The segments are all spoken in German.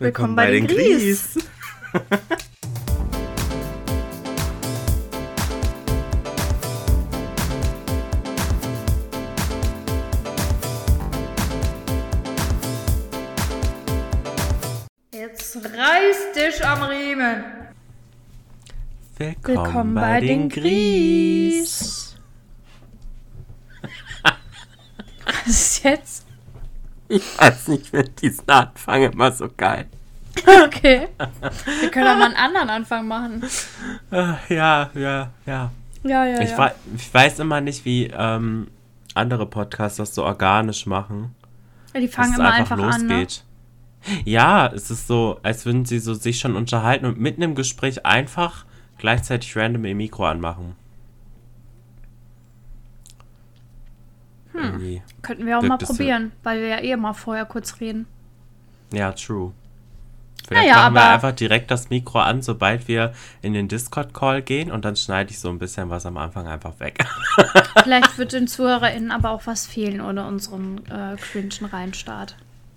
Willkommen, bei, den Gries. Jetzt reiß dich am Riemen. Willkommen, bei, den Gries. Was ist jetzt? Ich weiß nicht, ich finde diesen Anfang immer so geil. Okay. Wir können auch mal einen anderen Anfang machen. Ja, ja, ja. Ja, ja, Ich, ja. ich weiß immer nicht, wie ähm, andere Podcasts das so organisch machen. Ja, die fangen immer einfach, einfach, an. Ne? losgeht. Ja, es ist so, als würden sie so sich schon unterhalten und mitten im Gespräch einfach gleichzeitig random ihr Mikro anmachen. Hm. Könnten wir auch mal probieren, weil wir ja eh mal vorher kurz reden. Ja, true. Vielleicht Naja, machen wir einfach direkt das Mikro an, sobald wir in den Discord-Call gehen und dann schneide ich so ein bisschen was am Anfang einfach weg. Vielleicht wird den ZuhörerInnen aber auch was fehlen ohne unseren äh, cringen Reinstart.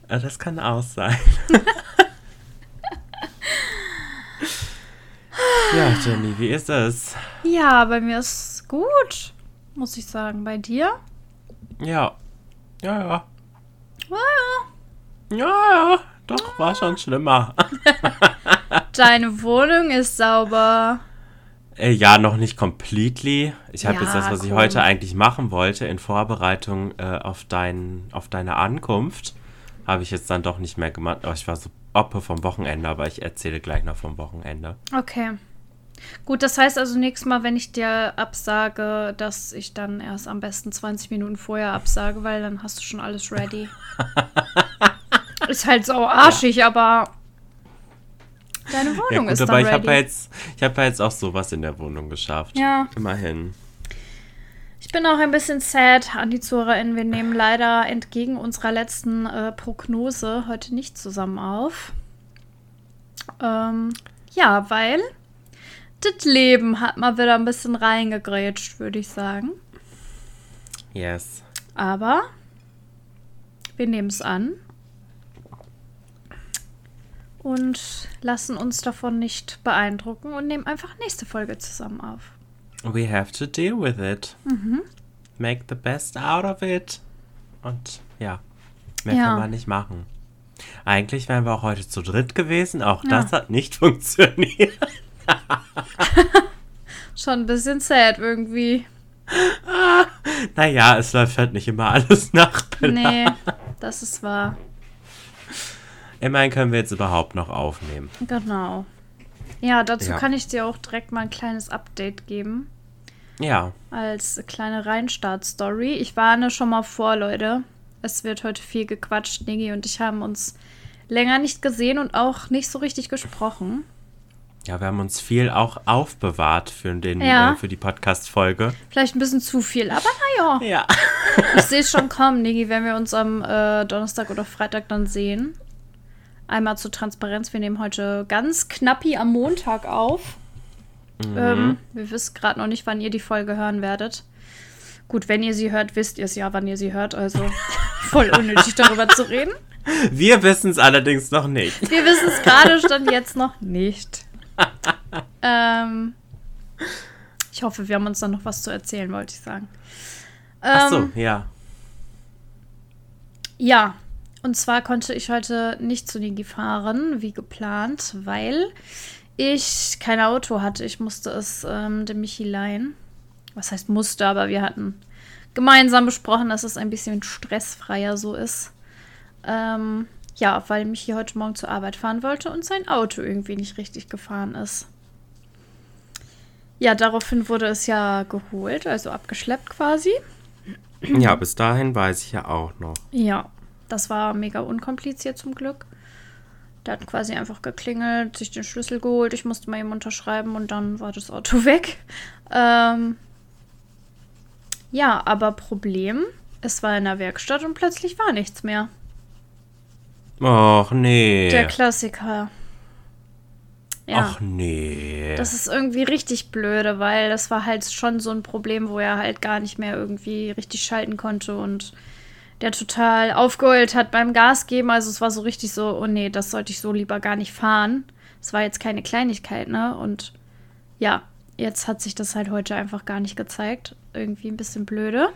Ja, das kann auch sein. ja, Jenny, wie ist es? Ja, bei mir ist gut, muss ich sagen. Bei dir? Ja. Ja, ja. Ja, Ja, ja. Doch, war schon schlimmer. ja. Deine Wohnung ist sauber. Äh, ja, noch nicht completely. Ich habe Ja, jetzt das, was ich komm. heute eigentlich machen wollte, in Vorbereitung äh, auf, dein, auf deine Ankunft, habe ich jetzt dann doch nicht mehr gemacht. Aber ich war so oppe vom Wochenende, aber ich erzähle gleich noch vom Wochenende. Okay. Gut, das heißt also nächstes Mal, wenn ich dir absage, dass ich dann erst am besten 20 Minuten vorher absage, weil dann hast du schon alles ready. ist halt so arschig, aber deine Wohnung Ja, gut, ist aber dann ich habe ready. ja jetzt, ich habe ja jetzt auch sowas in der Wohnung geschafft. Ja. Immerhin. Ich bin auch ein bisschen sad an die ZuhörerInnen. Wir nehmen leider entgegen unserer letzten äh, Prognose heute nicht zusammen auf. Ähm, ja, weil das Leben hat mal wieder ein bisschen reingegrätscht, würde ich sagen. Yes. Aber wir nehmen es an und lassen uns davon nicht beeindrucken und nehmen einfach nächste Folge zusammen auf. We have to deal with it. Mhm. Make the best out of it. Und ja, mehr Ja. kann man nicht machen. Eigentlich wären wir auch heute zu dritt gewesen. Auch Ja. das hat nicht funktioniert. Schon ein bisschen sad irgendwie. Naja, es läuft halt nicht immer alles nach Plan. Nee, das ist wahr. Immerhin können wir jetzt überhaupt noch aufnehmen. Genau. Ja, dazu Ja. kann ich dir auch direkt mal ein kleines Update geben. Ja, Als kleine Reinstart-Story. Ich warne schon mal vor, Leute. Es wird heute viel gequatscht. Nigi und ich haben uns länger nicht gesehen und auch nicht so richtig gesprochen. Ja, wir haben uns viel auch aufbewahrt für, den, Ja. äh, für die Podcast-Folge. Vielleicht ein bisschen zu viel, aber naja. Ja. Ich sehe es schon kommen, Nigi, wenn wir uns am äh, Donnerstag oder Freitag dann sehen. Einmal zur Transparenz. Wir nehmen heute ganz knappi am Montag auf. Ähm, wir wissen gerade noch nicht, wann ihr die Folge hören werdet. Gut, wenn ihr sie hört, wisst ihr es ja, wann ihr sie hört. Also voll unnötig darüber zu reden. Wir wissen es allerdings noch nicht. Wir wissen es gerade stand jetzt noch nicht. Ähm, ich hoffe, wir haben uns dann noch was zu erzählen, wollte ich sagen. Ach so, Ähm, ja. Ja, und zwar konnte ich heute nicht zu Nigi fahren, wie geplant, weil ich kein Auto hatte. Ich musste es ähm, dem Michi leihen. Was heißt musste, aber wir hatten gemeinsam besprochen, dass es ein bisschen stressfreier so ist. Ähm, ja, weil Michi heute Morgen zur Arbeit fahren wollte und sein Auto irgendwie nicht richtig gefahren ist. Ja, daraufhin wurde es ja geholt, also abgeschleppt quasi. Ja, bis dahin weiß ich ja auch noch. Ja, das war mega unkompliziert zum Glück. Der hat quasi einfach geklingelt, sich den Schlüssel geholt. Ich musste mal eben unterschreiben und dann war das Auto weg. Ähm, ja, aber Problem, es war in der Werkstatt und plötzlich war nichts mehr. Och, nee. Der Klassiker. Ja. Ach nee. Das ist irgendwie richtig blöde, weil das war halt schon so ein Problem, wo er halt gar nicht mehr irgendwie richtig schalten konnte und der total aufgeheult hat beim Gas geben. Also es war so richtig so, oh nee, das sollte ich so lieber gar nicht fahren. Es war jetzt keine Kleinigkeit, ne? Und ja, jetzt hat sich das halt heute einfach gar nicht gezeigt. Irgendwie ein bisschen blöde.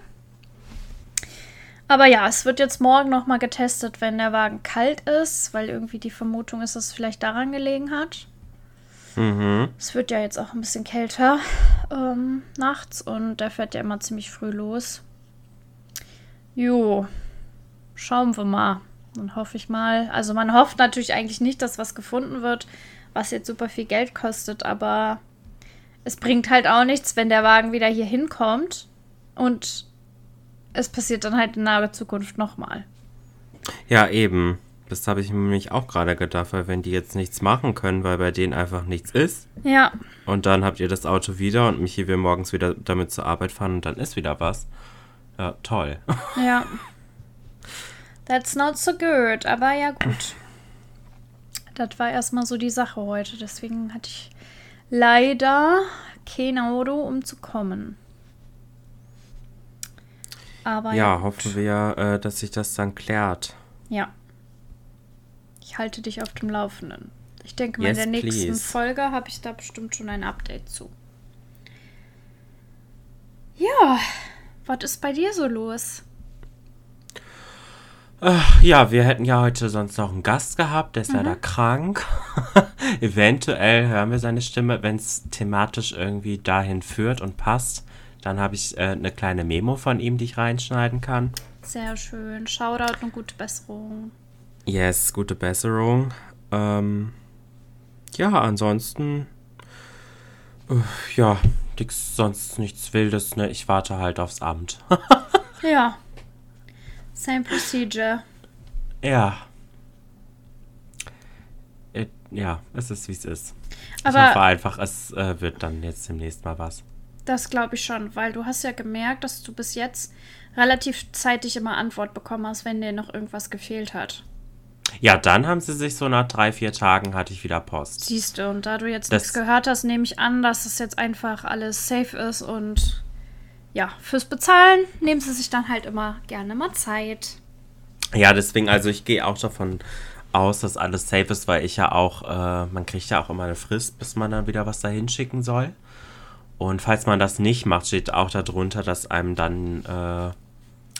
Aber ja, es wird jetzt morgen nochmal getestet, wenn der Wagen kalt ist, weil irgendwie die Vermutung ist, dass es vielleicht daran gelegen hat. Mhm. Es wird ja jetzt auch ein bisschen kälter ähm, nachts und der fährt ja immer ziemlich früh los. Jo, schauen wir mal. Dann hoffe ich mal. Also man hofft natürlich eigentlich nicht, dass was gefunden wird, was jetzt super viel Geld kostet, aber es bringt halt auch nichts, wenn der Wagen wieder hier hinkommt und es passiert dann halt in naher Zukunft nochmal. Ja, eben. Das habe ich mir nämlich auch gerade gedacht, weil wenn die jetzt nichts machen können, weil bei denen einfach nichts ist. Ja. Und dann habt ihr das Auto wieder und Michi will morgens wieder damit zur Arbeit fahren und dann ist wieder was. Ja, toll. Ja. That's not so good, aber ja gut. Das war erstmal so die Sache heute. Deswegen hatte ich leider kein Auto, um zu kommen. Aber ja, gut. hoffen wir, äh, dass sich das dann klärt. Ja. Ich halte dich auf dem Laufenden. Ich denke mal, Yes, in der nächsten please. Folge habe ich da bestimmt schon ein Update zu. Ja, was ist bei dir so los? Ja, wir hätten ja heute sonst noch einen Gast gehabt, der ist leider krank. Eventuell hören wir seine Stimme, wenn es thematisch irgendwie dahin führt und passt. Dann habe ich äh, eine kleine Memo von ihm, die ich reinschneiden kann. Sehr schön. Shoutout und gute Besserung. Yes, gute Besserung. Ähm, ja, ansonsten, äh, ja, nix, sonst nichts Wildes, ne? Ich warte halt aufs Amt. Ja. Same procedure. ja. Äh, ja, es ist wie es ist. ich Aber- hoffe einfach, es äh, wird dann jetzt demnächst mal was. Das glaube ich schon, weil du hast ja gemerkt, dass du bis jetzt relativ zeitig immer Antwort bekommen hast, wenn dir noch irgendwas gefehlt hat. Ja, dann haben sie sich so nach drei, vier Tagen hatte ich wieder Post. Siehst du, und da du jetzt Das- nichts gehört hast, nehme ich an, dass es jetzt einfach alles safe ist und ja, fürs Bezahlen nehmen sie sich dann halt immer gerne mal Zeit. Ja, deswegen, also ich gehe auch davon aus, dass alles safe ist, weil ich ja auch, äh, man kriegt ja auch immer eine Frist, bis man dann wieder was dahin schicken soll. Und falls man das nicht macht, steht auch darunter, dass einem dann äh,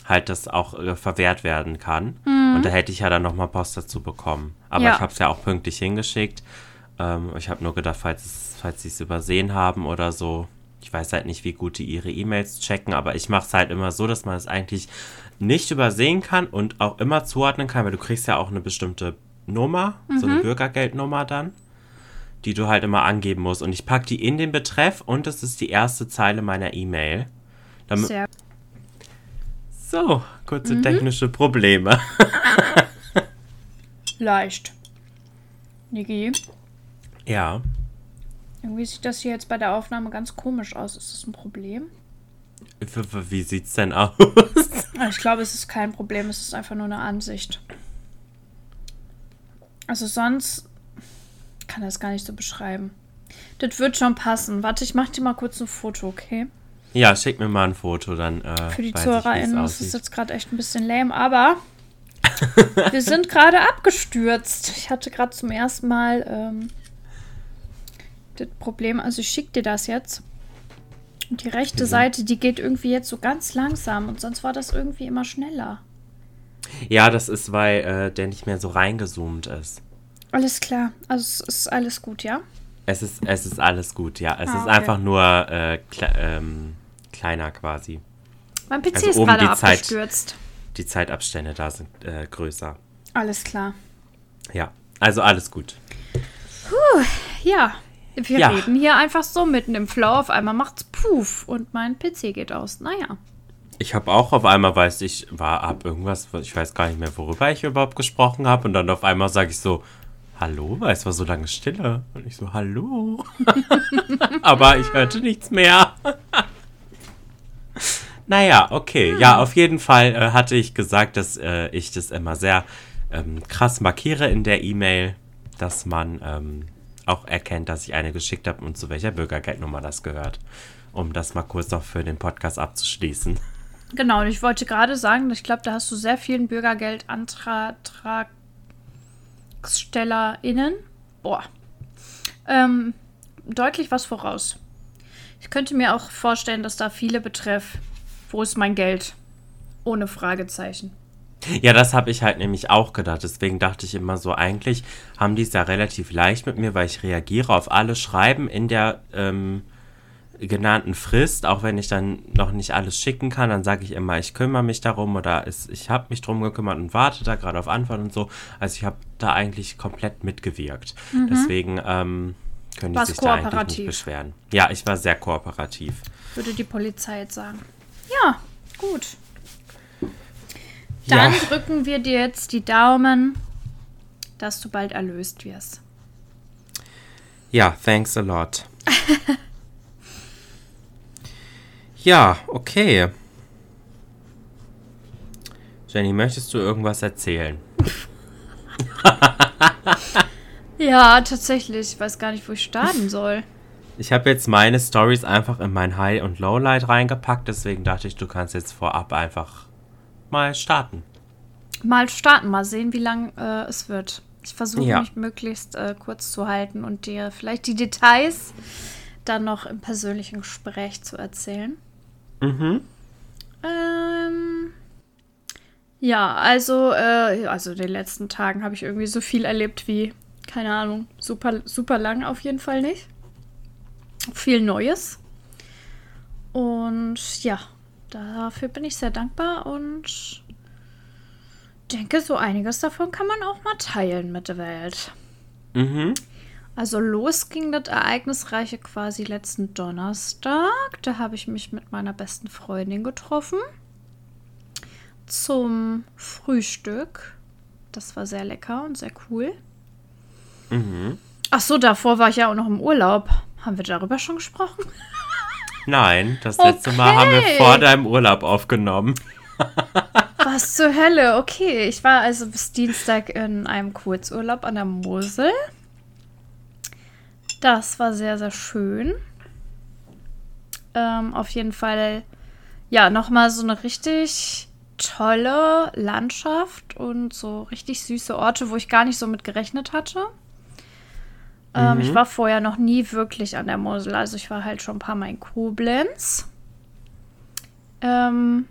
halt das auch äh, verwehrt werden kann. Und da hätte ich ja dann nochmal Post dazu bekommen. Aber Ja. ich habe es ja auch pünktlich hingeschickt. Ähm, ich habe nur gedacht, falls, falls sie es übersehen haben oder so. Ich weiß halt nicht, wie gut die ihre E-Mails checken, aber ich mache es halt immer so, dass man es eigentlich nicht übersehen kann und auch immer zuordnen kann, weil du kriegst ja auch eine bestimmte Nummer, so eine Bürgergeldnummer dann, die du halt immer angeben musst. Und ich packe die in den Betreff und das ist die erste Zeile meiner E-Mail. Sehr So, kurze technische Probleme. leicht. Niki, ja. irgendwie sieht das hier jetzt bei der Aufnahme ganz komisch aus. Ist das ein Problem? Wie sieht's denn aus? Ah, Ich glaube, es ist kein Problem, es ist einfach nur eine Ansicht. Also sonst kann das gar nicht so beschreiben. Das wird schon passen. Warte, ich mache dir mal kurz ein Foto, okay? Ja, schick mir mal ein Foto, dann äh, Für die ZuhörerInnen ist es jetzt gerade echt ein bisschen lame, aber wir sind gerade abgestürzt. Ich hatte gerade zum ersten Mal ähm, das Problem, also ich schicke dir das jetzt. Und die rechte Mhm. Seite, die geht irgendwie jetzt so ganz langsam und sonst war das irgendwie immer schneller. Ja, das ist, weil äh, der nicht mehr so reingezoomt ist. Alles klar. Also es ist alles gut, ja? Es ist, es ist alles gut, ja. Es Ah, ist okay. einfach nur äh, kle ähm, kleiner quasi. Mein PC Also ist gerade die Zeit- abgestürzt. Die Zeitabstände da sind äh, größer. Alles klar. Ja, also alles gut. Ja, wir Ja. reden hier einfach so mitten im Flow. Auf einmal macht's Puff und mein PC geht aus. Naja. Ich habe auch auf einmal, weiß ich, war ab irgendwas, ich weiß gar nicht mehr, worüber ich überhaupt gesprochen habe. Und dann auf einmal sage ich so, hallo, weil es war so lange Stille. Und ich so, hallo. Aber ich hörte nichts mehr. naja, okay. Ja, auf jeden Fall äh, hatte ich gesagt, dass äh, ich das immer sehr ähm, krass markiere in der E-Mail, dass man ähm, auch erkennt, dass ich eine geschickt habe und zu welcher Bürgergeldnummer das gehört. Um das mal kurz noch für den Podcast abzuschließen. Genau, und ich wollte gerade sagen, ich glaube, da hast du sehr vielen BürgergeldantragstellerInnen, boah, ähm, deutlich was voraus. Ich könnte mir auch vorstellen, dass da viele betreff, wo ist mein Geld? Ohne Fragezeichen. Ja, das habe ich halt nämlich auch gedacht. Deswegen dachte ich immer so, eigentlich haben die es ja relativ leicht mit mir, weil ich reagiere auf alle Schreiben in der ähm, genannten Frist. Auch wenn ich dann noch nicht alles schicken kann, dann sage ich immer, ich kümmere mich darum oder ist, ich habe mich drum gekümmert und warte da gerade auf Antwort und so. Also ich habe da eigentlich komplett mitgewirkt. Mhm. Deswegen ähm, können die sich da eigentlich nicht beschweren. Ja, ich war sehr kooperativ. Würde die Polizei jetzt sagen. Ja, gut. Dann ja. drücken wir dir jetzt die Daumen, dass du bald erlöst wirst. Ja, thanks a lot. ja, okay. Jenny, möchtest du irgendwas erzählen? ja, tatsächlich. Ich weiß gar nicht, wo ich starten soll. Ich habe jetzt meine Stories einfach in mein High- und Lowlight reingepackt, deswegen dachte ich, du kannst jetzt vorab einfach mal starten. Mal starten, mal sehen, wie lang äh, es wird. Ich versuche ja. mich möglichst äh, kurz zu halten und dir vielleicht die Details dann noch im persönlichen Gespräch zu erzählen. Mhm. Ähm, ja, also, äh, also in den letzten Tagen habe ich irgendwie so viel erlebt wie, keine Ahnung, super, super lang auf jeden Fall nicht. Viel Neues. Und ja, Dafür bin ich sehr dankbar und denke, so einiges davon kann man auch mal teilen mit der Welt. Mhm. Also los ging das Ereignisreiche quasi letzten Donnerstag. Da habe ich mich mit meiner besten Freundin getroffen zum Frühstück. Das war sehr lecker und sehr cool. Mhm. Ach so, davor war ich ja auch noch im Urlaub. Haben wir darüber schon gesprochen? Nein, das letzte okay. Mal haben wir vor deinem Urlaub aufgenommen. Was zur Hölle? Okay, ich war also bis Dienstag in einem Kurzurlaub an der Mosel. Das war sehr, sehr schön. Ähm, auf jeden Fall, ja, nochmal so eine richtig tolle Landschaft und so richtig süße Orte, wo ich gar nicht so mit gerechnet hatte. Ähm, mhm. Ich war vorher noch nie wirklich an der Mosel. Also ich war halt schon ein paar Mal in Koblenz. Ähm,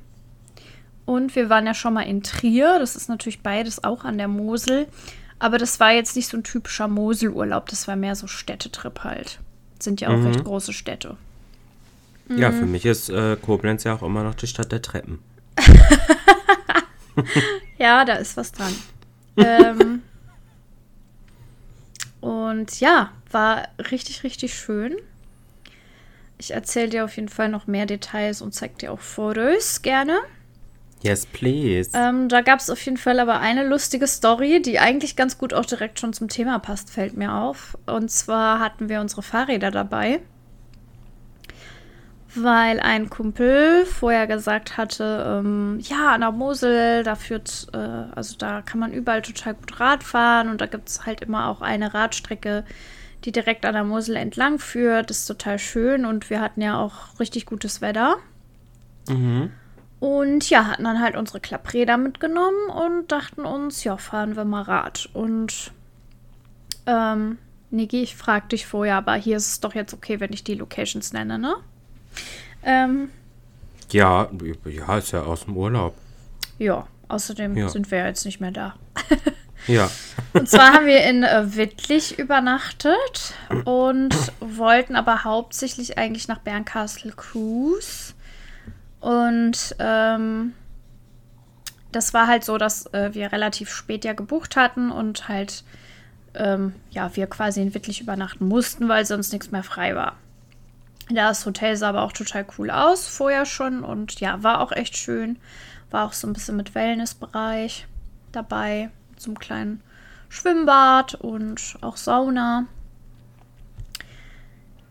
und wir waren ja schon mal in Trier. Das ist natürlich beides auch an der Mosel. Aber das war jetzt nicht so ein typischer Moselurlaub. Das war mehr so Städtetrip halt. Sind ja auch mhm. recht große Städte. Ja, für mhm. mich ist äh, Koblenz ja auch immer noch die Stadt der Treppen. ja, da ist was dran. ähm, und ja, war richtig, richtig schön. Ich erzähle dir auf jeden Fall noch mehr Details und zeige dir auch Fotos gerne. Yes, please. Ähm, da gab es auf jeden Fall aber eine lustige Story, die eigentlich ganz gut auch direkt schon zum Thema passt, fällt mir auf. Und zwar hatten wir unsere Fahrräder dabei weil ein Kumpel vorher gesagt hatte, ähm, ja, an der Mosel, da führt, äh, also da kann man überall total gut Rad fahren und da gibt es halt immer auch eine Radstrecke, die direkt an der Mosel entlang führt. Das ist total schön und wir hatten ja auch richtig gutes Wetter. Mhm. Und ja, hatten dann halt unsere Klappräder mitgenommen und dachten uns, ja, fahren wir mal Rad. Und ähm, Niki, ich frag dich vorher, aber hier ist es doch jetzt okay, wenn ich die Locations nenne, ne? Ähm, ja, ja, ist ja aus dem Urlaub. Ja, außerdem ja. sind wir ja jetzt nicht mehr da. ja. Und zwar haben wir in äh, Wittlich übernachtet und wollten aber hauptsächlich eigentlich nach Bernkastel Cruise. Und ähm, das war halt so, dass äh, wir relativ spät ja gebucht hatten und halt ähm, ja, wir quasi in Wittlich übernachten mussten, weil sonst nichts mehr frei war. Das Hotel sah aber auch total cool aus, vorher schon. Und ja, war auch echt schön. War auch so ein bisschen mit Wellnessbereich dabei. Einem kleinen Schwimmbad und auch Sauna.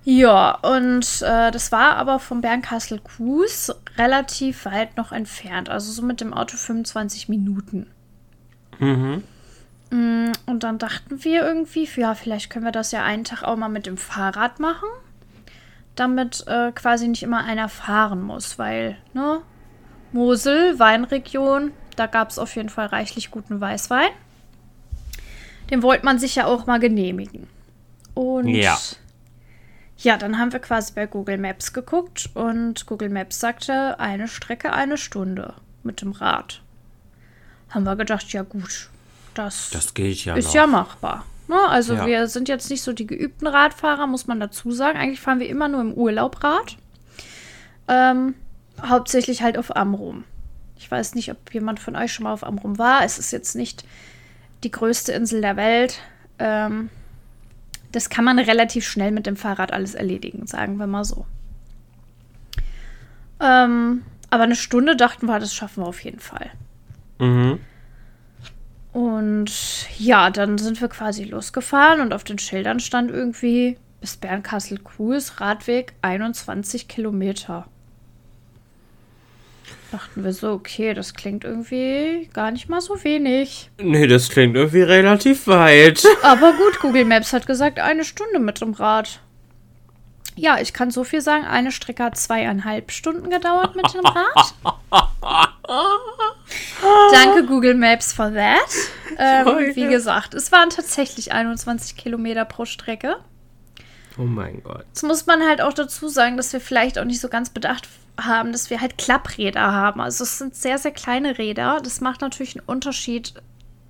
Ja, und äh, das war aber vom Bernkastel Kues relativ weit noch entfernt. Also so mit dem Auto 25 Minuten. Mhm. Mm, und dann dachten wir irgendwie, ja, vielleicht können wir das ja einen Tag auch mal mit dem Fahrrad machen damit äh, quasi nicht immer einer fahren muss, weil, ne, Mosel, Weinregion. Da gab es auf jeden Fall reichlich guten Weißwein. Den wollte man sich ja auch mal genehmigen. Und Ja. Ja, dann haben wir quasi bei Google Maps geguckt und Google Maps sagte, eine Strecke eine Stunde mit dem Rad. Haben wir gedacht, ja gut, das, Das geht ja ist noch. ja machbar. Ne? Also Ja. wir sind jetzt nicht so die geübten Radfahrer, muss man dazu sagen. Eigentlich fahren wir immer nur im Urlaub Rad. Ähm, hauptsächlich halt auf Amrum. Ich weiß nicht, ob jemand von euch schon mal auf Amrum war. Es ist jetzt nicht die größte Insel der Welt. Ähm, das kann man relativ schnell mit dem Fahrrad alles erledigen, sagen wir mal so. Ähm, aber eine Stunde dachten wir, das schaffen wir auf jeden Fall. Mhm. Und ja, dann sind wir quasi losgefahren und auf den Schildern stand irgendwie bis Bernkastel-Kues Radweg 21 Kilometer. Dachten wir so, okay, das klingt irgendwie gar nicht mal so wenig. Nee, das klingt irgendwie relativ weit. Aber gut, Google Maps hat gesagt, eine Stunde mit dem Rad. Ja, ich kann so viel sagen, eine Strecke hat zweieinhalb Stunden gedauert mit dem Rad. Danke Google Maps for that. Ähm, wie gesagt, es waren tatsächlich 21 Kilometer pro Strecke. Oh mein Gott. Jetzt muss man halt auch dazu sagen, dass wir vielleicht auch nicht so ganz bedacht haben, dass wir halt Klappräder haben. Also es sind sehr, sehr kleine Räder. Das macht natürlich einen Unterschied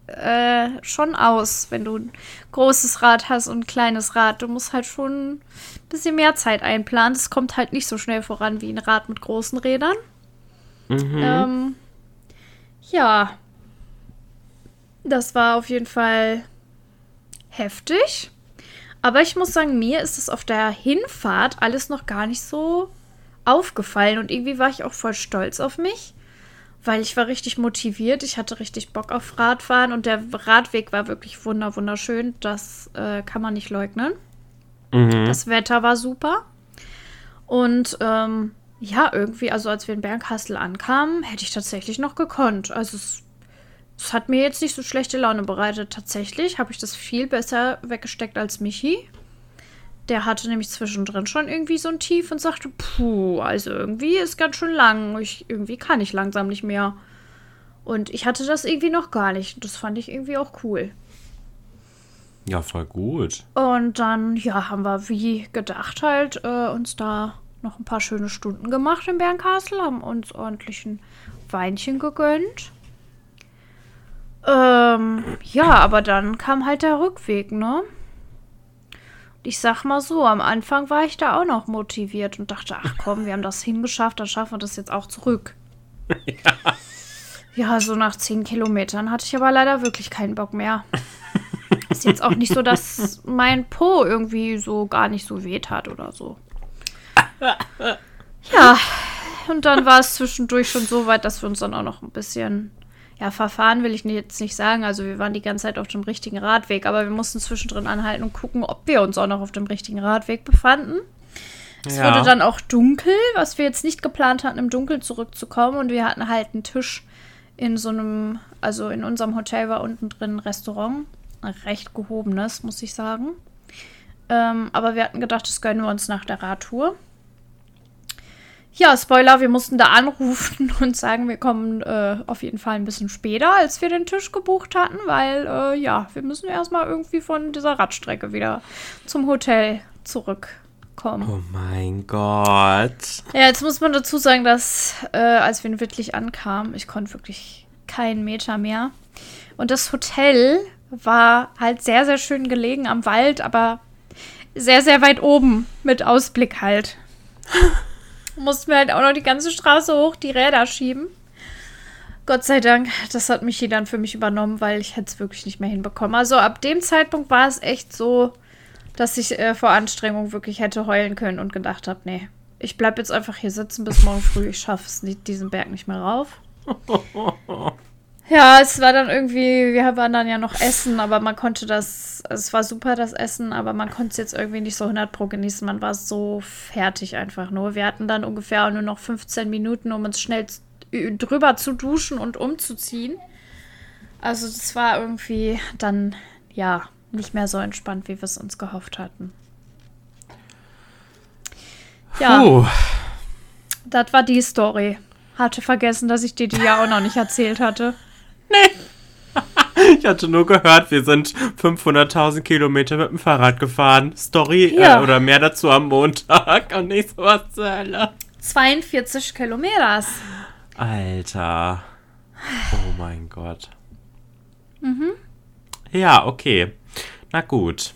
äh, schon aus, wenn du ein großes Rad hast und ein kleines Rad. Du musst halt schon ein bisschen mehr Zeit einplanen. Das kommt halt nicht so schnell voran wie ein Rad mit großen Rädern. Ähm, ja, das war auf jeden Fall heftig. Aber ich muss sagen, mir ist es auf der Hinfahrt alles noch gar nicht so aufgefallen. Und irgendwie war ich auch voll stolz auf mich, weil ich war richtig motiviert. Ich hatte richtig Bock auf Radfahren und der Radweg war wirklich wunder wunderschön. Das äh, kann man nicht leugnen. Mhm. Das Wetter war super. Und ähm, ja, irgendwie, also als wir in Bernkastel ankamen, hätte ich tatsächlich noch gekonnt. Also es, es hat mir jetzt nicht so schlechte Laune bereitet. Tatsächlich habe ich das viel besser weggesteckt als Michi. Der hatte nämlich zwischendrin schon irgendwie so ein Tief und sagte, puh, also irgendwie ist ganz schön lang. Ich, irgendwie kann ich langsam nicht mehr. Und ich hatte das irgendwie noch gar nicht. Das fand ich irgendwie auch cool. Ja, voll gut. Und dann, ja, haben wir wie gedacht halt äh, uns da noch ein paar schöne Stunden gemacht in Bernkastel, haben uns ordentlich ein Weinchen gegönnt. Ähm, ja, aber dann kam halt der Rückweg, ne? Ich sag mal so, am Anfang war ich da auch noch motiviert und dachte, ach komm, wir haben das hingeschafft, dann schaffen wir das jetzt auch zurück. Ja, so nach zehn Kilometern hatte ich aber leider wirklich keinen Bock mehr. Ist jetzt auch nicht so, dass mein Po irgendwie so gar nicht so weht hat oder so. Ja, und dann war es zwischendurch schon so weit, dass wir uns dann auch noch ein bisschen, ja, verfahren will ich jetzt nicht sagen. Also wir waren die ganze Zeit auf dem richtigen Radweg, aber wir mussten zwischendrin anhalten und gucken, ob wir uns auch noch auf dem richtigen Radweg befanden. Es Ja. wurde dann auch dunkel, was wir jetzt nicht geplant hatten, im Dunkeln zurückzukommen. Und wir hatten halt einen Tisch in so einem, also in unserem Hotel war unten drin ein Restaurant. Ein recht gehobenes, muss ich sagen. Ähm, aber wir hatten gedacht, das gönnen wir uns nach der Radtour. Ja, Spoiler, wir mussten da anrufen und sagen, wir kommen äh, auf jeden Fall ein bisschen später, als wir den Tisch gebucht hatten, weil, äh, ja, wir müssen erstmal irgendwie von dieser Radstrecke wieder zum Hotel zurückkommen. Oh mein Gott. Ja, jetzt muss man dazu sagen, dass äh, als wir in Wittlich ankamen, ich konnte wirklich keinen Meter mehr. Und das Hotel war halt sehr, sehr schön gelegen am Wald, aber sehr, sehr weit oben mit Ausblick halt. Mussten wir halt auch noch die ganze Straße hoch die Räder schieben. Gott sei Dank, das hat Michi dann für mich übernommen, weil ich hätte es wirklich nicht mehr hinbekommen. Also ab dem Zeitpunkt war es echt so, dass ich äh, vor Anstrengung wirklich hätte heulen können und gedacht habe, nee, ich bleib jetzt einfach hier sitzen bis morgen früh. Ich schaffe es diesen Berg nicht mehr rauf. Ja, es war dann irgendwie, wir waren dann ja noch essen, aber man konnte das, also es war super, das Essen, aber man konnte es jetzt irgendwie nicht so 100 pro genießen. Man war so fertig einfach nur. Wir hatten dann ungefähr nur noch 15 Minuten, um uns schnell drüber zu duschen und umzuziehen. Also das war irgendwie dann, ja, nicht mehr so entspannt, wie wir es uns gehofft hatten. Ja, Puh. das war die Story. Hatte vergessen, dass ich dir die ja auch noch nicht erzählt hatte. Ich hatte nur gehört, wir sind 500.000 Kilometer mit dem Fahrrad gefahren. Story Ja. äh, oder mehr dazu am Montag. Und nicht so was zur Hölle. 42 Kilometer. Alter. Oh mein Gott. Ja, okay. Na gut.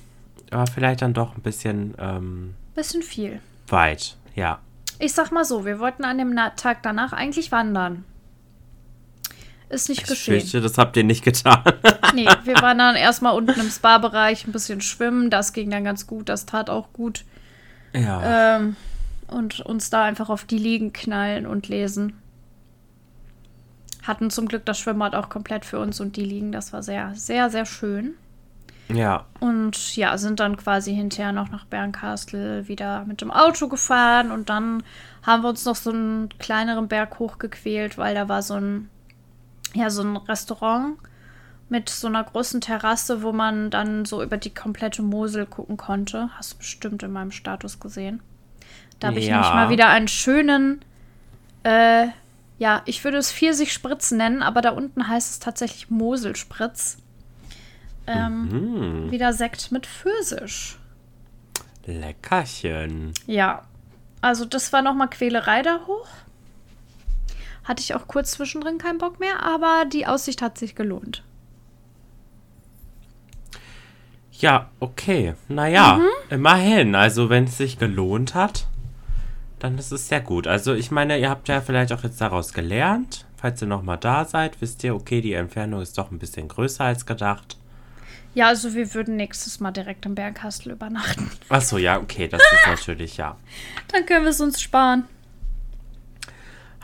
Aber vielleicht dann doch ein bisschen ähm, Bisschen viel. weit. Ja. Ich sag mal so, wir wollten an dem Tag danach eigentlich wandern. Ist nicht Ich geschehen. fürchte, das habt ihr nicht getan. Nee, wir waren dann erstmal unten im Spa-Bereich ein bisschen schwimmen. Das ging dann ganz gut, das tat auch gut. ja. Ähm, und uns da einfach auf die Liegen knallen und lesen. Hatten zum Glück das Schwimmbad auch komplett für uns und die Liegen. Das war sehr, sehr, sehr schön. ja. Und ja, sind dann quasi hinterher noch nach Bernkastel wieder mit dem Auto gefahren und dann haben wir uns noch so einen kleineren Berg hochgequält, weil da war so ein, ja, so ein Restaurant mit so einer großen Terrasse, wo man dann so über die komplette Mosel gucken konnte. Hast du bestimmt in meinem Status gesehen. Da habe ich Ja. nämlich mal wieder einen schönen, äh, ja, ich würde es Pfirsich-Spritz nennen, aber da unten heißt es tatsächlich Moselspritz. Ähm, Hm, wieder Sekt mit Pfirsich. leckerchen. Ja, also das war nochmal Quälerei da hoch. Hatte ich auch kurz zwischendrin keinen Bock mehr, aber die Aussicht hat sich gelohnt. Ja, okay. Naja, Mhm. immerhin. Also, wenn es sich gelohnt hat, dann ist es sehr gut. Also, ich meine, ihr habt ja vielleicht auch jetzt daraus gelernt. Falls ihr nochmal da seid, wisst ihr, okay, die Entfernung ist doch ein bisschen größer als gedacht. Ja, also wir würden nächstes Mal direkt im Berghastel übernachten. Achso, ja, okay, das ist natürlich, ja. Dann können wir es uns sparen.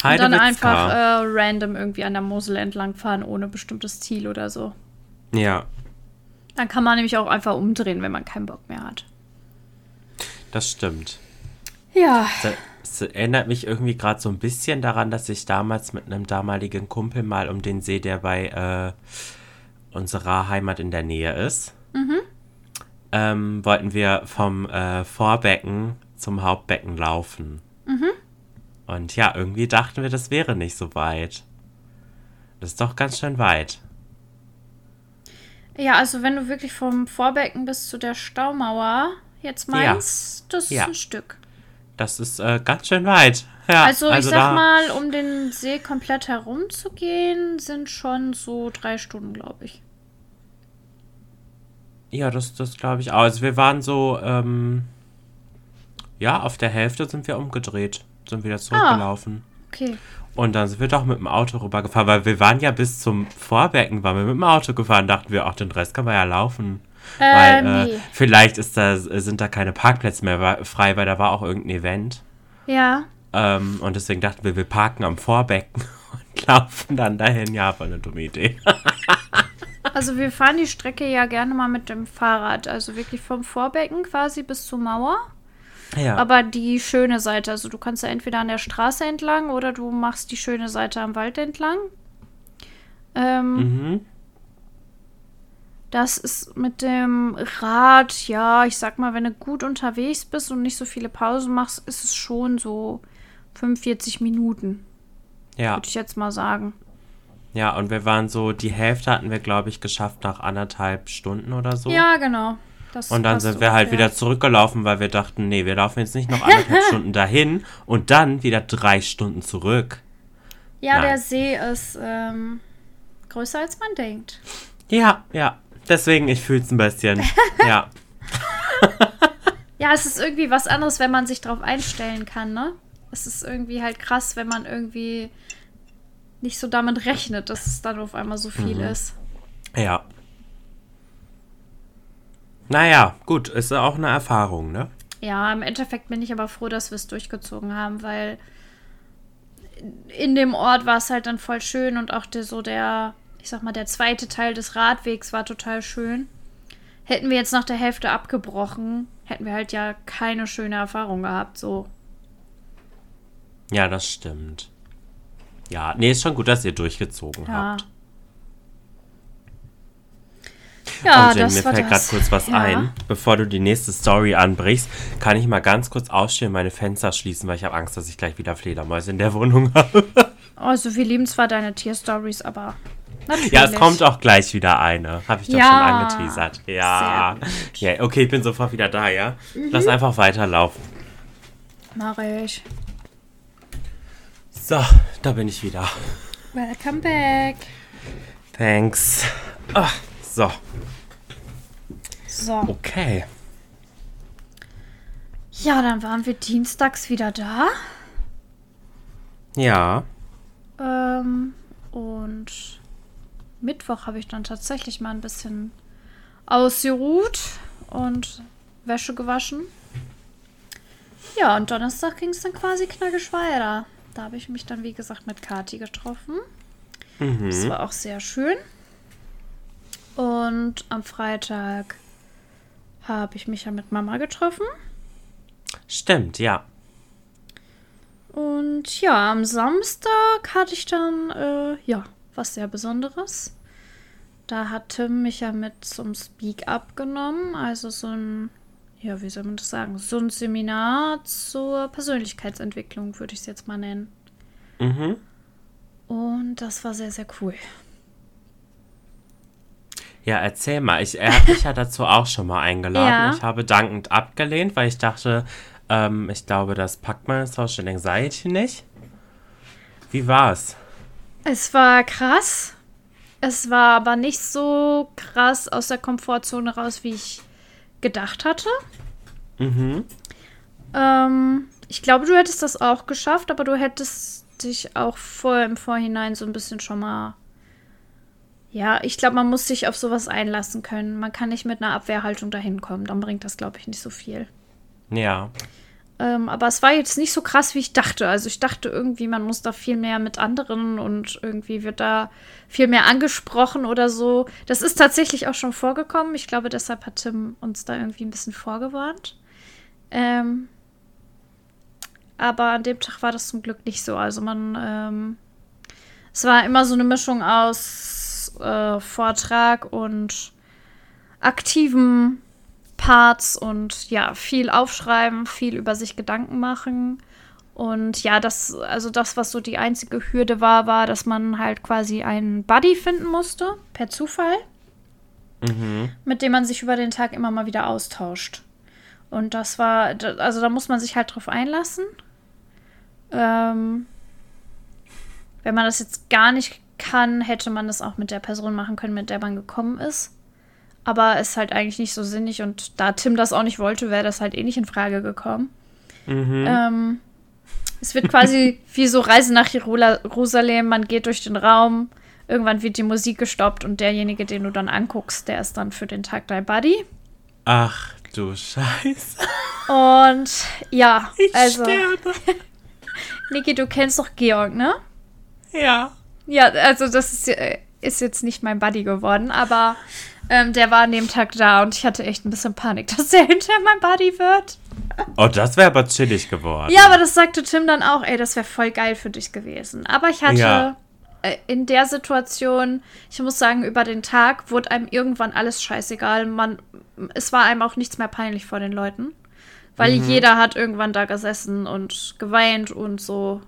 Und dann einfach äh, random irgendwie an der Mosel entlang fahren, ohne bestimmtes Ziel oder so. Ja, Dann kann man nämlich auch einfach umdrehen, wenn man keinen Bock mehr hat. das stimmt. Ja. Das erinnert mich irgendwie gerade so ein bisschen daran, dass ich damals mit einem damaligen Kumpel mal um den See, der bei äh, unserer Heimat in der Nähe ist, ähm, wollten wir vom äh, Vorbecken zum Hauptbecken laufen. Und ja, irgendwie dachten wir, das wäre nicht so weit. Das ist doch ganz schön weit. Ja, also wenn du wirklich vom Vorbecken bis zu der Staumauer jetzt meinst, das ist Ja. ein Stück. Das ist äh, ganz schön weit. Ja, Also, ich sag mal, um den See komplett herumzugehen, sind schon so drei Stunden, glaube ich. Ja, das, das glaube ich auch. Also wir waren so, ähm, ja, auf der Hälfte sind wir umgedreht, sind wieder zurückgelaufen. Okay. Und dann sind wir doch mit dem Auto rübergefahren, weil wir waren ja bis zum Vorbecken, waren wir mit dem Auto gefahren, dachten wir, ach, den Rest kann man ja laufen. Äh, weil nee. äh, vielleicht ist da, sind da keine Parkplätze mehr frei, weil da war auch irgendein Event. Ja. Ähm, und deswegen dachten wir, wir parken am Vorbecken und laufen dann dahin. Ja, war eine dumme Idee. Also, wir fahren die Strecke ja gerne mal mit dem Fahrrad. Also wirklich vom Vorbecken quasi bis zur Mauer. Ja. Aber die schöne Seite. Also, du kannst ja entweder an der Straße entlang oder du machst die schöne Seite am Wald entlang. Ähm, mhm. Das ist mit dem Rad, ja, ich sag mal, wenn du gut unterwegs bist und nicht so viele Pausen machst, ist es schon so 45 Minuten, Ja. würde ich jetzt mal sagen. Ja, und wir waren so, die Hälfte hatten wir, glaube ich, geschafft nach anderthalb Stunden oder so. Ja, genau. Das Und dann sind wir halt ungefähr. wieder zurückgelaufen, weil wir dachten, nee, wir laufen jetzt nicht noch anderthalb Stunden dahin und dann wieder drei Stunden zurück. Ja, Nein. der See ist ähm, größer als man denkt. Ja, ja. Deswegen, ich fühle es ein bisschen. ja. Ja, es ist irgendwie was anderes, wenn man sich drauf einstellen kann, ne? Es ist irgendwie halt krass, wenn man irgendwie nicht so damit rechnet, dass es dann auf einmal so viel Mhm. ist. Ja. Naja, gut, ist ja auch eine Erfahrung, ne? Ja, im Endeffekt bin ich aber froh, dass wir es durchgezogen haben, weil in dem Ort war es halt dann voll schön und auch der, so der, ich sag mal, der zweite Teil des Radwegs war total schön. Hätten wir jetzt nach der Hälfte abgebrochen, hätten wir halt ja keine schöne Erfahrung gehabt, so. Ja, das stimmt. Ja, nee, ist schon gut, dass ihr durchgezogen Ja. habt. Ja, oh, Jen, das mir fällt gerade kurz was Ja. ein. Bevor du die nächste Story anbrichst, kann ich mal ganz kurz ausstehen und meine Fenster schließen, weil ich habe Angst, dass ich gleich wieder Fledermäuse in der Wohnung habe. Also, wir lieben zwar deine Tierstories, aber natürlich. Ja, es kommt auch gleich wieder eine. Habe ich doch Ja. schon angeteasert. Ja. Ja. Okay, ich bin sofort wieder da, ja? Mhm. Lass einfach weiterlaufen. Mach ich. So, da bin ich wieder. Welcome back. Thanks. Ah, so, So. okay. Ja, dann waren wir dienstags wieder da. Ja. Ähm, und Mittwoch habe ich dann tatsächlich mal ein bisschen ausgeruht und Wäsche gewaschen. Ja, und Donnerstag ging es dann quasi knackig weiter. Da habe ich mich dann, wie gesagt, mit Kati getroffen. Das war auch sehr schön. Und am Freitag habe ich mich ja mit Mama getroffen. Stimmt, ja. Und ja, am Samstag hatte ich dann, äh, ja, was sehr Besonderes. Da hat Tim mich ja mit zum Speak-Up genommen, also so ein, ja, wie soll man das sagen, so ein Seminar zur Persönlichkeitsentwicklung, würde ich es jetzt mal nennen. Mhm. Und das war sehr, sehr cool. Ja, erzähl mal. Ich, hat mich ja dazu auch schon mal eingeladen. Ja. Ich habe dankend abgelehnt, weil ich dachte, ähm, ich glaube, das packt meine Social Anxiety nicht. Wie war's? Es war krass. Es war aber nicht so krass aus der Komfortzone raus, wie ich gedacht hatte. Mhm. Ähm, ich glaube, du hättest das auch geschafft, aber du hättest dich auch vor, im Vorhinein so ein bisschen schon mal. Ja, ich glaube, man muss sich auf sowas einlassen können. Man kann nicht mit einer Abwehrhaltung dahin kommen. Dann bringt das, glaube ich, nicht so viel. Ja. Ähm, aber es war jetzt nicht so krass, wie ich dachte. Also ich dachte irgendwie, man muss da viel mehr mit anderen und irgendwie wird da viel mehr angesprochen oder so. Das ist tatsächlich auch schon vorgekommen. Ich glaube, deshalb hat Tim uns da irgendwie ein bisschen vorgewarnt. Ähm, aber an dem Tag war das zum Glück nicht so. Also man, ähm, es war immer so eine Mischung aus äh, Vortrag und aktiven Parts und ja, viel aufschreiben, viel über sich Gedanken machen. Und ja, das, also das, was so die einzige Hürde war, war, dass man halt quasi einen Buddy finden musste, per Zufall, Mhm. mit dem man sich über den Tag immer mal wieder austauscht. Und das war, also da muss man sich halt drauf einlassen. Ähm, wenn man das jetzt gar nicht kann, hätte man das auch mit der Person machen können, mit der man gekommen ist. Aber ist halt eigentlich nicht so sinnig und da Tim das auch nicht wollte, wäre das halt eh nicht in Frage gekommen. Mhm. Ähm, es wird quasi wie so Reise nach Jerusalem. Man geht durch den Raum, irgendwann wird die Musik gestoppt und derjenige, den du dann anguckst, der ist dann für den Tag dein Buddy. Ach du Scheiße. Und ja, Ich also, sterbe. Niki, du kennst doch Georg, ne? Ja. Ja, also das ist, äh, ist jetzt nicht mein Buddy geworden, aber ähm, der war an dem Tag da und ich hatte echt ein bisschen Panik, dass der hinterher mein Buddy wird. Oh, das wäre aber chillig geworden. Ja, aber das sagte Tim dann auch, ey, das wäre voll geil für dich gewesen. Aber ich hatte Ja. äh, in der Situation, ich muss sagen, über den Tag wurde einem irgendwann alles scheißegal. Man, es war einem auch nichts mehr peinlich vor den Leuten. Weil jeder hat irgendwann da gesessen und geweint und so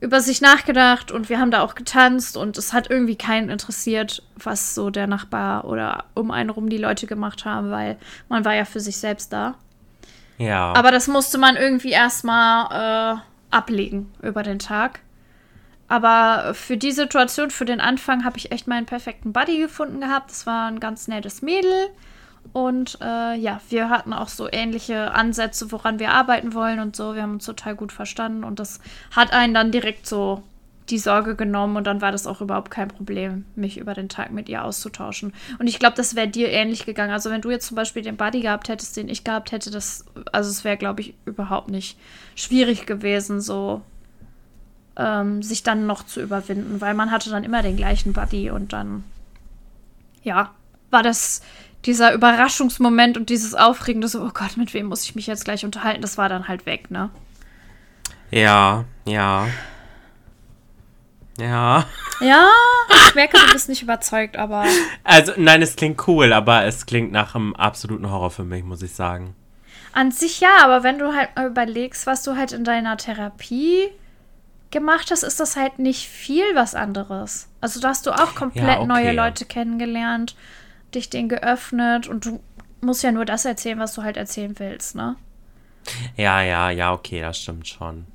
über sich nachgedacht und wir haben da auch getanzt und es hat irgendwie keinen interessiert, was so der Nachbar oder um einen rum die Leute gemacht haben, weil man war ja für sich selbst da. Ja. Aber das musste man irgendwie erstmal äh, ablegen über den Tag. Aber für die Situation, für den Anfang, habe ich echt meinen perfekten Buddy gefunden gehabt. Das war ein ganz nettes Mädel. Und äh, ja, wir hatten auch so ähnliche Ansätze, woran wir arbeiten wollen und so. Wir haben uns total gut verstanden und das hat einen dann direkt so die Sorge genommen und dann war das auch überhaupt kein Problem, mich über den Tag mit ihr auszutauschen. Und ich glaube, das wäre dir ähnlich gegangen. Also wenn du jetzt zum Beispiel den Buddy gehabt hättest, den ich gehabt hätte, das, also es wäre, glaube ich, überhaupt nicht schwierig gewesen, so ähm, sich dann noch zu überwinden, weil man hatte dann immer den gleichen Buddy und dann, ja, war das dieser Überraschungsmoment und dieses Aufregende, so, oh Gott, mit wem muss ich mich jetzt gleich unterhalten, das war dann halt weg, ne? ja, ja. Ja. Ja, ich merke, du bist nicht überzeugt, aber. Also, nein, es klingt cool, aber es klingt nach einem absoluten Horror für mich, muss ich sagen. An sich ja, aber wenn du halt mal überlegst, was du halt in deiner Therapie gemacht hast, ist das halt nicht viel was anderes. Also da hast du auch komplett Ja, okay. neue Leute kennengelernt, dich denen geöffnet und du musst ja nur das erzählen, was du halt erzählen willst, ne? Ja, ja, ja, okay, das stimmt schon.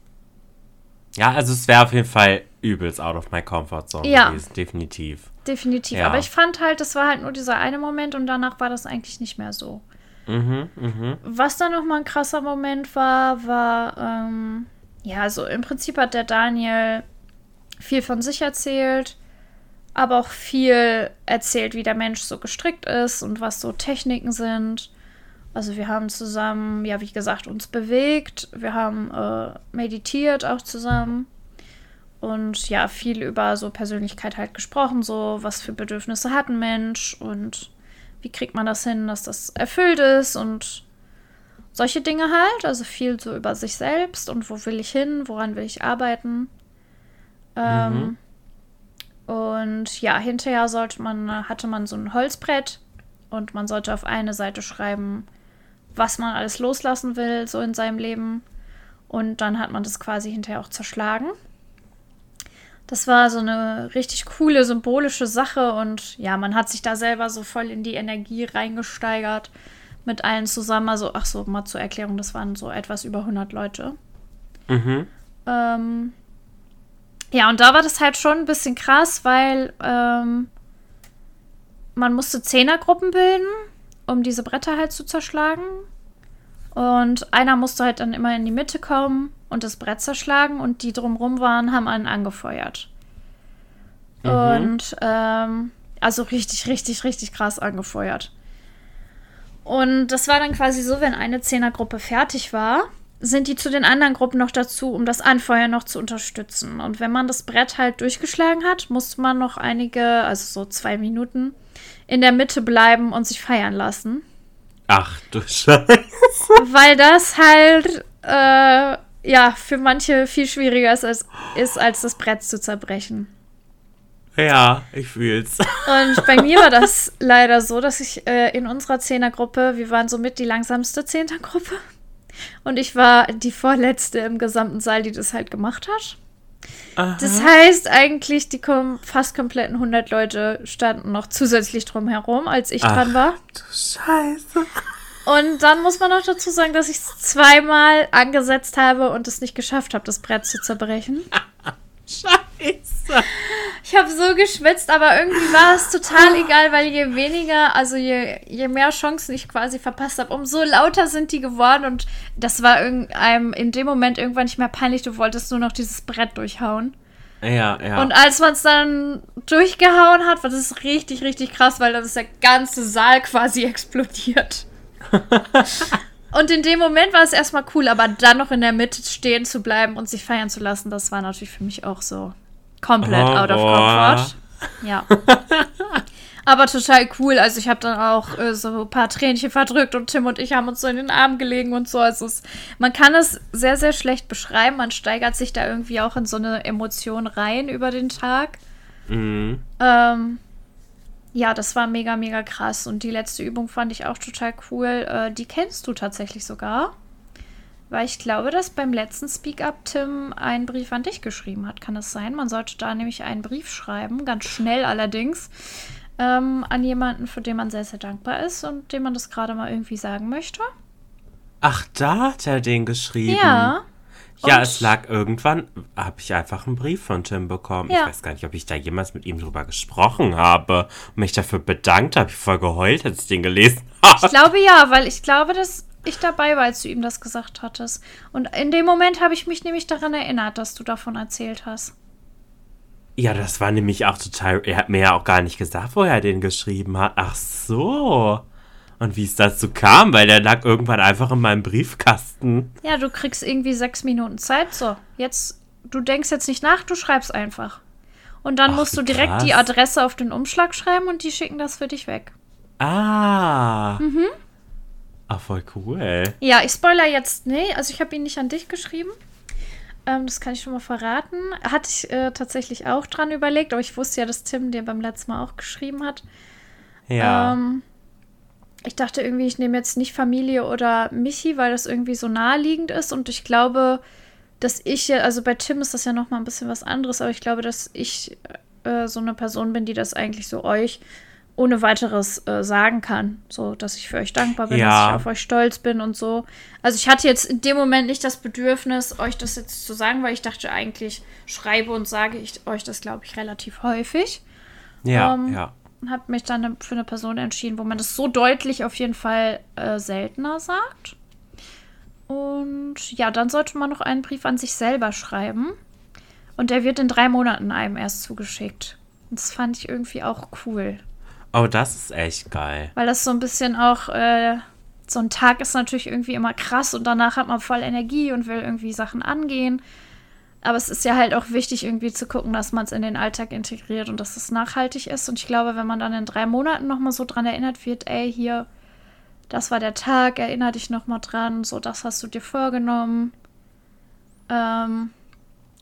Ja, also es wäre auf jeden Fall übelst out of my comfort zone Ja. gewesen, definitiv. Definitiv. Ja. Aber ich fand halt, das war halt nur dieser eine Moment und danach war das eigentlich nicht mehr so. Mhm, mhm. Was dann nochmal ein krasser Moment war, war, ähm, ja, also im Prinzip hat der Daniel viel von sich erzählt, aber auch viel erzählt, wie der Mensch so gestrickt ist und was so Techniken sind. Also wir haben zusammen, ja, wie gesagt, uns bewegt, wir haben äh, meditiert auch zusammen und ja, viel über so Persönlichkeit halt gesprochen, so was für Bedürfnisse hat ein Mensch und wie kriegt man das hin, dass das erfüllt ist und solche Dinge halt. Also viel so über sich selbst und wo will ich hin, woran will ich arbeiten. Ähm, Und ja, hinterher sollte man, hatte man so ein Holzbrett und man sollte auf eine Seite schreiben, was man alles loslassen will, so in seinem Leben. Und dann hat man das quasi hinterher auch zerschlagen. Das war so eine richtig coole, symbolische Sache und ja, man hat sich da selber so voll in die Energie reingesteigert mit allen zusammen. Also, ach so, mal zur Erklärung, das waren so etwas über 100 Leute. Mhm. Ähm, ja, und da war das halt schon ein bisschen krass, weil ähm, man musste Zehnergruppen bilden, um diese Bretter halt zu zerschlagen. Und einer musste halt dann immer in die Mitte kommen und das Brett zerschlagen und die drumrum waren, haben einen angefeuert. Und ähm, also richtig, richtig, richtig krass angefeuert. Und das war dann quasi so, wenn eine Zehnergruppe fertig war, sind die zu den anderen Gruppen noch dazu, um das Anfeuern noch zu unterstützen. Und wenn man das Brett halt durchgeschlagen hat, musste man noch einige, also so zwei Minuten, in der Mitte bleiben und sich feiern lassen. Ach du Scheiße. Weil das halt, äh, ja, für manche viel schwieriger ist als, ist, als das Brett zu zerbrechen. Ja, ich fühl's. Und bei mir war das leider so, dass ich äh, in unserer Zehnergruppe, wir waren somit die langsamste Zehnergruppe. Und ich war die vorletzte im gesamten Saal, die das halt gemacht hat. Aha. Das heißt eigentlich, die kom fast kompletten 100 Leute standen noch zusätzlich drum herum, als ich Ach. dran war. Du Scheiße. Und dann muss man noch dazu sagen, dass ich es zweimal angesetzt habe und es nicht geschafft habe, das Brett zu zerbrechen. Scheiße. Ich habe so geschwitzt, aber irgendwie war es total egal, weil je weniger, also je, je mehr Chancen ich quasi verpasst habe, umso lauter sind die geworden und das war irgendeinem in dem Moment irgendwann nicht mehr peinlich. Du wolltest nur noch dieses Brett durchhauen. Ja, ja. Und als man es dann durchgehauen hat, war das richtig, richtig krass, weil dann ist der ganze Saal quasi explodiert. und in dem Moment war es erstmal cool, aber dann noch in der Mitte stehen zu bleiben und sich feiern zu lassen, das war natürlich für mich auch so komplett out of Horror. comfort. Ja. Aber total cool. Also ich habe dann auch äh, so ein paar Tränchen verdrückt und Tim und ich haben uns so in den Arm gelegen und so. Also es, man kann es sehr, sehr schlecht beschreiben. Man steigert sich da irgendwie auch in so eine Emotion rein über den Tag. Mhm. Ähm, ja, das war mega, mega krass. Und die letzte Übung fand ich auch total cool. Äh, die kennst du tatsächlich sogar. Weil ich glaube, dass beim letzten Speak-Up Tim einen Brief an dich geschrieben hat. Kann das sein? Man sollte da nämlich einen Brief schreiben, ganz schnell allerdings, ähm, an jemanden, für den man sehr, sehr dankbar ist und dem man das gerade mal irgendwie sagen möchte. Ach, da hat er den geschrieben. Ja. Ja, Und- es lag irgendwann, habe ich einfach einen Brief von Tim bekommen. Ja. Ich weiß gar nicht, ob ich da jemals mit ihm drüber gesprochen habe und mich dafür bedankt habe. Ich voll geheult, als ich den gelesen Ich habe. glaube ja, weil ich glaube, dass ich dabei war, als du ihm das gesagt hattest. Und in dem Moment habe ich mich nämlich daran erinnert, dass du davon erzählt hast. Ja, das war nämlich auch total. Er hat mir ja auch gar nicht gesagt, woher er den geschrieben hat. Ach so. Und wie es dazu kam, weil der lag irgendwann einfach in meinem Briefkasten. Ja, du kriegst irgendwie sechs Minuten Zeit. So, jetzt, du denkst jetzt nicht nach, du schreibst einfach. Und dann Ach, musst du direkt die krass. Adresse auf den Umschlag schreiben und die schicken das für dich weg. Ah. Mhm. Ach, voll cool. Ja, ich spoiler jetzt, nee, also ich habe ihn nicht an dich geschrieben. Ähm, das kann ich schon mal verraten. Hatte ich äh, tatsächlich auch dran überlegt, aber ich wusste ja, dass Tim dir beim letzten Mal auch geschrieben hat. Ja. Ähm, ich dachte irgendwie, ich nehme jetzt nicht Familie oder Michi, weil das irgendwie so naheliegend ist. Und ich glaube, dass ich, ja- also bei Tim ist das ja noch mal ein bisschen was anderes, aber ich glaube, dass ich äh, so eine Person bin, die das eigentlich so euch ohne weiteres äh, sagen kann. So, dass ich für euch dankbar bin, Ja. dass ich auf euch stolz bin und so. Also ich hatte jetzt in dem Moment nicht das Bedürfnis, euch das jetzt zu sagen, weil ich dachte eigentlich, schreibe und sage ich euch das, glaube ich, relativ häufig ja, ähm, ja. und habe mich dann für eine Person entschieden, wo man das so deutlich auf jeden Fall äh, seltener sagt. Und ja, dann sollte man noch einen Brief an sich selber schreiben. Und der wird in drei Monaten einem erst zugeschickt. Und das fand ich irgendwie auch cool. Oh, das ist echt geil. Weil das so ein bisschen auch, äh, so ein Tag ist natürlich irgendwie immer krass und danach hat man voll Energie und will irgendwie Sachen angehen. Aber es ist ja halt auch wichtig, irgendwie zu gucken, dass man es in den Alltag integriert und dass es nachhaltig ist. Und ich glaube, wenn man dann in drei Monaten nochmal so dran erinnert wird, ey, hier, das war der Tag, erinnere dich nochmal dran, so, das hast du dir vorgenommen. Ähm,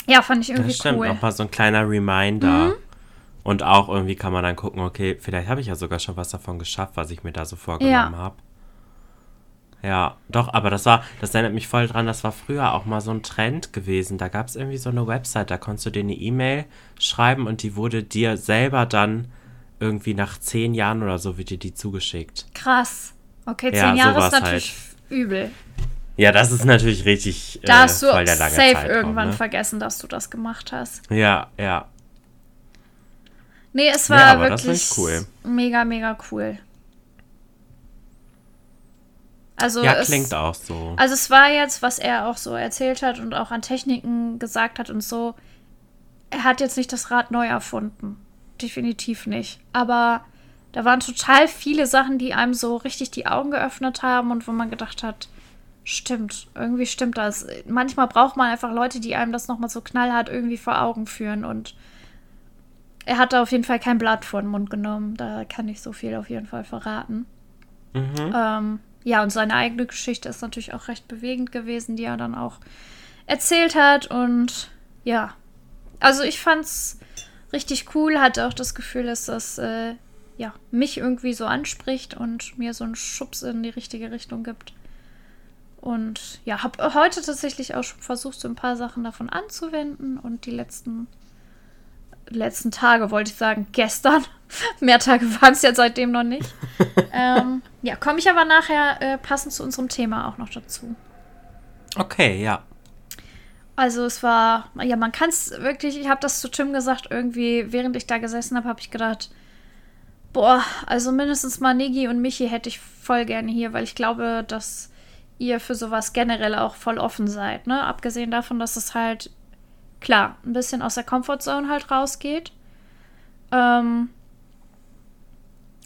ja, fand ich irgendwie Das stimmt, cool. nochmal so ein kleiner Reminder. Und auch irgendwie kann man dann gucken, okay, vielleicht habe ich ja sogar schon was davon geschafft, was ich mir da so vorgenommen Ja. habe. Ja, doch, aber das war, das erinnert mich voll dran, das war früher auch mal so ein Trend gewesen. Da gab es irgendwie so eine Website, da konntest du dir eine E-Mail schreiben und die wurde dir selber dann irgendwie nach zehn Jahren oder so wird dir die zugeschickt. Krass. Okay, zehn Ja, Jahre ist sowas halt. natürlich übel. Ja, das ist natürlich richtig Da äh, hast du voll der lange safe Zeitraum, irgendwann ne? vergessen, dass du das gemacht hast. Ja, ja. Nee, es Nee, war das wirklich cool. mega, mega cool. Also Ja, es, klingt auch so. Also es war jetzt, was er auch so erzählt hat und auch an Techniken gesagt hat und so. Er hat jetzt nicht das Rad neu erfunden. Definitiv nicht. Aber da waren total viele Sachen, die einem so richtig die Augen geöffnet haben und wo man gedacht hat, stimmt, irgendwie stimmt das. Manchmal braucht man einfach Leute, die einem das nochmal so knallhart irgendwie vor Augen führen und er hat da auf jeden Fall kein Blatt vor den Mund genommen. Da kann ich so viel auf jeden Fall verraten. Mhm. Ähm, ja, und seine eigene Geschichte ist natürlich auch recht bewegend gewesen, die er dann auch erzählt hat. Und ja, also ich fand's richtig cool, hatte auch das Gefühl, dass das äh, ja, mich irgendwie so anspricht und mir so einen Schubs in die richtige Richtung gibt. Und ja, habe heute tatsächlich auch schon versucht, so ein paar Sachen davon anzuwenden und die letzten letzten Tage, wollte ich sagen, gestern. Mehr Tage waren es ja seitdem noch nicht. ähm, ja, komme ich aber nachher äh, passend zu unserem Thema auch noch dazu. Okay, ja. Also es war, ja, man kann es wirklich, ich habe das zu Tim gesagt, irgendwie, während ich da gesessen habe, habe ich gedacht, boah, also mindestens mal Nigi und Michi hätte ich voll gerne hier, weil ich glaube, dass ihr für sowas generell auch voll offen seid, ne? Abgesehen davon, dass es halt, klar, ein bisschen aus der Comfortzone halt rausgeht. Ähm,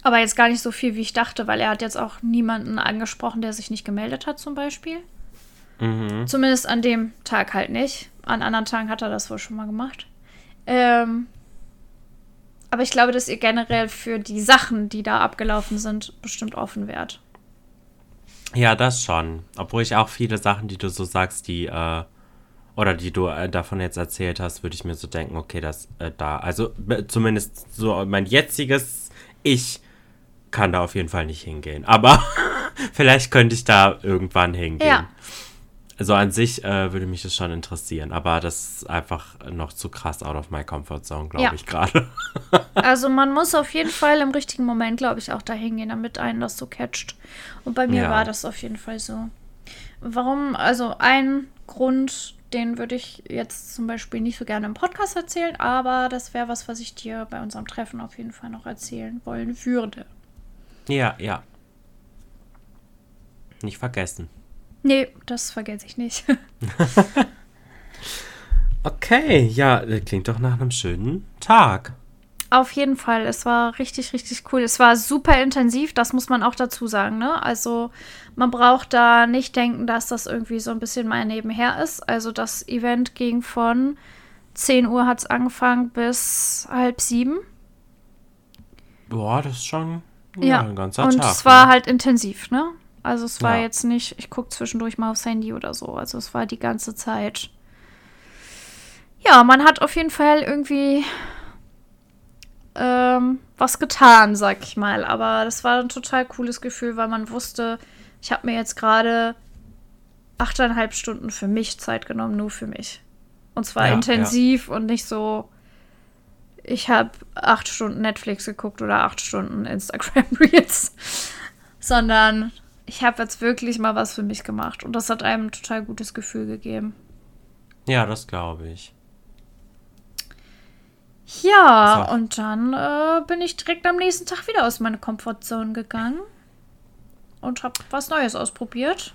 aber jetzt gar nicht so viel, wie ich dachte, weil er hat jetzt auch niemanden angesprochen, der sich nicht gemeldet hat, zum Beispiel. Mhm. Zumindest an dem Tag halt nicht. An anderen Tagen hat er das wohl schon mal gemacht. Ähm, aber ich glaube, dass ihr generell für die Sachen, die da abgelaufen sind, bestimmt offen wärt. Ja, das schon. Obwohl ich auch viele Sachen, die du so sagst, die, äh, oder die du äh, davon jetzt erzählt hast, würde ich mir so denken, okay, das äh, da, also zumindest so mein jetziges Ich kann da auf jeden Fall nicht hingehen. Aber vielleicht könnte ich da irgendwann hingehen. Ja. Also an sich äh, würde mich das schon interessieren, aber das ist einfach noch zu krass out of my comfort zone, glaube Ja. ich gerade. Also man muss auf jeden Fall im richtigen Moment, glaube ich, auch da hingehen, damit einen das so catcht. Und bei mir Ja. war das auf jeden Fall so. Warum? Also ein Grund, den würde ich jetzt zum Beispiel nicht so gerne im Podcast erzählen, aber das wäre was, was ich dir bei unserem Treffen auf jeden Fall noch erzählen wollen würde. ja, ja. Nicht vergessen. Nee, das vergesse ich nicht. Okay, ja, das klingt doch nach einem schönen Tag. Auf jeden Fall, es war richtig, richtig cool. Es war super intensiv, das muss man auch dazu sagen, ne? Also man braucht da nicht denken, dass das irgendwie so ein bisschen mal nebenher ist. Also das Event ging von 10 Uhr hat es angefangen bis halb sieben. Boah, das ist schon ja, Ja, ein ganzer und Tag. es war ne? halt intensiv, ne? Also es war Ja. jetzt nicht, ich gucke zwischendurch mal aufs Handy oder so. Also es war die ganze Zeit ja, man hat auf jeden Fall irgendwie ähm, was getan, sag ich mal. Aber das war ein total cooles Gefühl, weil man wusste, ich habe mir jetzt gerade achteinhalb Stunden für mich Zeit genommen, nur für mich. Und zwar Ja, intensiv und nicht so, ich habe acht Stunden Netflix geguckt oder acht Stunden Instagram Reels, sondern ich habe jetzt wirklich mal was für mich gemacht. Und das hat einem ein total gutes Gefühl gegeben. Ja, das glaube ich. Ja, So. und dann äh, bin ich direkt am nächsten Tag wieder aus meiner Komfortzone gegangen und habe was Neues ausprobiert.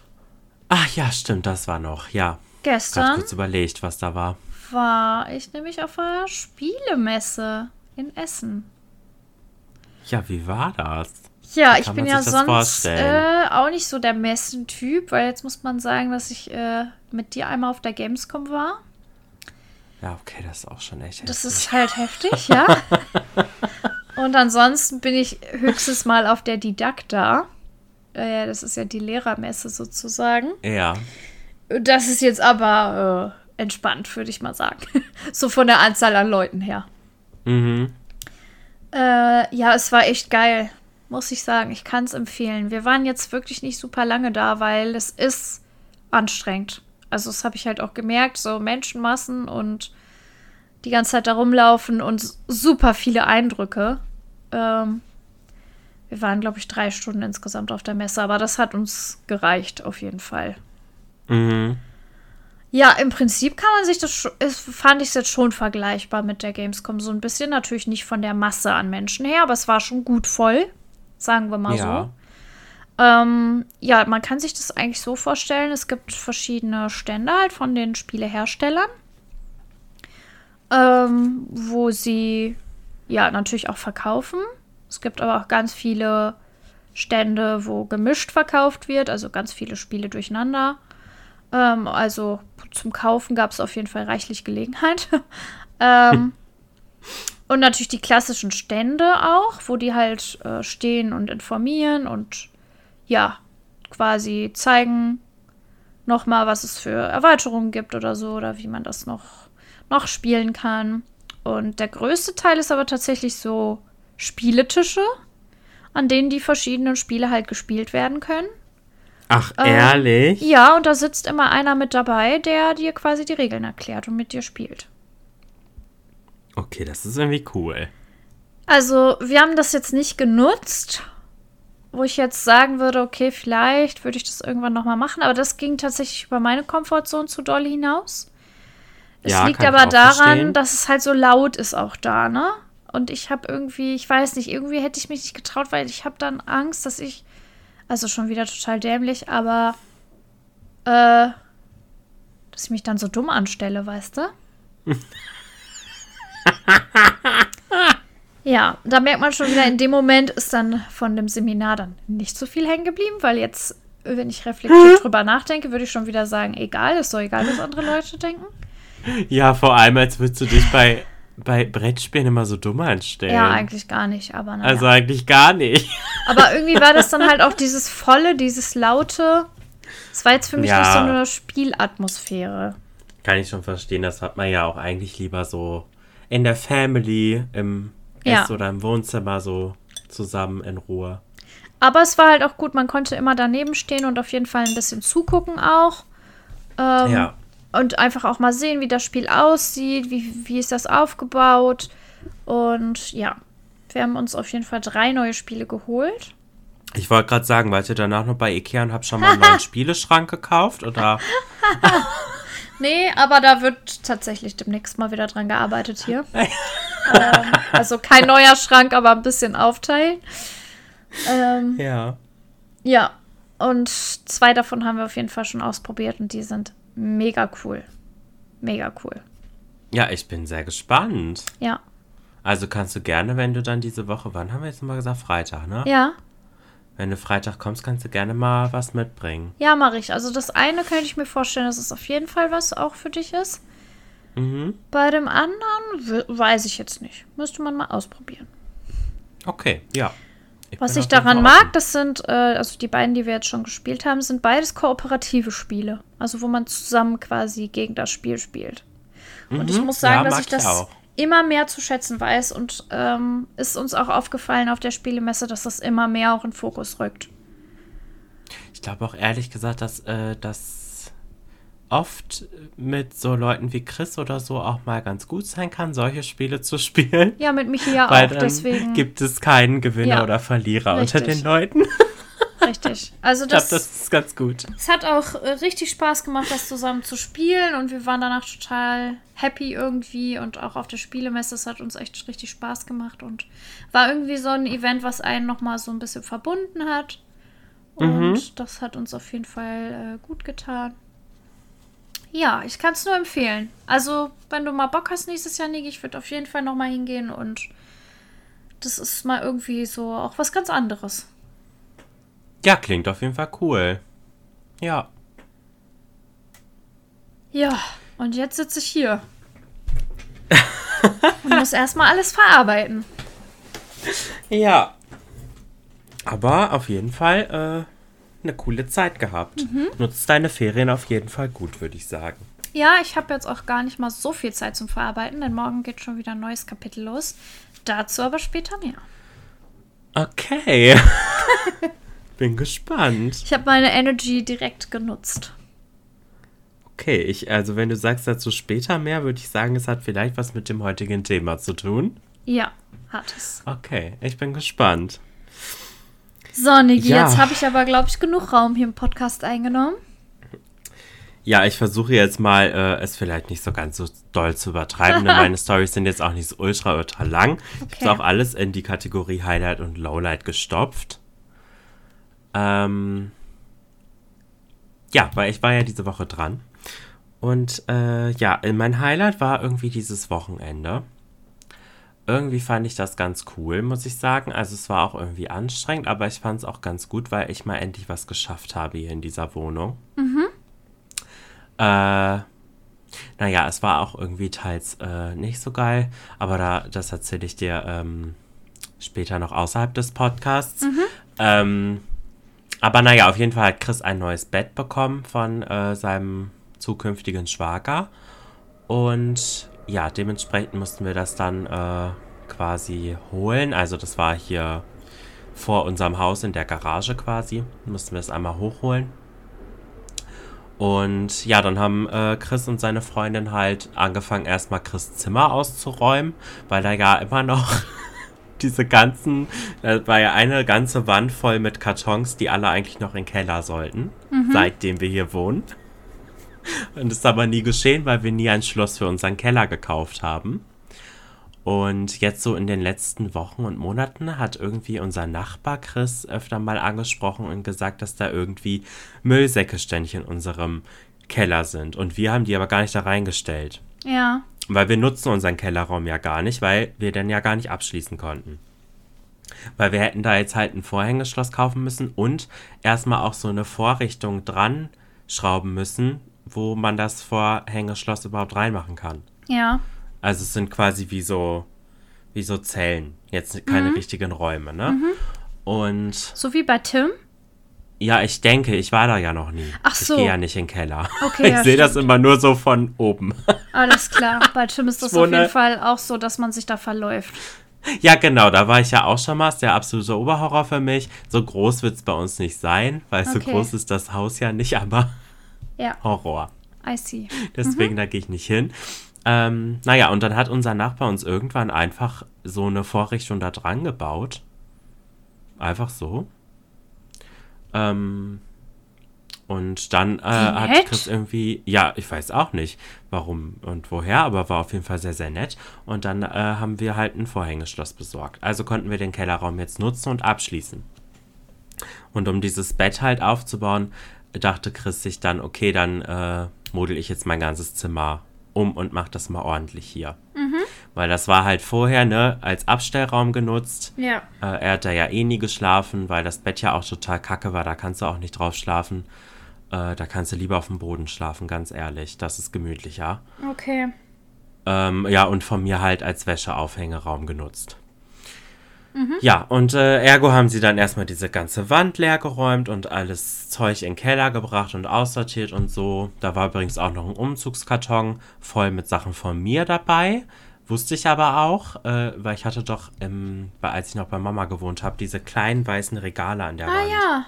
Ach ja, stimmt, das war noch. Ja, Gestern kurz überlegt, was da war. war ich nämlich auf einer Spielemesse in Essen. Ja, wie war das? Ja, ich bin ja sonst äh, auch nicht so der Messentyp, weil jetzt muss man sagen, dass ich äh, mit dir einmal auf der Gamescom war. Ja, okay, das ist auch schon echt Das heftig. ist halt heftig, ja. Und ansonsten bin ich höchstens mal auf der Didakta. Äh, das ist ja die Lehrermesse sozusagen. Ja, Das ist jetzt aber äh, entspannt, würde ich mal sagen. so von der Anzahl an Leuten her. mhm. Äh, ja, es war echt geil, muss ich sagen. Ich kann es empfehlen. Wir waren jetzt wirklich nicht super lange da, weil es ist anstrengend. Also das habe ich halt auch gemerkt, so Menschenmassen und die ganze Zeit da rumlaufen und super viele Eindrücke. Ähm, wir waren, glaube ich, drei Stunden insgesamt auf der Messe, aber das hat uns gereicht, auf jeden Fall. Mhm. Ja, im Prinzip kann man sich das, es fand ich es jetzt schon vergleichbar mit der Gamescom. So ein bisschen natürlich nicht von der Masse an Menschen her, aber es war schon gut voll, sagen wir mal Ja. so. Ähm, ja, man kann sich das eigentlich so vorstellen, es gibt verschiedene Stände halt von den Spieleherstellern, ähm, wo sie ja natürlich auch verkaufen. Es gibt aber auch ganz viele Stände, wo gemischt verkauft wird, also ganz viele Spiele durcheinander. Ähm, also zum Kaufen gab es auf jeden Fall reichlich Gelegenheit. ähm, und natürlich die klassischen Stände auch, wo die halt äh, stehen und informieren und ja, quasi zeigen nochmal, was es für Erweiterungen gibt oder so oder wie man das noch, noch spielen kann. Und der größte Teil ist aber tatsächlich so Spieletische, an denen die verschiedenen Spiele halt gespielt werden können. Ach, Ähm, ehrlich? Ja, und da sitzt immer einer mit dabei, der dir quasi die Regeln erklärt und mit dir spielt. Okay, das ist irgendwie cool. Also, wir haben das jetzt nicht genutzt, wo ich jetzt sagen würde, okay, vielleicht würde ich das irgendwann nochmal machen, aber das ging tatsächlich über meine Komfortzone zu doll hinaus. Es Ja, liegt aber daran, verstehen. dass es halt so laut ist auch da, ne? Und ich habe irgendwie, ich weiß nicht, irgendwie hätte ich mich nicht getraut, weil ich habe dann Angst, dass ich, also schon wieder total dämlich, aber äh, dass ich mich dann so dumm anstelle, weißt du? Ja, da merkt man schon wieder, in dem Moment ist dann von dem Seminar dann nicht so viel hängen geblieben, weil jetzt, wenn ich reflektiert drüber nachdenke, würde ich schon wieder sagen, egal, ist doch egal, was andere Leute denken. Ja, vor allem, als würdest du dich bei, bei Brettspielen immer so dumm anstellen. Ja, eigentlich gar nicht, aber naja. Also eigentlich gar nicht. aber irgendwie war das dann halt auch dieses volle, dieses laute. Es war jetzt für mich Ja. nicht so eine Spielatmosphäre. Kann ich schon verstehen, das hat man ja auch eigentlich lieber so in der Family, im Ja. Oder im Wohnzimmer so zusammen in Ruhe. Aber es war halt auch gut, man konnte immer daneben stehen und auf jeden Fall ein bisschen zugucken auch. Ähm, Ja. Und einfach auch mal sehen, wie das Spiel aussieht, wie, wie ist das aufgebaut. Und ja, wir haben uns auf jeden Fall drei neue Spiele geholt. Ich wollte gerade sagen, wart ihr danach noch bei Ikea und habt schon mal einen neuen Spieleschrank gekauft? Oder? Nee, aber da wird tatsächlich demnächst mal wieder dran gearbeitet hier. ähm, also kein neuer Schrank, aber ein bisschen aufteilen. Ähm, Ja. ja, und zwei davon haben wir auf jeden Fall schon ausprobiert und die sind mega cool. Mega cool. Ja, ich bin sehr gespannt. Ja. Also kannst du gerne, wenn du dann diese Woche, wann haben wir jetzt nochmal gesagt? Freitag, ne? Ja, Wenn du Freitag kommst, kannst du gerne mal was mitbringen. ja, mache ich. Also das eine könnte ich mir vorstellen, dass es auf jeden Fall was auch für dich ist. Mhm. Bei dem anderen we- weiß ich jetzt nicht. Müsste man mal ausprobieren. Okay, ja. Was ich auf jeden daran mag, das sind, äh, also die beiden, die wir jetzt schon gespielt haben, sind beides kooperative Spiele. Also wo man zusammen quasi gegen das Spiel spielt. Und ich Mhm. muss sagen, Ja, dass ich das ich. Immer mehr zu schätzen weiß und ähm, ist uns auch aufgefallen auf der Spielemesse, dass das immer mehr auch in Fokus rückt. Ich glaube auch ehrlich gesagt, dass äh, das oft mit so Leuten wie Chris oder so auch mal ganz gut sein kann, solche Spiele zu spielen. Ja, mit Michi ja Weil auch, dann deswegen. gibt es keinen Gewinner Ja, oder Verlierer unter richtig. den Leuten. Richtig. Also Ich glaube, das, das ist ganz gut. es hat auch äh, richtig Spaß gemacht, das zusammen zu spielen und wir waren danach total happy irgendwie und auch auf der Spielemesse, es hat uns echt richtig Spaß gemacht und war irgendwie so ein Event, was einen nochmal so ein bisschen verbunden hat. Und Mhm. das hat uns auf jeden Fall äh, gut getan. Ja, ich kann es nur empfehlen. Also, wenn du mal Bock hast nächstes Jahr, Niki, ich würde auf jeden Fall nochmal hingehen und das ist mal irgendwie so auch was ganz anderes. Ja, klingt auf jeden Fall cool. Ja. Ja, und jetzt sitze ich hier. und muss erstmal alles verarbeiten. Ja. Aber auf jeden Fall äh, eine coole Zeit gehabt. Mhm. Nutzt deine Ferien auf jeden Fall gut, würde ich sagen. Ja, ich habe jetzt auch gar nicht mal so viel Zeit zum Verarbeiten, denn morgen geht schon wieder ein neues Kapitel los. Dazu aber später mehr. Okay. Bin gespannt. Ich habe meine Energy direkt genutzt. Okay, ich, also wenn du sagst dazu später mehr, würde ich sagen, es hat vielleicht was mit dem heutigen Thema zu tun. Ja, hat es. Okay, ich bin gespannt. So, Niki, Ja. jetzt habe ich aber, glaube ich, genug Raum hier im Podcast eingenommen. Ja, ich versuche jetzt mal, äh, es vielleicht nicht so ganz so doll zu übertreiben, denn meine Stories sind jetzt auch nicht so ultra, ultra lang. Ich Okay. habe auch alles in die Kategorie Highlight und Lowlight gestopft. Ähm, ja, weil ich war ja diese Woche dran. Und äh, ja, mein Highlight war irgendwie dieses Wochenende. Irgendwie fand ich das ganz cool, muss ich sagen. Also es war auch irgendwie anstrengend, aber ich fand es auch ganz gut, weil ich mal endlich was geschafft habe hier in dieser Wohnung. Äh, naja, es war auch irgendwie teils äh, nicht so geil, aber da, das erzähle ich dir ähm, später noch außerhalb des Podcasts. Ähm, aber naja, auf jeden Fall hat Chris ein neues Bett bekommen von äh, seinem zukünftigen Schwager. Und ja, dementsprechend mussten wir das dann äh, quasi holen. Also das war hier vor unserem Haus in der Garage quasi. Mussten wir das einmal hochholen. Und ja, dann haben äh, Chris und seine Freundin halt angefangen, erstmal Chris Zimmer auszuräumen, weil da ja immer noch diese ganzen, da war ja eine ganze Wand voll mit Kartons, die alle eigentlich noch in den Keller sollten, seitdem wir hier wohnen. Und das ist aber nie geschehen, weil wir nie ein Schloss für unseren Keller gekauft haben. Und jetzt so in den letzten Wochen und Monaten hat irgendwie unser Nachbar Chris öfter mal angesprochen und gesagt, dass da irgendwie Müllsäcke ständig in unserem Keller sind. Und wir haben die aber gar nicht da reingestellt. Ja. Weil wir nutzen unseren Kellerraum ja gar nicht, weil wir den ja gar nicht abschließen konnten. Weil wir hätten da jetzt halt ein Vorhängeschloss kaufen müssen und erstmal auch so eine Vorrichtung dran schrauben müssen, wo man das Vorhängeschloss überhaupt reinmachen kann. Ja. Also es sind quasi wie so, wie so Zellen. Jetzt keine richtigen Räume, ne? Und So wie bei Tim. Ja, ich denke, ich war da ja noch nie. Ach so. Ich gehe ja nicht in den Keller. Okay, ich ja, sehe das immer nur so von oben. Alles klar. Bei Tim ist das Ich auf jeden Fall auch so, dass man sich da verläuft. Ja, genau, da war ich ja auch schon mal. Ist der absolute Oberhorror für mich. So groß wird es bei uns nicht sein, weil so Okay. groß ist das Haus ja nicht, aber Ja, Horror. I see. Deswegen, da gehe ich nicht hin. Ähm, naja, und dann hat unser Nachbar uns irgendwann einfach so eine Vorrichtung da dran gebaut. Einfach so. Ähm, und dann äh, hat. Chris irgendwie, ja, ich weiß auch nicht, warum und woher, aber war auf jeden Fall sehr, sehr nett. Und dann äh, haben wir halt ein Vorhängeschloss besorgt. Also konnten wir den Kellerraum jetzt nutzen und abschließen. Und um dieses Bett halt aufzubauen, dachte Chris sich dann, okay, dann äh, model ich jetzt mein ganzes Zimmer um und mach das mal ordentlich hier. Weil das war halt vorher, ne, als Abstellraum genutzt. Ja. Äh, er hat da ja eh nie geschlafen, weil das Bett ja auch total kacke war. Da kannst du auch nicht drauf schlafen. Äh, da kannst du lieber auf dem Boden schlafen, ganz ehrlich. Das ist gemütlicher. Okay. Ähm, ja, und von mir halt als Wäscheaufhängeraum genutzt. Ja, und äh, ergo haben sie dann erstmal diese ganze Wand leer geräumt und alles Zeug in den Keller gebracht und aussortiert und so. Da war übrigens auch noch ein Umzugskarton voll mit Sachen von mir dabei. Wusste ich aber auch, äh, weil ich hatte doch, im, bei- als ich noch bei Mama gewohnt habe, diese kleinen weißen Regale an der Ah Wand. ja.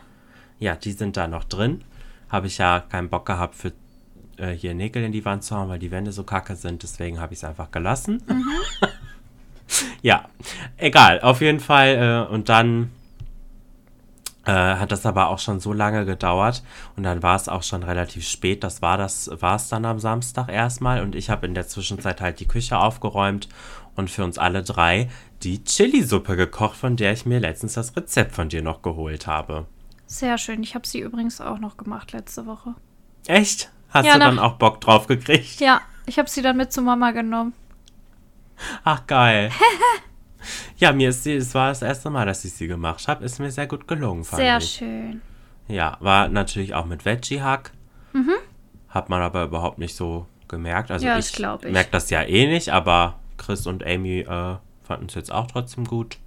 Ja, die sind da noch drin. Habe ich ja keinen Bock gehabt, für äh, hier Nägel in die Wand zu hauen, weil die Wände so kacke sind. Deswegen habe ich es einfach gelassen. ja, egal. Auf jeden Fall. Äh, und dann äh, hat das aber auch schon so lange gedauert. Und dann war es auch schon relativ spät. Das war das war es dann am Samstag erstmal. Und ich habe in der Zwischenzeit halt die Küche aufgeräumt und für uns alle drei die Chili-Suppe gekocht, von der ich mir letztens das Rezept von dir noch geholt habe. Sehr schön. Ich habe sie übrigens auch noch gemacht letzte Woche. Echt? Hast Ja, du dann auch Bock drauf gekriegt? Ja, ich habe sie dann mit zu Mama genommen. Ach, geil. ja, mir ist sie, es war das erste Mal, dass ich sie gemacht habe. Ist mir sehr gut gelungen, fand Sehr ich. schön. Ja, war natürlich auch mit Veggie-Hack. Hat man aber überhaupt nicht so gemerkt. Also Mhm. Ja, ich, glaub ich. merke das ja eh nicht, aber Chris und Amy äh, fanden es jetzt auch trotzdem gut.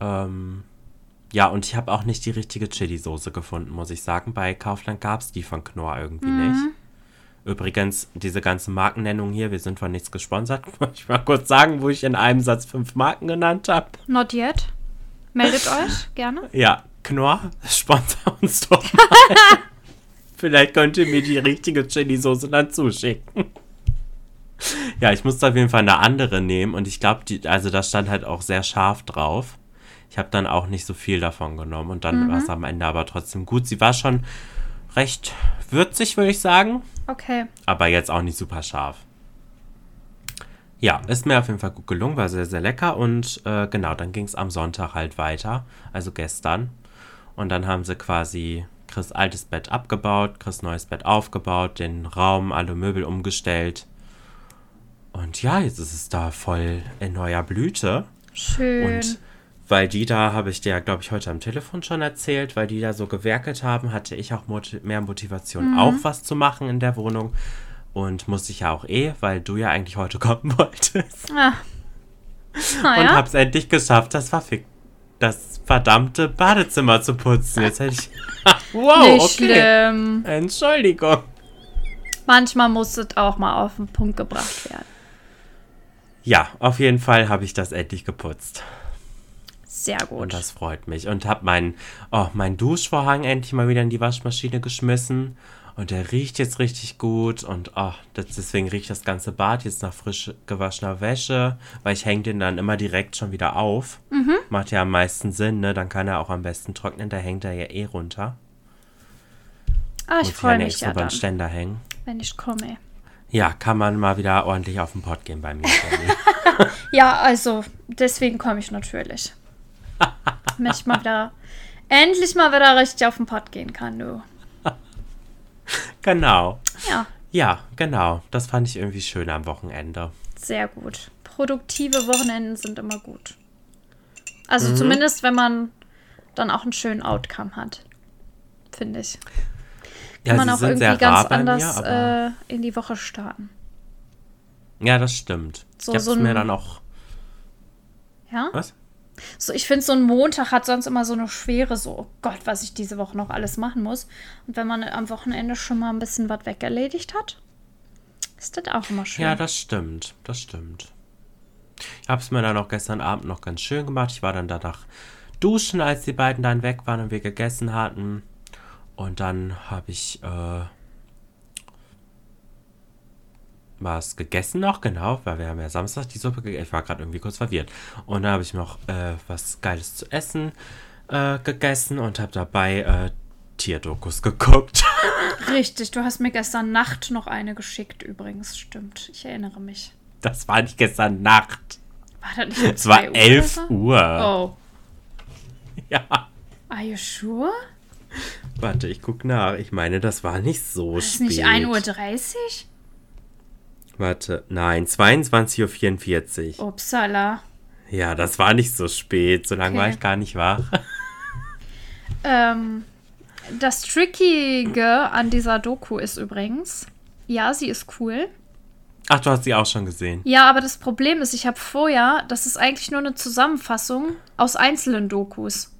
Ähm, ja, und ich habe auch nicht die richtige Chili-Soße gefunden, muss ich sagen. Bei Kaufland gab es die von Knorr irgendwie Mhm. nicht. Übrigens, diese ganzen Markennennungen hier, wir sind von nichts gesponsert. Wollte ich mal kurz sagen, wo ich in einem Satz fünf Marken genannt habe. Not yet. Meldet euch gerne. Ja, Knorr, sponsor uns doch mal. Vielleicht könnt ihr mir die richtige Chili-Soße dann zuschicken. Ja, ich musste auf jeden Fall eine andere nehmen und ich glaube, also da stand halt auch sehr scharf drauf. Ich habe dann auch nicht so viel davon genommen und dann war es am Ende aber trotzdem gut. Sie war schon recht würzig, würde ich sagen, Okay. aber jetzt auch nicht super scharf. Ja, ist mir auf jeden Fall gut gelungen, war sehr, sehr lecker und äh, genau, dann ging es am Sonntag halt weiter, also gestern. Und dann haben sie quasi Chris altes Bett abgebaut, Chris neues Bett aufgebaut, den Raum, alle Möbel umgestellt. Und ja, jetzt ist es da voll in neuer Blüte. Schön. Und weil die da, habe ich dir ja, glaube ich, heute am Telefon schon erzählt, weil die da so gewerkelt haben, hatte ich auch moti mehr Motivation, auch was zu machen in der Wohnung. Und musste ich ja auch eh, weil du ja eigentlich heute kommen wolltest. ah. Und Naja. hab's endlich geschafft, das, verfick das verdammte Badezimmer zu putzen. Jetzt hätte ich. wow, Nicht okay. schlimm. Entschuldigung. Manchmal muss es auch mal auf den Punkt gebracht werden. Ja, auf jeden Fall habe ich das endlich geputzt. Sehr gut. Und das freut mich. Und habe meinen oh, mein Duschvorhang endlich mal wieder in die Waschmaschine geschmissen. Und der riecht jetzt richtig gut. Und oh, das, deswegen riecht das ganze Bad jetzt nach frisch gewaschener Wäsche. Weil ich hänge den dann immer direkt schon wieder auf. Macht ja am meisten Sinn, ne? Dann kann er auch am besten trocknen. Da hängt er ja eh runter. ah, ich freue mich ja dann, Ständer hängen. wenn ich komme. Ja, kann man mal wieder ordentlich auf den Pott gehen bei mir. Ja, also deswegen komme ich natürlich. Wenn ich mal wieder, endlich mal wieder richtig auf den Pott gehen kann, du. genau. Ja, Ja, genau. Das fand ich irgendwie schön am Wochenende. sehr gut. Produktive Wochenenden sind immer gut. Also Mhm. zumindest, wenn man dann auch einen schönen Outcome hat. Finde ich. Ja, Kann man sie auch irgendwie ganz mir, anders aber- äh, in die Woche starten. Ja, das stimmt. So- ich hab's so ein- mir dann auch. Ja? Was? So, ich finde, so ein Montag hat sonst immer so eine Schwere, so, oh Gott, was ich diese Woche noch alles machen muss. Und wenn man am Wochenende schon mal ein bisschen was wegerledigt hat, ist das auch immer schön. Ja, das stimmt. Das stimmt. Ich hab's mir dann auch gestern Abend noch ganz schön gemacht. Ich war dann danach duschen, als die beiden dann weg waren und wir gegessen hatten. Und dann habe ich äh, was gegessen noch, genau, weil wir haben ja Samstag die Suppe gegessen. Ich war gerade irgendwie kurz verwirrt. Und dann habe ich noch äh, was Geiles zu essen äh, gegessen und habe dabei äh, Tierdokus geguckt. Richtig, du hast mir gestern Nacht noch eine geschickt, übrigens. Stimmt, ich erinnere mich. Das war nicht gestern Nacht. War das nicht um Es war 2 Uhr 11 oder so? Uhr. Oh, Ja. are you sure? Warte, ich guck nach. Ich meine, das war nicht so Ist spät. nicht 1.30 Uhr? Warte, nein, 22.44 Uhr. Upsala. Ja, das war nicht so spät. So lange war Okay. ich gar nicht wach. Ähm, das Trickige an dieser Doku ist übrigens, ja, sie ist cool. Ach, du hast sie auch schon gesehen. Ja, aber das Problem ist, ich habe vorher, das ist eigentlich nur eine Zusammenfassung aus einzelnen Dokus.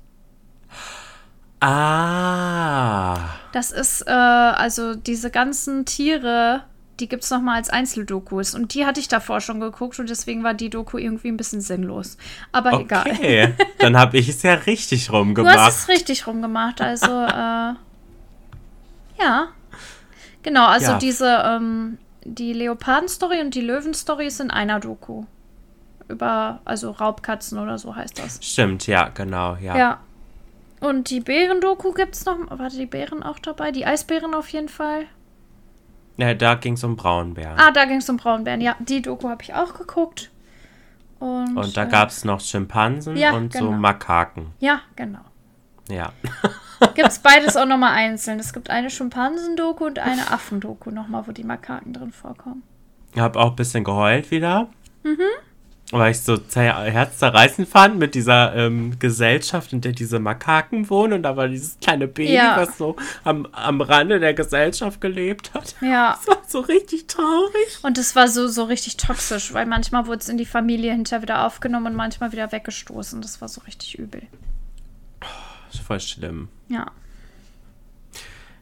Ah. Das ist, äh, also diese ganzen Tiere, die gibt es nochmal als Einzeldokus. Und die hatte ich davor schon geguckt und deswegen war die Doku irgendwie ein bisschen sinnlos. Aber Okay. egal. Dann habe ich es ja richtig Du rumgemacht. hast es richtig rumgemacht. Also, äh, ja. Genau, also Ja. diese, ähm, die Leoparden-Story und die Löwen-Story ist in einer Doku. Über, also Raubkatzen oder so heißt das. Stimmt, ja, genau, ja. Ja. Und die Bären-Doku gibt es noch. Warte, die Bären auch dabei? Die Eisbären auf jeden Fall. Ja, da ging es um Braunbären. Ah, da ging es um Braunbären. Ja, die Doku habe ich auch geguckt. Und, Und da äh, gab es noch Schimpansen Ja, und so genau. Makaken. Ja, genau. Ja. Gibt es beides auch nochmal einzeln. Es gibt eine Schimpansen-Doku und eine Affen-Doku nochmal, wo die Makaken drin vorkommen. Ich habe auch ein bisschen geheult wieder. Mhm. Weil ich so zer- herzzerreißend fand mit dieser ähm, Gesellschaft, in der diese Makaken wohnen. Und da war dieses kleine Baby, Ja. was so am, am Rande der Gesellschaft gelebt hat. Ja. Das war so richtig traurig. Und es war so, so richtig toxisch, weil manchmal wurde es in die Familie hinterher wieder aufgenommen und manchmal wieder weggestoßen. Das war so richtig übel. Voll schlimm. Ja.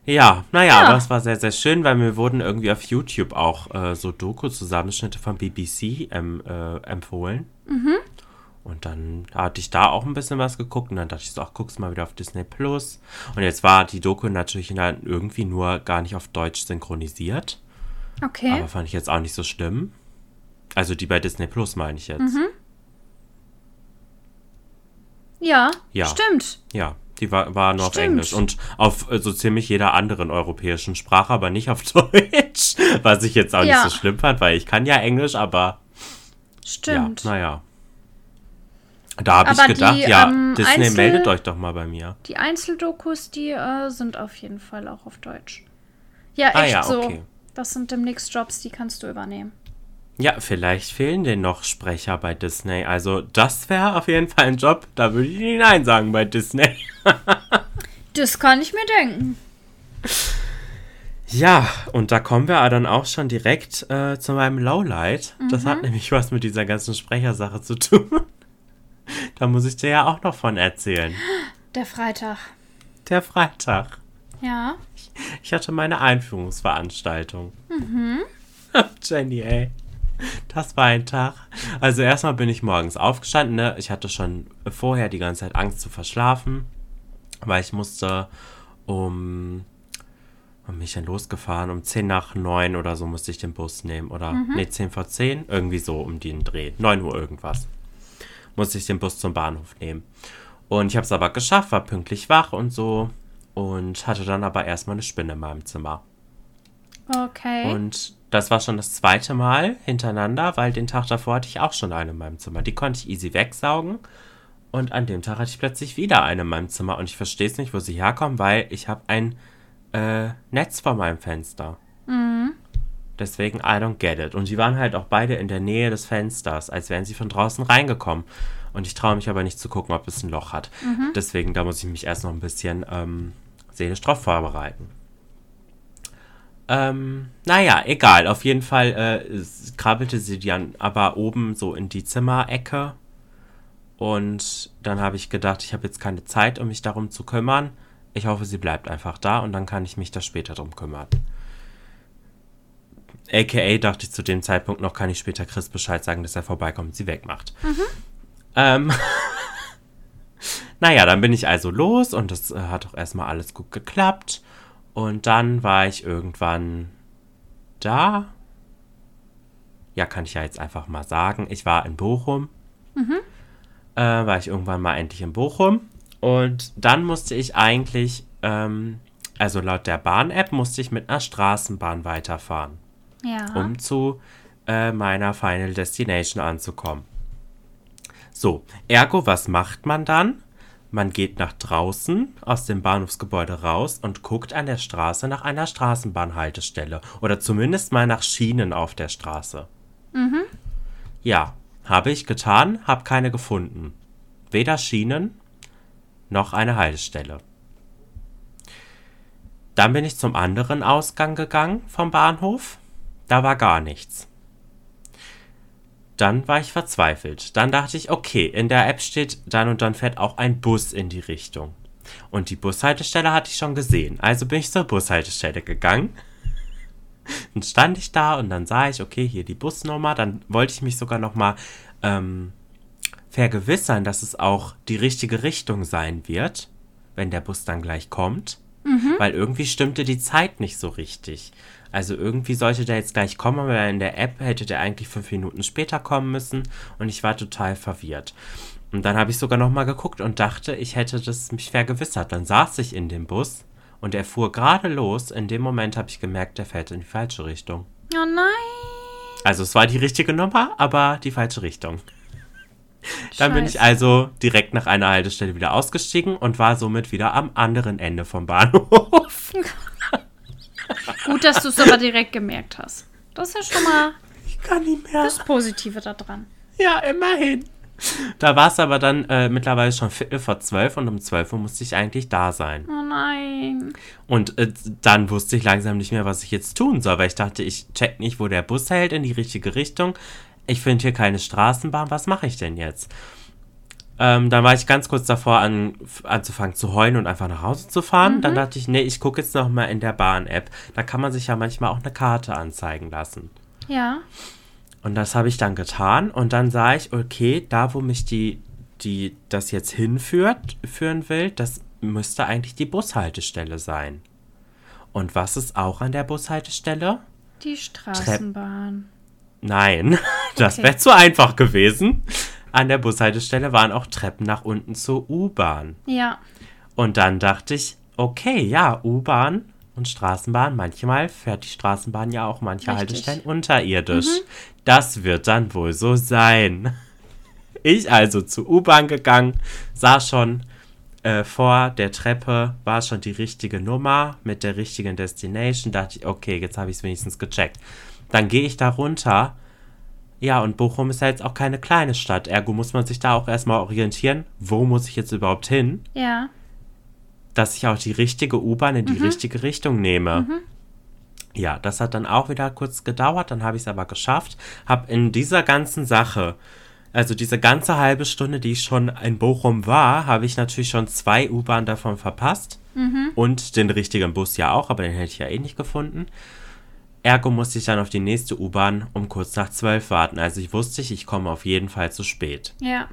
Ja, naja, Ja. aber es war sehr, sehr schön, weil mir wurden irgendwie auf YouTube auch äh, so Doku-Zusammenschnitte von BBC ähm, äh, empfohlen. Mhm. Und dann hatte ich da auch ein bisschen was geguckt und dann dachte ich so, ach, guck's mal wieder auf Disney Plus. Und jetzt war die Doku natürlich irgendwie nur gar nicht auf Deutsch synchronisiert. Okay. Aber fand ich jetzt auch nicht so schlimm. Also die bei Disney Plus meine ich jetzt. Mhm. ja, Ja. stimmt. Ja, die war, war nur auf Stimmt. Englisch und auf äh, so ziemlich jeder anderen europäischen Sprache, aber nicht auf Deutsch. Was ich jetzt auch Ja. nicht so schlimm fand, weil ich kann ja Englisch, aber Stimmt. ja, naja. Da habe ich gedacht, die, ja, ähm, Disney Einzel- meldet euch doch mal bei mir. Die Einzeldokus, die äh, sind auf jeden Fall auch auf Deutsch. Ja, echt Ah ja, so. okay. Das sind demnächst Jobs, die kannst du übernehmen. Ja, vielleicht fehlen denn noch Sprecher bei Disney. Also das wäre auf jeden Fall ein Job, da würde ich nicht Nein sagen bei Disney. Das kann ich mir denken. Ja, und da kommen wir dann auch schon direkt äh, zu meinem Lowlight. Das hat nämlich was mit dieser ganzen Sprechersache zu tun. da muss ich dir ja auch noch von erzählen. Der Freitag. Der Freitag. Ja. Ich hatte meine Einführungsveranstaltung. Jenny, ey. Das war ein Tag. Also erstmal bin ich morgens aufgestanden. Ne? Ich hatte schon vorher die ganze Zeit Angst zu verschlafen, weil ich musste um... Wann bin ich denn losgefahren? Um 10 nach 9 oder so musste ich den Bus nehmen. Oder, nee, 10 vor 10. Irgendwie so um den Dreh. 9 Uhr irgendwas. Musste ich den Bus zum Bahnhof nehmen. Und ich habe es aber geschafft, war pünktlich wach und so. Und hatte dann aber erstmal eine Spinne in meinem Zimmer. Okay. Und das war schon das zweite Mal hintereinander, weil den Tag davor hatte ich auch schon eine in meinem Zimmer. Die konnte ich easy wegsaugen. Und an dem Tag hatte ich plötzlich wieder eine in meinem Zimmer. Und ich verstehe es nicht, wo sie herkommen, weil ich habe ein äh, Netz vor meinem Fenster. Deswegen, I don't get it. Und die waren halt auch beide in der Nähe des Fensters, als wären sie von draußen reingekommen. Und ich traue mich aber nicht zu gucken, ob es ein Loch hat. Deswegen, da muss ich mich erst noch ein bisschen ähm, seelisch drauf vorbereiten. Ähm, naja, egal. Auf jeden Fall äh, krabbelte sie dann aber oben so in die Zimmerecke. Und dann habe ich gedacht, ich habe jetzt keine Zeit, um mich darum zu kümmern. Ich hoffe, sie bleibt einfach da und dann kann ich mich da später drum kümmern. AKA dachte ich zu dem Zeitpunkt noch, kann ich später Chris Bescheid sagen, dass er vorbeikommt und sie wegmacht. Ähm, naja, dann bin ich also los und das äh, hat auch erstmal alles gut geklappt. Und dann war ich irgendwann da. Ja, kann ich ja jetzt einfach mal sagen. Ich war in Bochum. Äh, war ich irgendwann mal endlich in Bochum. Und dann musste ich eigentlich, ähm, also laut der Bahn-App, musste ich mit einer Straßenbahn weiterfahren ja. um zu äh, meiner Final Destination anzukommen. So, ergo, was macht man dann? Man geht nach draußen aus dem Bahnhofsgebäude raus und guckt an der Straße nach einer Straßenbahnhaltestelle. Oder zumindest mal nach Schienen auf der Straße. Ja, habe ich getan, habe keine gefunden. Weder Schienen noch eine Haltestelle. Dann bin ich zum anderen Ausgang gegangen vom Bahnhof. Da war gar nichts. Dann war ich verzweifelt. Dann dachte ich, okay, in der App steht, dann und dann fährt auch ein Bus in die Richtung. Und die Bushaltestelle hatte ich schon gesehen. Also bin ich zur Bushaltestelle gegangen. Dann stand ich da und dann sah ich, okay, hier die Busnummer. Dann wollte ich mich sogar noch mal ähm, vergewissern, dass es auch die richtige Richtung sein wird, wenn der Bus dann gleich kommt. Mhm. Weil irgendwie stimmte die Zeit nicht so richtig. Also irgendwie sollte der jetzt gleich kommen, aber in der App hätte der eigentlich fünf Minuten später kommen müssen und ich war total verwirrt. Und dann habe ich sogar noch mal geguckt und dachte, ich hätte das mich vergewissert. Dann saß ich in dem Bus und er fuhr gerade los. In dem Moment habe ich gemerkt, der fährt in die falsche Richtung. Oh nein. Also es war die richtige Nummer, aber die falsche Richtung. Dann bin ich also direkt nach einer Haltestelle wieder ausgestiegen und war somit wieder am anderen Ende vom Bahnhof. Gut, dass du es aber direkt gemerkt hast. Das ist ja schon mal ich kann nicht mehr. das Positive daran. Ja, immerhin. Da war es aber dann äh, mittlerweile schon Viertel vor zwölf und um zwölf Uhr musste ich eigentlich da sein. Oh nein. Und äh, dann wusste ich langsam nicht mehr, was ich jetzt tun soll, weil ich dachte, ich check nicht, wo der Bus hält in die richtige Richtung. Ich finde hier keine Straßenbahn, was mache ich denn jetzt? Ähm, dann war ich ganz kurz davor, an, anzufangen zu heulen und einfach nach Hause zu fahren. Mhm. Dann dachte ich, nee, ich gucke jetzt noch mal in der Bahn-App. Da kann man sich ja manchmal auch eine Karte anzeigen lassen. Ja. Und das habe ich dann getan und dann sah ich, okay, da wo mich die, die das jetzt hinführt, führen will, das müsste eigentlich die Bushaltestelle sein. Und was ist auch an der Bushaltestelle? Die Straßenbahn. Trepp Nein, das okay. wäre zu einfach gewesen. An der Bushaltestelle waren auch Treppen nach unten zur U-Bahn. Ja. Und dann dachte ich, okay, ja, U-Bahn und Straßenbahn. Manchmal fährt die Straßenbahn ja auch manche Richtig. Haltestellen unterirdisch. Mhm. Das wird dann wohl so sein. Ich also zur U-Bahn gegangen, sah schon äh, vor der Treppe, war schon die richtige Nummer mit der richtigen Destination. Dachte ich, okay, jetzt habe ich es wenigstens gecheckt. Dann gehe ich da runter. Ja, und Bochum ist ja jetzt auch keine kleine Stadt. Ergo muss man sich da auch erstmal orientieren. Wo muss ich jetzt überhaupt hin? Ja dass ich auch die richtige U-Bahn in die mhm. richtige Richtung nehme. Mhm. Ja, das hat dann auch wieder kurz gedauert, dann habe ich es aber geschafft. Habe in dieser ganzen Sache, also diese ganze halbe Stunde, die ich schon in Bochum war, habe ich natürlich schon zwei U-Bahnen davon verpasst. Mhm. Und den richtigen Bus ja auch, aber den hätte ich ja eh nicht gefunden. Ergo musste ich dann auf die nächste U-Bahn um kurz nach zwölf warten. Also ich wusste, ich komme auf jeden Fall zu spät. Ja.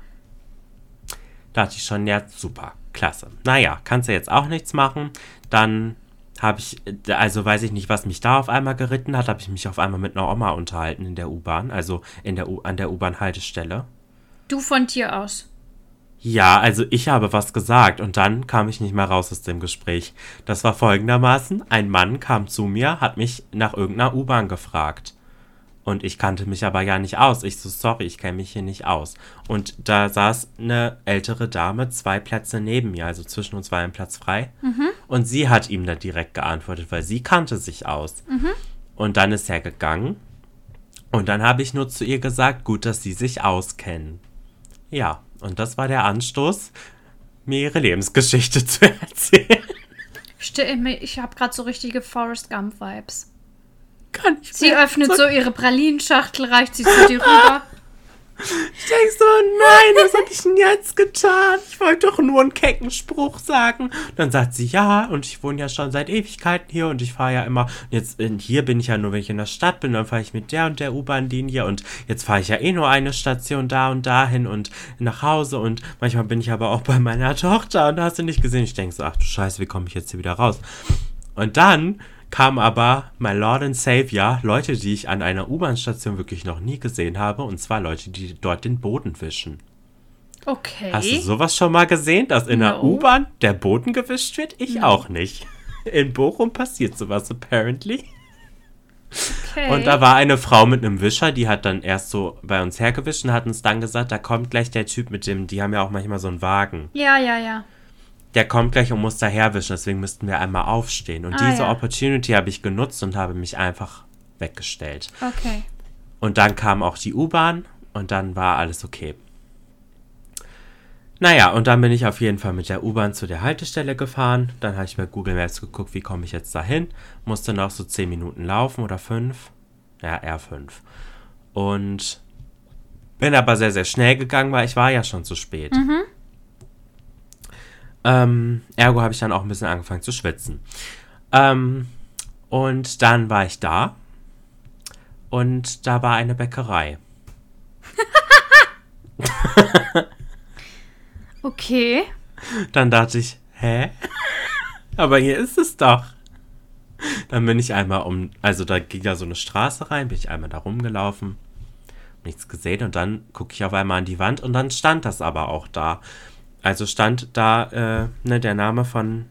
Da dachte ich schon, ja, super klasse. Naja, kannst du jetzt auch nichts machen. Dann habe ich, also weiß ich nicht, was mich da auf einmal geritten hat, habe ich mich auf einmal mit einer Oma unterhalten in der U-Bahn, also in der U an der U-Bahn-Haltestelle. Du von dir aus? Ja, also ich habe was gesagt und dann kam ich nicht mehr raus aus dem Gespräch. Das war folgendermaßen, ein Mann kam zu mir, hat mich nach irgendeiner U-Bahn gefragt. Und ich kannte mich aber ja nicht aus. Ich so, sorry, ich kenne mich hier nicht aus. Und da saß eine ältere Dame zwei Plätze neben mir, also zwischen uns war ein Platz frei. Mhm. Und sie hat ihm da direkt geantwortet, weil sie kannte sich aus. Mhm. Und dann ist er gegangen. Und dann habe ich nur zu ihr gesagt, gut, dass sie sich auskennen. Ja, und das war der Anstoß, mir ihre Lebensgeschichte zu erzählen. Ich habe gerade so richtige Forrest Gump-Vibes. Kann ich Sie öffnet so, so ihre Pralinschachtel, reicht sie zu dir rüber. Ich denke so, nein, was habe ich denn jetzt getan? Ich wollte doch nur einen kecken Spruch sagen. Dann sagt sie, ja, und ich wohne ja schon seit Ewigkeiten hier und ich fahre ja immer, jetzt hier bin ich ja nur, wenn ich in der Stadt bin, dann fahre ich mit der und der U-Bahn-Linie und jetzt fahre ich ja eh nur eine Station da und dahin und nach Hause und manchmal bin ich aber auch bei meiner Tochter und da hast du nicht gesehen. Ich denke so, ach du Scheiße, wie komme ich jetzt hier wieder raus? Und dann kam aber My Lord and Savior, Leute, die ich an einer U-Bahn-Station wirklich noch nie gesehen habe, und zwar Leute, die dort den Boden wischen. Okay. Hast du sowas schon mal gesehen, dass in no. der U-Bahn der Boden gewischt wird? Ich no. auch nicht. In Bochum passiert sowas apparently. Okay. Und da war eine Frau mit einem Wischer, die hat dann erst so bei uns hergewischt und hat uns dann gesagt, da kommt gleich der Typ mit dem, die haben ja auch manchmal so einen Wagen. Ja, ja, ja der kommt gleich und muss daherwischen, deswegen müssten wir einmal aufstehen. Und ah, diese ja. Opportunity habe ich genutzt und habe mich einfach weggestellt. Okay. Und dann kam auch die U-Bahn und dann war alles okay. Naja, und dann bin ich auf jeden Fall mit der U-Bahn zu der Haltestelle gefahren. Dann habe ich bei Google Maps geguckt, wie komme ich jetzt dahin. Musste noch so 10 Minuten laufen oder 5. Ja, eher 5. Und Bin aber sehr, sehr schnell gegangen, weil ich war ja schon zu spät. Ähm, ergo habe ich dann auch ein bisschen angefangen zu schwitzen. Ähm, und dann war ich da. Und da war eine Bäckerei. Okay. Dann dachte ich, hä? Aber hier ist es doch. Dann bin ich einmal um, also da ging ja so eine Straße rein, bin ich einmal da rumgelaufen, nichts gesehen und dann gucke ich auf einmal an die Wand und dann stand das aber auch da. Also stand da äh, ne, der Name von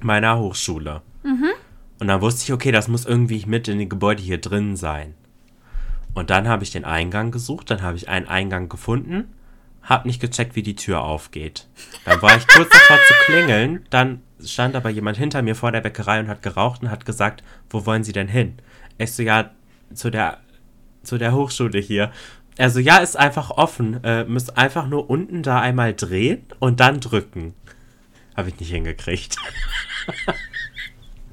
meiner Hochschule. Und dann wusste ich, okay, das muss irgendwie mit in dem Gebäude hier drin sein. Und dann habe ich den Eingang gesucht, dann habe ich einen Eingang gefunden, habe nicht gecheckt, wie die Tür aufgeht. Dann war ich kurz davor zu klingeln, dann stand aber jemand hinter mir vor der Bäckerei und hat geraucht und hat gesagt, wo wollen Sie denn hin? Ich so, ja, zu der, zu der Hochschule hier. Also ja, ist einfach offen. Äh, müsst einfach nur unten da einmal drehen und dann drücken. Habe ich nicht hingekriegt.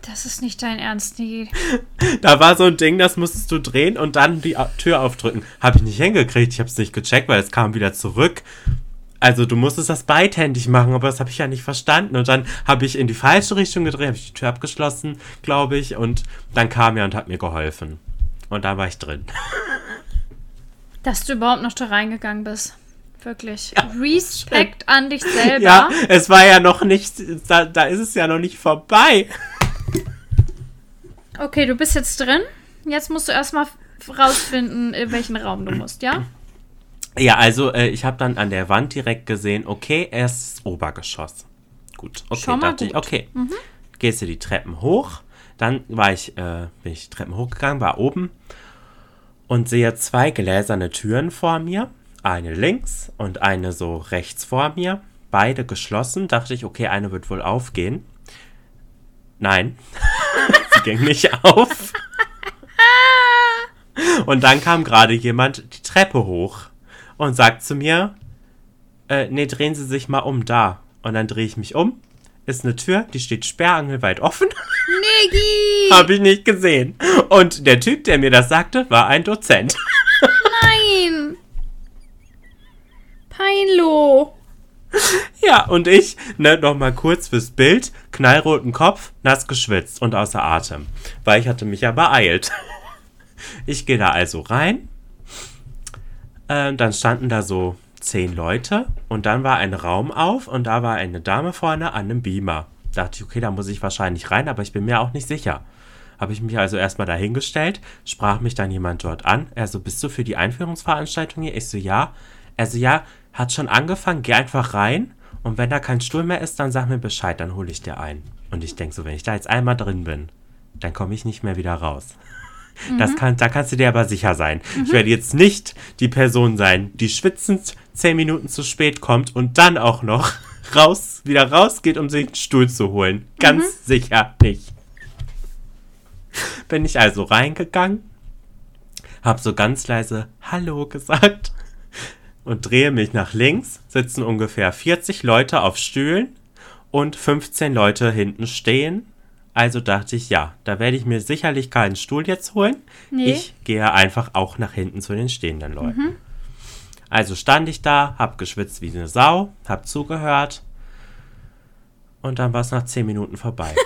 Das ist nicht dein Ernst, Niki. Da war so ein Ding, das musstest du drehen und dann die Tür aufdrücken. Habe ich nicht hingekriegt. Ich habe es nicht gecheckt, weil es kam wieder zurück. Also du musstest das beidhändig machen, aber das habe ich ja nicht verstanden. Und dann habe ich in die falsche Richtung gedreht, habe ich die Tür abgeschlossen, glaube ich. Und dann kam er und hat mir geholfen. Und da war ich drin. Dass du überhaupt noch da reingegangen bist. Wirklich. Respekt an dich selber. Ja, es war ja noch nicht, da, da ist es ja noch nicht vorbei. Okay, du bist jetzt drin. Jetzt musst du erstmal rausfinden, in welchen Raum du musst, ja? Ja, also äh, ich habe dann an der Wand direkt gesehen, okay, erst Obergeschoss. Gut, okay, Schon mal dachte ich, gut. okay. Gehst du die Treppen hoch, dann war ich, äh, bin ich die Treppen hochgegangen, war oben und sehe zwei gläserne Türen vor mir. Eine links und eine so rechts vor mir. Beide geschlossen. Dachte ich, okay, eine wird wohl aufgehen. Nein, sie ging nicht auf. Und dann kam gerade jemand die Treppe hoch und sagt zu mir, äh, nee, drehen Sie sich mal um da. Und dann drehe ich mich um. Ist eine Tür, die steht sperrangelweit offen. Niki! Habe ich nicht gesehen. Und der Typ, der mir das sagte, war ein Dozent. Nein! Peinlo! Ja, und ich, ne, nochmal kurz fürs Bild, knallroten Kopf, nass geschwitzt und außer Atem. Weil ich hatte mich ja beeilt. Ich gehe da also rein. Äh, dann standen da so zehn Leute und dann war ein Raum auf und da war eine Dame vorne an einem Beamer. Dachte ich, okay, da muss ich wahrscheinlich rein, aber ich bin mir auch nicht sicher. Habe ich mich also erstmal dahingestellt, sprach mich dann jemand dort an. Er so, bist du für die Einführungsveranstaltung hier? Ich so, ja. Er so, ja, hat schon angefangen, geh einfach rein und wenn da kein Stuhl mehr ist, dann sag mir Bescheid, dann hole ich dir ein. Und ich denke so, wenn ich da jetzt einmal drin bin, dann komme ich nicht mehr wieder raus. Das kann, da kannst du dir aber sicher sein. Ich werde jetzt nicht die Person sein, die schwitzend zehn Minuten zu spät kommt und dann auch noch raus, wieder rausgeht, um sich einen Stuhl zu holen. Ganz sicher nicht. Bin ich also reingegangen, hab so ganz leise Hallo gesagt und drehe mich nach links, sitzen ungefähr 40 Leute auf Stühlen und 15 Leute hinten stehen. Also dachte ich, ja, da werde ich mir sicherlich keinen Stuhl jetzt holen. Nee. Ich gehe einfach auch nach hinten zu den stehenden Leuten. Also stand ich da, hab geschwitzt wie eine Sau, hab zugehört und dann war es nach 10 Minuten vorbei.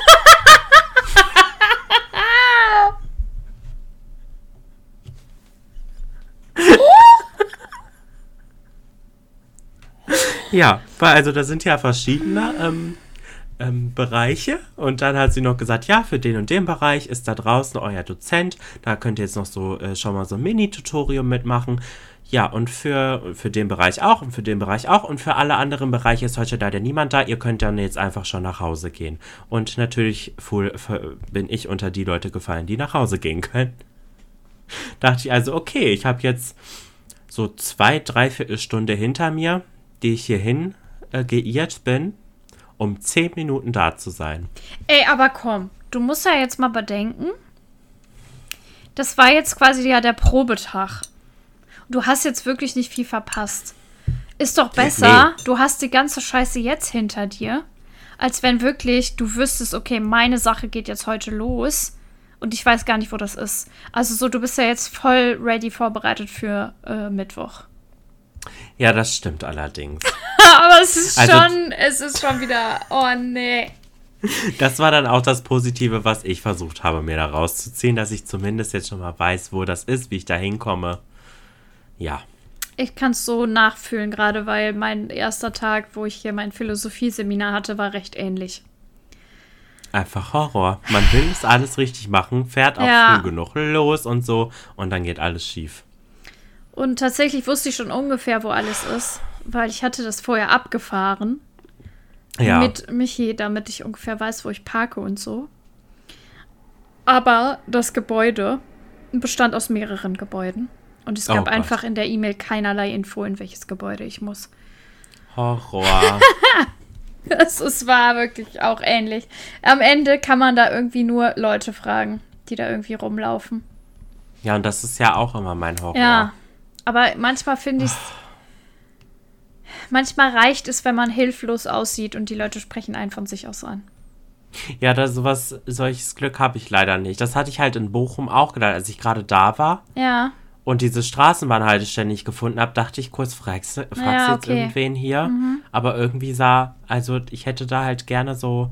Ja, weil also da sind ja verschiedene ähm, ähm, Bereiche und dann hat sie noch gesagt, ja, für den und den Bereich ist da draußen euer Dozent, da könnt ihr jetzt noch so äh, schon mal so ein Mini-Tutorium mitmachen. Ja, und für, für den Bereich auch und für den Bereich auch und für alle anderen Bereiche ist heute leider niemand da. Ihr könnt dann jetzt einfach schon nach Hause gehen. Und natürlich fuhl, bin ich unter die Leute gefallen, die nach Hause gehen können. Dachte ich also, okay, ich habe jetzt so zwei, dreiviertel Stunde hinter mir, die ich hierhin äh, geirrt bin, um zehn Minuten da zu sein. Ey, aber komm, du musst ja jetzt mal bedenken, das war jetzt quasi ja der Probetag. Du hast jetzt wirklich nicht viel verpasst. Ist doch besser, du hast die ganze Scheiße jetzt hinter dir, als wenn wirklich du wüsstest, okay, meine Sache geht jetzt heute los Und ich weiß gar nicht, wo das ist. Also so, du bist ja jetzt voll ready vorbereitet für äh, Mittwoch. Ja, das stimmt allerdings. Aber es ist also, schon, es ist schon wieder, oh nee. Das war dann auch das Positive, was ich versucht habe, mir da rauszuziehen, dass ich zumindest jetzt schon mal weiß, wo das ist, wie ich da hinkomme. Ja. Ich kann es so nachfühlen, gerade weil mein erster Tag, wo ich hier mein Philosophieseminar hatte, war recht ähnlich. Einfach Horror. Man will es alles richtig machen, fährt auch ja. früh genug los und so und dann geht alles schief. Und tatsächlich wusste ich schon ungefähr, wo alles ist, weil ich hatte das vorher abgefahren. Ja. Mit Michi, damit ich ungefähr weiß, wo ich parke und so. Aber das Gebäude bestand aus mehreren Gebäuden. Und es gab oh einfach in der E-Mail keinerlei Info, in welches Gebäude ich muss. Horror. Es, es war wirklich auch ähnlich. Am Ende kann man da irgendwie nur Leute fragen, die da irgendwie rumlaufen. Ja, und das ist ja auch immer mein Horror. Ja, aber manchmal finde ich es. manchmal reicht es, wenn man hilflos aussieht und die Leute sprechen einen von sich aus an. Ja, da sowas, solches Glück habe ich leider nicht. Das hatte ich halt in Bochum auch gedacht, als ich gerade da war. Ja und diese Straßenbahnhaltestelle nicht gefunden habe, dachte ich kurz, fragst, fragst ja, jetzt okay. irgendwen hier? Mhm. Aber irgendwie sah, also ich hätte da halt gerne so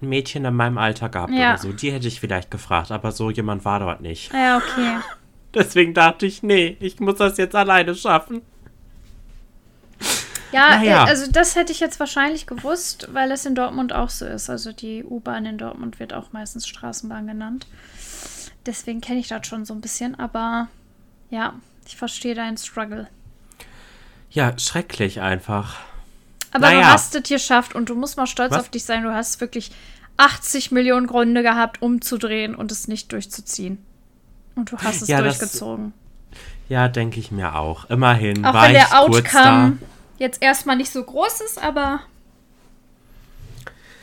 ein Mädchen in meinem Alter gehabt ja. oder so. Die hätte ich vielleicht gefragt, aber so jemand war dort nicht. Ja, okay. Deswegen dachte ich, nee, ich muss das jetzt alleine schaffen. Ja, naja. Äh, also das hätte ich jetzt wahrscheinlich gewusst, weil es in Dortmund auch so ist. Also die U-Bahn in Dortmund wird auch meistens Straßenbahn genannt. Deswegen kenne ich das schon so ein bisschen, aber ja, ich verstehe deinen Struggle. Ja, schrecklich einfach. Aber naja. du hast es geschafft und du musst mal stolz Was? auf dich sein. Du hast wirklich 80 Millionen Gründe gehabt, umzudrehen und es nicht durchzuziehen. Und du hast es ja, durchgezogen. Das, ja, denke ich mir auch. Immerhin auch war wenn der Outcome jetzt erstmal nicht so groß ist, aber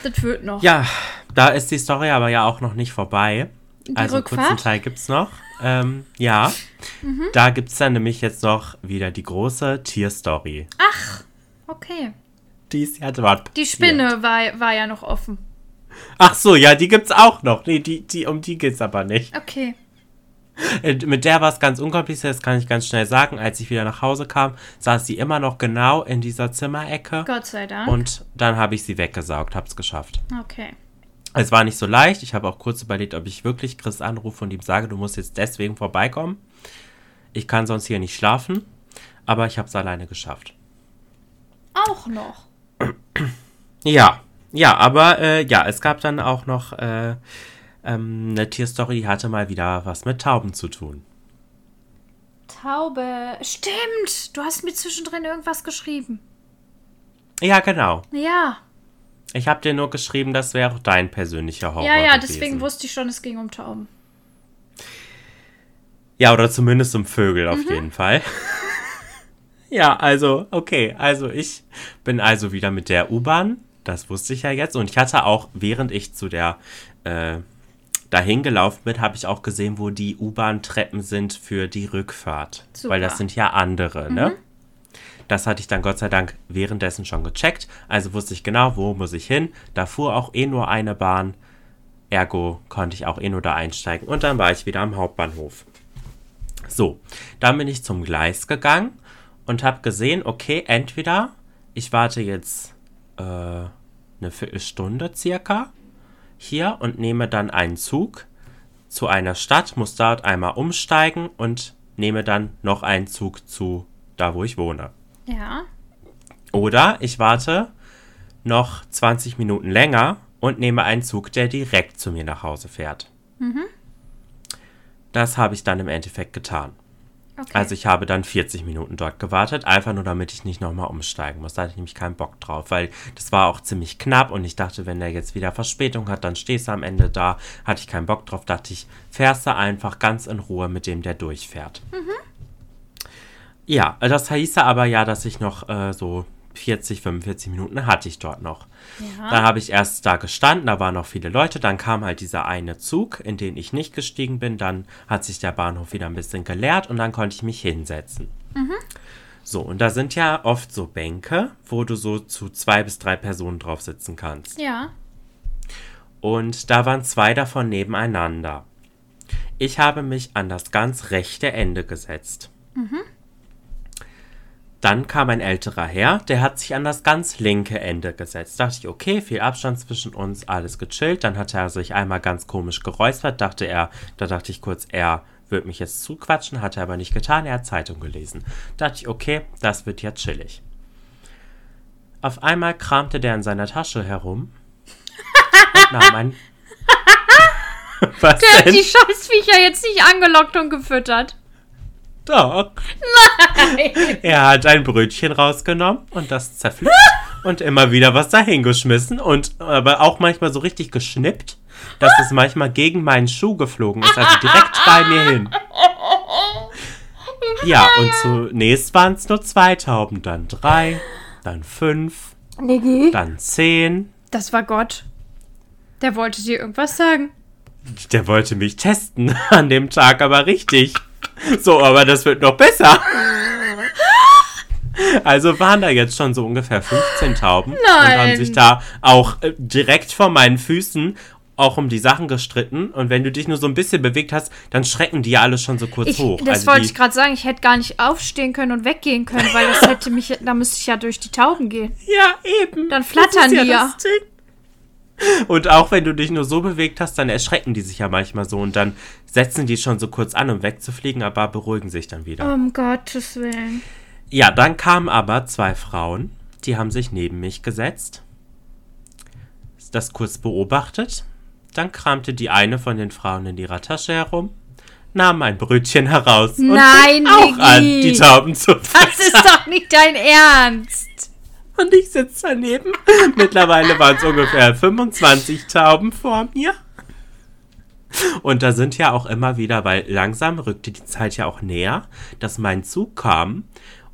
das wird noch. Ja, da ist die Story aber ja auch noch nicht vorbei. Die also Rückfahrt? kurzen Teil gibt es noch. Ähm, ja, mhm. da gibt es dann nämlich jetzt noch wieder die große Tierstory. Ach, okay. Die ist ja dort Die Spinne war, war ja noch offen. Ach so, ja, die gibt's auch noch. Nee, die, die, um die geht's aber nicht. Okay. Äh, mit der war es ganz unkompliziert, das kann ich ganz schnell sagen. Als ich wieder nach Hause kam, saß sie immer noch genau in dieser Zimmerecke. Gott sei Dank. Und dann habe ich sie weggesaugt, hab's geschafft. Okay. Es war nicht so leicht. Ich habe auch kurz überlegt, ob ich wirklich Chris anrufe und ihm sage, du musst jetzt deswegen vorbeikommen. Ich kann sonst hier nicht schlafen. Aber ich habe es alleine geschafft. Auch noch. Ja, ja, aber äh, ja, es gab dann auch noch äh, ähm, eine Tierstory, hatte mal wieder was mit Tauben zu tun. Taube. Stimmt. Du hast mir zwischendrin irgendwas geschrieben. Ja, genau. Ja. Ich habe dir nur geschrieben, das wäre dein persönlicher Horror. Ja, ja, gewesen. deswegen wusste ich schon, es ging um Tauben. Ja, oder zumindest um Vögel auf mhm. jeden Fall. ja, also, okay. Also ich bin also wieder mit der U-Bahn. Das wusste ich ja jetzt. Und ich hatte auch, während ich zu der äh, dahin gelaufen bin, habe ich auch gesehen, wo die U-Bahn-Treppen sind für die Rückfahrt. Super. Weil das sind ja andere, ne? Mhm. Das hatte ich dann Gott sei Dank währenddessen schon gecheckt. Also wusste ich genau, wo muss ich hin. Da fuhr auch eh nur eine Bahn. Ergo konnte ich auch eh nur da einsteigen. Und dann war ich wieder am Hauptbahnhof. So, dann bin ich zum Gleis gegangen und habe gesehen, okay, entweder ich warte jetzt äh, eine Viertelstunde circa hier und nehme dann einen Zug zu einer Stadt, muss dort einmal umsteigen und nehme dann noch einen Zug zu da, wo ich wohne. Ja. Oder ich warte noch 20 Minuten länger und nehme einen Zug, der direkt zu mir nach Hause fährt. Mhm. Das habe ich dann im Endeffekt getan. Okay. Also ich habe dann 40 Minuten dort gewartet, einfach nur damit ich nicht nochmal umsteigen muss. Da hatte ich nämlich keinen Bock drauf, weil das war auch ziemlich knapp und ich dachte, wenn der jetzt wieder Verspätung hat, dann stehst du am Ende da. Hatte ich keinen Bock drauf, dachte ich, fährst du einfach ganz in Ruhe mit dem, der durchfährt. Mhm. Ja, das hieße aber ja, dass ich noch äh, so 40, 45 Minuten hatte ich dort noch. Ja. Da habe ich erst da gestanden, da waren noch viele Leute, dann kam halt dieser eine Zug, in den ich nicht gestiegen bin, dann hat sich der Bahnhof wieder ein bisschen geleert und dann konnte ich mich hinsetzen. Mhm. So, und da sind ja oft so Bänke, wo du so zu zwei bis drei Personen drauf sitzen kannst. Ja. Und da waren zwei davon nebeneinander. ich habe mich an das ganz rechte Ende gesetzt. Dann kam ein älterer Herr, der hat sich an das ganz linke Ende gesetzt. Dachte ich, okay, viel Abstand zwischen uns, alles gechillt. Dann hat er sich einmal ganz komisch geräuspert, dachte er, da dachte ich kurz, er wird mich jetzt zuquatschen, hat er aber nicht getan, er hat Zeitung gelesen. Dachte ich, okay, das wird ja chillig. Auf einmal kramte der in seiner Tasche herum und nahm ein... Was Der hat denn? die Scheißviecher jetzt nicht angelockt und gefüttert. Doch. Er hat ein Brötchen rausgenommen und das zerpflückt und immer wieder was dahingeschmissen und aber auch manchmal so richtig geschnippt, dass es manchmal gegen meinen Schuh geflogen ist, also direkt bei mir hin. Ja, und zunächst waren es nur zwei Tauben, dann drei, dann fünf, Niggi. dann zehn. Das war Gott. Der wollte dir irgendwas sagen. Der wollte mich testen an dem Tag, aber richtig. So, aber das wird noch besser. Also waren da jetzt schon so ungefähr 15 Tauben und Nein. haben sich da auch äh, direkt vor meinen Füßen auch um die Sachen gestritten. Und wenn du dich nur so ein bisschen bewegt hast, dann schrecken die ja alle schon so kurz Ich, hoch. das also wollte ich gerade sagen. Ich hätte gar nicht aufstehen können und weggehen können, weil das hätte mich, da müsste ich ja durch die Tauben gehen. Ja, eben. Dann flattern ist die ja. Und auch wenn du dich nur so bewegt hast, dann erschrecken die sich ja manchmal so und dann setzen die schon so kurz an, um wegzufliegen, aber beruhigen sich dann wieder. Um Gottes Willen. Ja, dann kamen aber zwei Frauen, die haben sich neben mich gesetzt, das kurz beobachtet, dann kramte die eine von den Frauen in ihrer Tasche herum, nahm ein Brötchen heraus und Nein, fing auch Niki. an, die Tauben zu Das ist doch nicht dein Ernst. Und ich sitze daneben. Mittlerweile waren es ungefähr 25 Tauben vor mir. Und da sind ja auch immer wieder, weil langsam rückte die Zeit ja auch näher, dass mein Zug kam.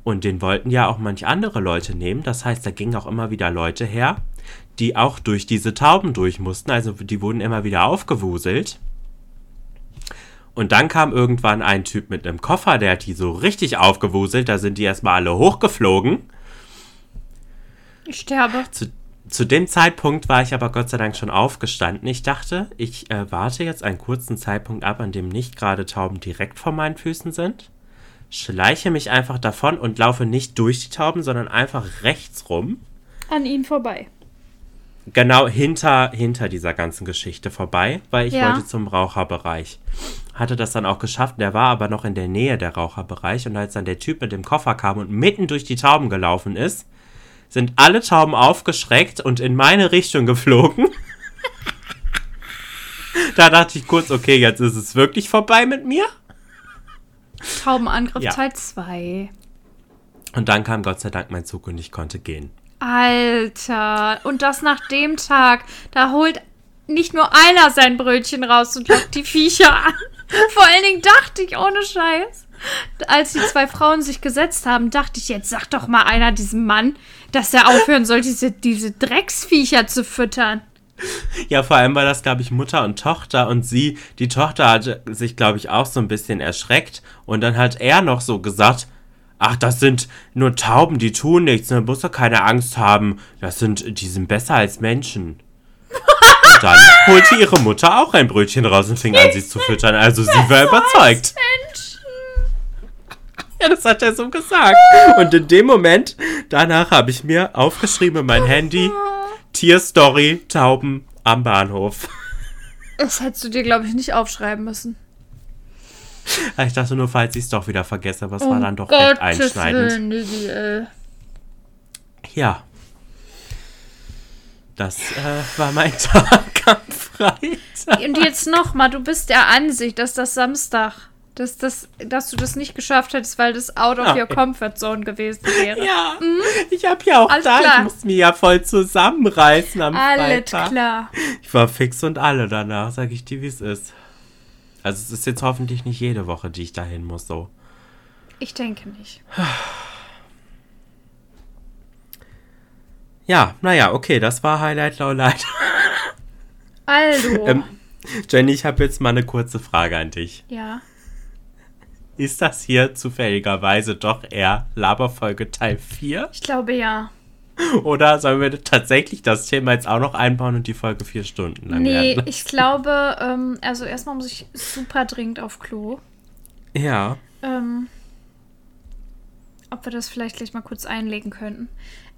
Und den wollten ja auch manch andere Leute nehmen. Das heißt, da gingen auch immer wieder Leute her, die auch durch diese Tauben durch mussten. Also die wurden immer wieder aufgewuselt. Und dann kam irgendwann ein Typ mit einem Koffer, der hat die so richtig aufgewuselt. Da sind die erstmal alle hochgeflogen. Ich sterbe. Zu, zu dem Zeitpunkt war ich aber Gott sei Dank schon aufgestanden. Ich dachte, ich äh, warte jetzt einen kurzen Zeitpunkt ab, an dem nicht gerade Tauben direkt vor meinen Füßen sind. Schleiche mich einfach davon und laufe nicht durch die Tauben, sondern einfach rechts rum. An ihnen vorbei. Genau hinter, hinter dieser ganzen Geschichte vorbei, weil ich Ja. wollte zum Raucherbereich. Hatte das dann auch geschafft, der war aber noch in der Nähe der Raucherbereich und als dann der Typ mit dem Koffer kam und mitten durch die Tauben gelaufen ist, sind alle Tauben aufgeschreckt und in meine Richtung geflogen. da dachte ich kurz, okay, jetzt ist es wirklich vorbei mit mir. Taubenangriff Ja. Teil 2. Und dann kam Gott sei Dank mein Zug und ich konnte gehen. Alter. Und das nach dem Tag. Da holt nicht nur einer sein Brötchen raus und lockt die Viecher an. Vor allen Dingen dachte ich, ohne Scheiß. Als die zwei Frauen sich gesetzt haben, dachte ich, jetzt sag doch mal einer diesem Mann, dass er aufhören soll, diese, diese Drecksviecher zu füttern. Ja, vor allem war das, glaube ich, Mutter und Tochter und sie, die Tochter hatte sich, glaube ich, auch so ein bisschen erschreckt und dann hat er noch so gesagt, ach, das sind nur Tauben, die tun nichts, man muss doch keine Angst haben, das sind, die sind besser als Menschen. Und dann holte ihre Mutter auch ein Brötchen raus und fing an, sie zu füttern, also sie war überzeugt. Menschen. Ja, das hat er so gesagt. Und in dem Moment, danach habe ich mir aufgeschrieben in mein Handy, Tierstory, Tauben am Bahnhof. Das hättest du dir, glaube ich, nicht aufschreiben müssen. Ich dachte nur, falls ich es doch wieder vergesse, aber es war dann doch recht Gottes einschneidend. Willen, Niggi, ey. Ja. Das äh, war mein Tag am Freitag. Und jetzt nochmal, du bist der Ansicht, dass das Samstag, dass, das, dass du das nicht geschafft hättest, weil das out of Ja. your comfort zone gewesen wäre. Ja, ich habe ja auch Alles da, klar. ich musste mich ja voll zusammenreißen am Alles Freitag. klar. Ich war fix und alle danach, sag ich dir, wie es ist. Also es ist jetzt hoffentlich nicht jede Woche, die ich dahin muss, so. Ich denke nicht. Ja, naja, okay, das war Highlight Lowlight. Also, Ähm, Jenny, ich habe jetzt mal eine kurze Frage an dich. ja. Ist das hier zufälligerweise doch eher Laberfolge Teil 4? Ich glaube ja. Oder sollen wir tatsächlich das Thema jetzt auch noch einbauen und die Folge vier Stunden lang Nee, werden? ich glaube, ähm, also erstmal muss ich super dringend auf Klo. Ja. Ähm, ob wir das vielleicht gleich mal kurz einlegen könnten.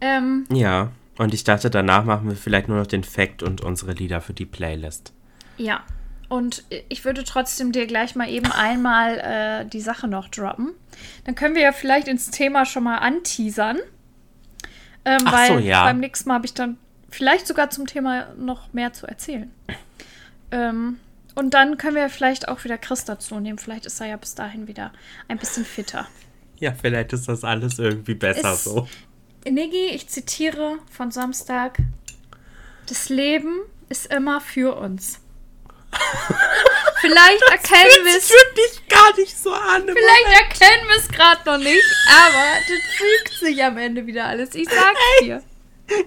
Ähm, Ja. Und ich dachte, danach machen wir vielleicht nur noch den Fact und unsere Lieder für die Playlist. ja. Und ich würde trotzdem dir gleich mal eben einmal äh, die Sache noch droppen. Dann können wir ja vielleicht ins Thema schon mal anteasern. Ähm, Ach weil so, ja. beim nächsten Mal habe ich dann vielleicht sogar zum Thema noch mehr zu erzählen. Ähm, und dann können wir vielleicht auch wieder Chris dazu nehmen. Vielleicht ist er ja bis dahin wieder ein bisschen fitter. Ja, vielleicht ist das alles irgendwie besser Ist- so. Niggi, ich zitiere von Samstag: Das Leben ist immer für uns. Vielleicht erkennen wir es. wirklich gar nicht so an. Vielleicht erkennen wir es gerade noch nicht, aber das fügt sich am Ende wieder alles. Ich sag's dir.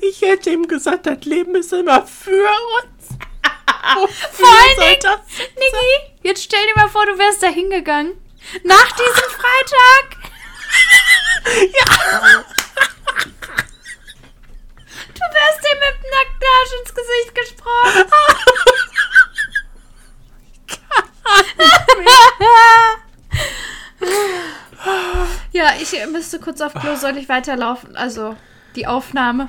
Ich hätte ihm gesagt, das Leben ist immer für uns. Vor allen Dingen, Niggi, jetzt stell dir mal vor, du wärst da hingegangen. Nach diesem Freitag. ja. Du wärst dir mit dem nackten Arsch ins Gesicht gesprungen. ja, ich müsste kurz auf Klo. Soll ich weiterlaufen? Also, die Aufnahme.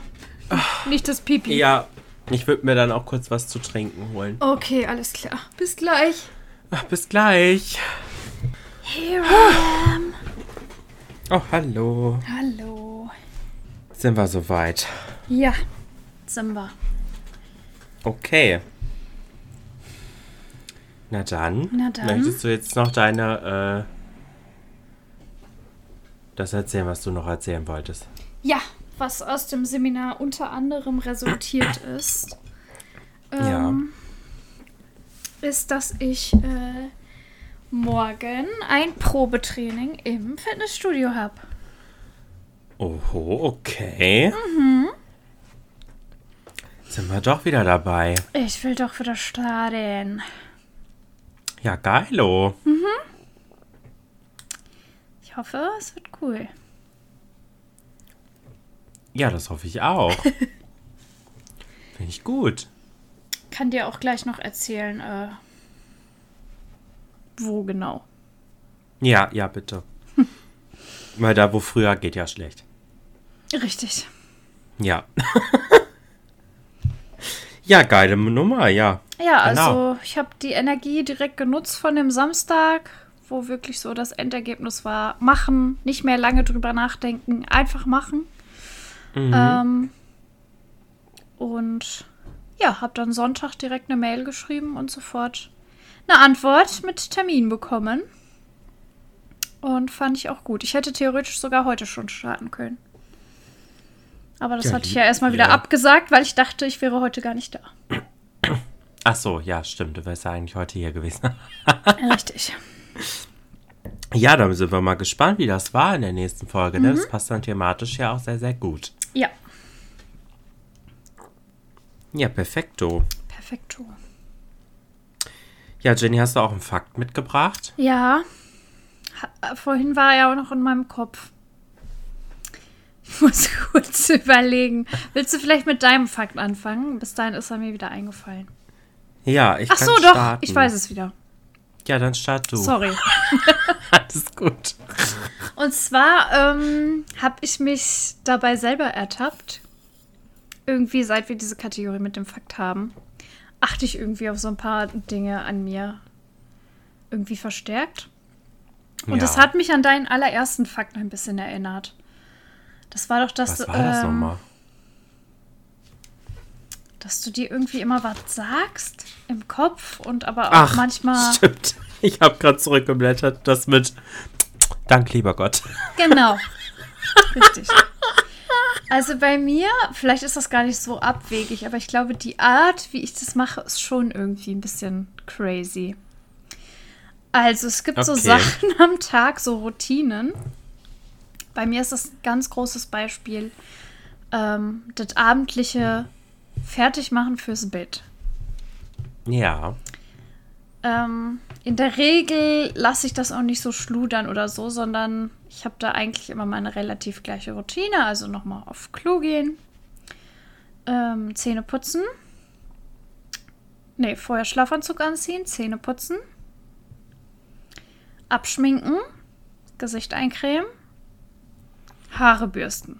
Nicht das Pipi. Ja, ich würde mir dann auch kurz was zu trinken holen. Okay, alles klar. Bis gleich. Ach, bis gleich. Here I am. Oh, hallo. Hallo. Sind wir soweit? Ja, sind wir. Okay. Na dann. Na dann. Möchtest du jetzt noch deine, äh, das erzählen, was du noch erzählen wolltest? Ja, was aus dem Seminar unter anderem resultiert ist, ähm, ist, dass ich äh, morgen ein Probetraining im Fitnessstudio habe. Oho, okay. Mhm. Sind wir doch wieder dabei. Ich will doch wieder starten. Ja, geilo. Ich hoffe, es wird cool. Ja, das hoffe ich auch. Finde ich gut. Kann dir auch gleich noch erzählen, äh, wo genau. Ja, ja, bitte. Weil da, wo früher geht, ja schlecht. Richtig. Ja. ja, geile Nummer, ja. Ja, Genau. also ich habe die Energie direkt genutzt von dem Samstag, wo wirklich so das Endergebnis war, machen, nicht mehr lange drüber nachdenken, einfach machen. Ähm, und ja, habe dann Sonntag direkt eine Mail geschrieben und sofort eine Antwort mit Termin bekommen. Und fand ich auch gut. Ich hätte theoretisch sogar heute schon starten können. Aber das Ja, hatte ich ja erstmal wieder ja. abgesagt, weil ich dachte, ich wäre heute gar nicht da. Ach so, ja, stimmt. Du wärst ja eigentlich heute hier gewesen. Richtig. ja, dann sind wir mal gespannt, wie das war in der nächsten Folge. Ne? Das passt dann thematisch ja auch sehr, sehr gut. Ja, Ja, perfekto. perfekto. Ja, Jenny, hast du auch einen Fakt mitgebracht? Ja, ha- vorhin war er auch noch in meinem Kopf. Ich muss kurz überlegen. Willst du vielleicht mit deinem Fakt anfangen? Bis dahin ist er mir wieder eingefallen. Ja, ich Ach kann so, doch. starten. Ich weiß es wieder. Ja, dann start du. Sorry. Alles gut. Und zwar ähm, habe ich mich dabei selber ertappt. Irgendwie, seit wir diese Kategorie mit dem Fakt haben, achte ich irgendwie auf so ein paar Dinge an mir irgendwie verstärkt. Und ja. das hat mich an deinen allerersten Fakt ein bisschen erinnert. Das war doch, dass, Was war das ähm, nochmal? Dass du dir irgendwie immer was sagst im Kopf und aber auch Ach, manchmal. stimmt. Ich habe gerade zurückgeblättert. Das mit Dank, lieber Gott. Genau. Richtig. Also bei mir, vielleicht ist das gar nicht so abwegig, aber ich glaube, die Art, wie ich das mache, ist schon irgendwie ein bisschen crazy. Also es gibt so Okay. Sachen am Tag, so Routinen. Bei mir ist das ein ganz großes Beispiel. Ähm, das abendliche Fertigmachen fürs Bett. Ja. Ähm, in der Regel lasse ich das auch nicht so schludern oder so, sondern ich habe da eigentlich immer meine relativ gleiche Routine. Also nochmal auf Klo gehen, ähm, Zähne putzen. Nee, vorher Schlafanzug anziehen, Zähne putzen. Abschminken, Gesicht eincremen, Haare bürsten.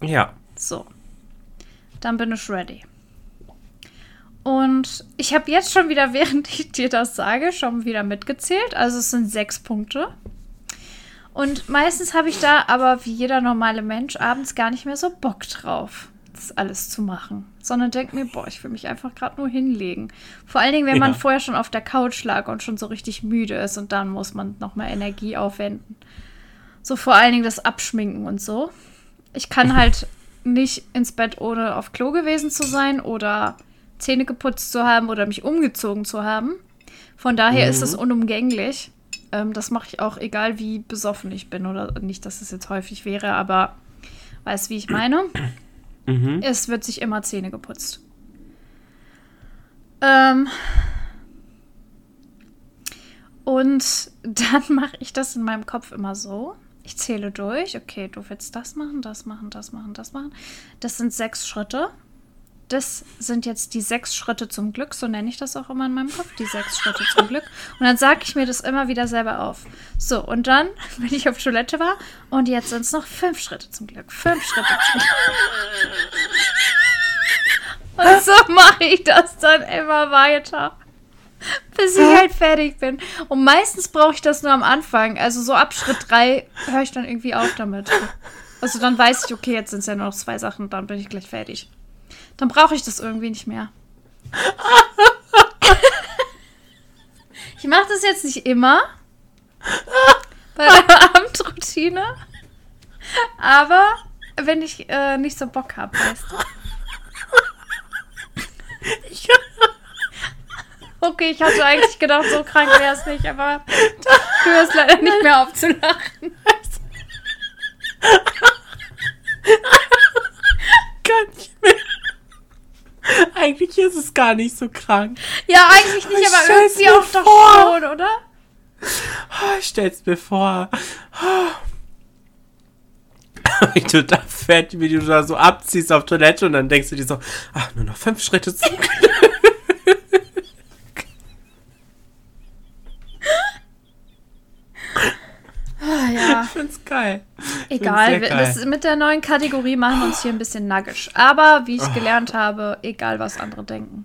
Ja. So. Dann bin ich ready. Und ich habe jetzt schon wieder, während ich dir das sage, schon wieder mitgezählt. Also es sind sechs Punkte. Und meistens habe ich da aber wie jeder normale Mensch abends gar nicht mehr so Bock drauf, das alles zu machen. Sondern denke mir, boah, ich will mich einfach gerade nur hinlegen. Vor allen Dingen, wenn ja. man vorher schon auf der Couch lag und schon so richtig müde ist und dann muss man nochmal Energie aufwenden. So vor allen Dingen das Abschminken und so. Ich kann halt nicht ins Bett, ohne auf Klo gewesen zu sein oder Zähne geputzt zu haben oder mich umgezogen zu haben. Von daher mhm. ist es unumgänglich. Ähm, das mache ich auch, egal wie besoffen ich bin oder nicht, dass es jetzt häufig wäre, aber weißt wie ich meine? Mhm. Es wird sich immer Zähne geputzt. Ähm, und dann mache ich das in meinem Kopf immer so. Ich zähle durch. Okay, du willst das machen, das machen, das machen, das machen. Das sind sechs Schritte das sind jetzt die sechs Schritte zum Glück, so nenne ich das auch immer in meinem Kopf, die sechs Schritte zum Glück. Und dann sage ich mir das immer wieder selber auf. So, und dann, wenn ich auf Toilette war, und jetzt sind es noch fünf Schritte zum Glück. Fünf Schritte zum Glück. Und so mache ich das dann immer weiter. Bis ich halt fertig bin. Und meistens brauche ich das nur am Anfang. Also so ab Schritt drei höre ich dann irgendwie auf damit. Also dann weiß ich, okay, jetzt sind es ja nur noch zwei Sachen, dann bin ich gleich fertig. Dann brauche ich das irgendwie nicht mehr. ich mache das jetzt nicht immer. Bei der Abendroutine. Aber wenn ich äh, nicht so Bock habe, weißt du. Okay, ich hatte eigentlich gedacht, so krank wäre es nicht, aber du hörst leider nicht mehr auf zu lachen. Kann nicht mehr. Eigentlich ist es gar nicht so krank. Ja, eigentlich nicht, aber irgendwie auch vor. doch schon, oder? Oh, ich stell's mir vor. Oh. Wie du da fertig, wie du da so abziehst auf Toilette und dann denkst du dir so, ach, nur noch fünf Schritte zum Ah, ja. Ich find's geil. Egal, geil. Das, mit der neuen Kategorie machen wir uns hier ein bisschen naggisch. Aber wie ich gelernt habe, egal was andere denken.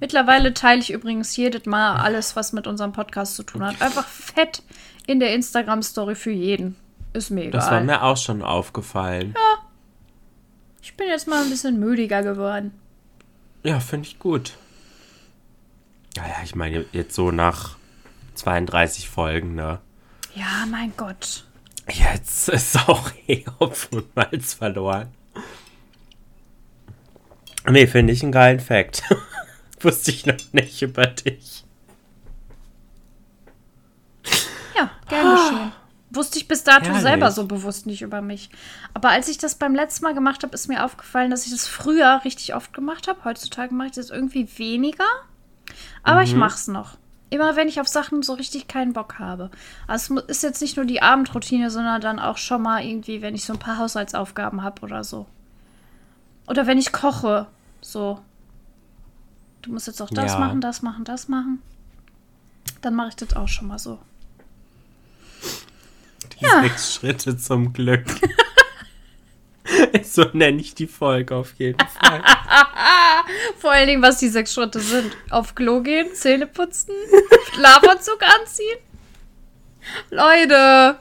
Mittlerweile teile ich übrigens jedes Mal alles, was mit unserem Podcast zu tun hat. Einfach fett in der Instagram-Story für jeden. Ist mir egal. Das war mir auch schon aufgefallen. Ja. Ich bin jetzt mal ein bisschen müdiger geworden. Ja, finde ich gut. Ja, ja, ich meine, jetzt so nach 32 Folgen, ne? Ja, mein Gott. Jetzt ist auch Hopf und Malz verloren. Nee, finde ich einen geilen Fact. Wusste ich noch nicht über dich. Ja, gern geschehen. Wusste ich bis dato Herrlich. selber so bewusst nicht über mich. Aber als ich das beim letzten Mal gemacht habe, ist mir aufgefallen, dass ich das früher richtig oft gemacht habe. Heutzutage mache ich das irgendwie weniger. Aber mhm. ich mache es noch. Immer wenn ich auf Sachen so richtig keinen Bock habe. Also es ist jetzt nicht nur die Abendroutine, sondern dann auch schon mal irgendwie, wenn ich so ein paar Haushaltsaufgaben habe oder so. Oder wenn ich koche. So. Du musst jetzt auch das ja. machen, das machen, das machen. Dann mache ich das auch schon mal so. Die ja. sechs Schritte zum Glück. so nenne ich die Folge auf jeden Fall. Vor allen Dingen, was die sechs Schritte sind. Auf Klo gehen, Zähne putzen, Schlafanzug anziehen. Leute,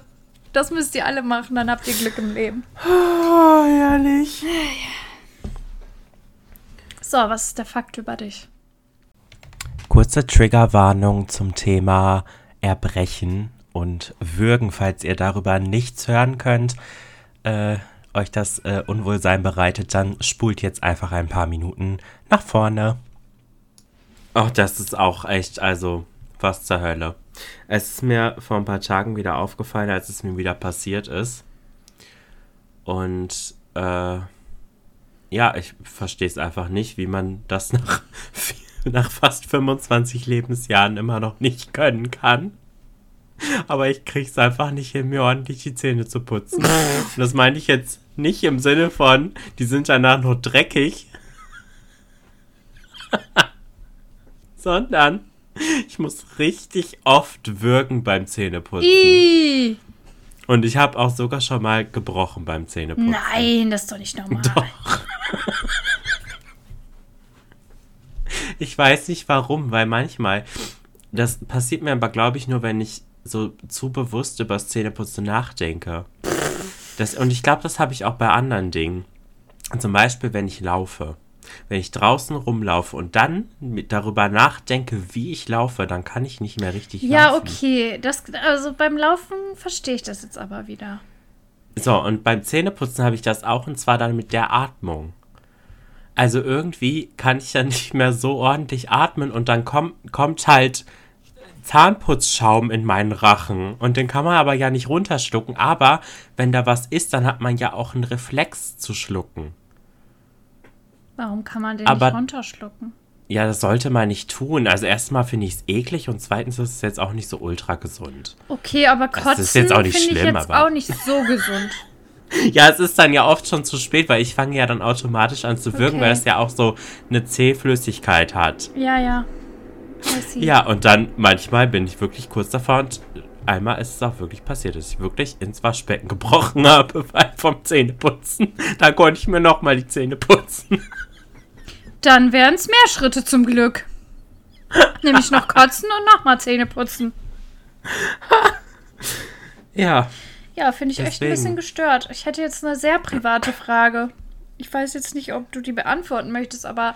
das müsst ihr alle machen, dann habt ihr Glück im Leben. Oh, herrlich. So, was ist der Fakt über dich? Kurze Triggerwarnung zum Thema Erbrechen und Würgen, falls ihr darüber nichts hören könnt. Äh, euch das äh, Unwohlsein bereitet, dann spult jetzt einfach ein paar Minuten nach vorne. Ach, das ist auch echt, also, was zur Hölle. Es ist mir vor ein paar Tagen wieder aufgefallen, als es mir wieder passiert ist. Und, äh, ja, ich verstehe es einfach nicht, wie man das nach, nach fast 25 Lebensjahren immer noch nicht können kann. Aber ich krieg's einfach nicht hin, mir ordentlich die Zähne zu putzen. Und das meine ich jetzt nicht im Sinne von, die sind danach nur dreckig. Sondern ich muss richtig oft wirken beim Zähneputzen. Ih, Und ich habe auch sogar schon mal gebrochen beim Zähneputzen. nein, das ist doch nicht normal. Doch. Ich weiß nicht warum, weil manchmal, das passiert mir aber, glaube ich, nur, wenn ich so zu bewusst über das Zähneputzen nachdenke. Das, und ich glaube, das habe ich auch bei anderen Dingen. Zum Beispiel, wenn ich laufe. Wenn ich draußen rumlaufe und dann mit, darüber nachdenke, wie ich laufe, dann kann ich nicht mehr richtig Ja, laufen. okay. Das, also beim Laufen verstehe ich das jetzt aber wieder. So, und beim Zähneputzen habe ich das auch und zwar dann mit der Atmung. Also irgendwie kann ich dann nicht mehr so ordentlich atmen und dann komm, kommt halt Zahnputzschaum in meinen Rachen und den kann man aber ja nicht runterschlucken. Aber wenn da was ist, dann hat man ja auch einen Reflex zu schlucken. Warum kann man den Aber- nicht runterschlucken? Ja, das sollte man nicht tun. Also erstmal finde ich es eklig und zweitens ist es jetzt auch nicht so ultra gesund. Okay, aber Kotzen ist jetzt auch nicht finde ich schlimm, jetzt aber- auch nicht so gesund. Ja, es ist dann ja oft schon zu spät, weil ich fange ja dann automatisch an zu wirken, Okay. weil es ja auch so eine Zähflüssigkeit hat. Ja, ja. Ja, und dann manchmal bin ich wirklich kurz davor und einmal ist es auch wirklich passiert, dass ich wirklich ins Waschbecken gebrochen habe weil vom Zähneputzen. Da konnte ich mir nochmal die Zähne putzen. Dann wären es mehr Schritte zum Glück. Nämlich noch kotzen und nochmal Zähne putzen. Ja, Ja, finde ich echt ein Deswegen. bisschen gestört. Ich hätte jetzt eine sehr private Frage. Ich weiß jetzt nicht, ob du die beantworten möchtest, aber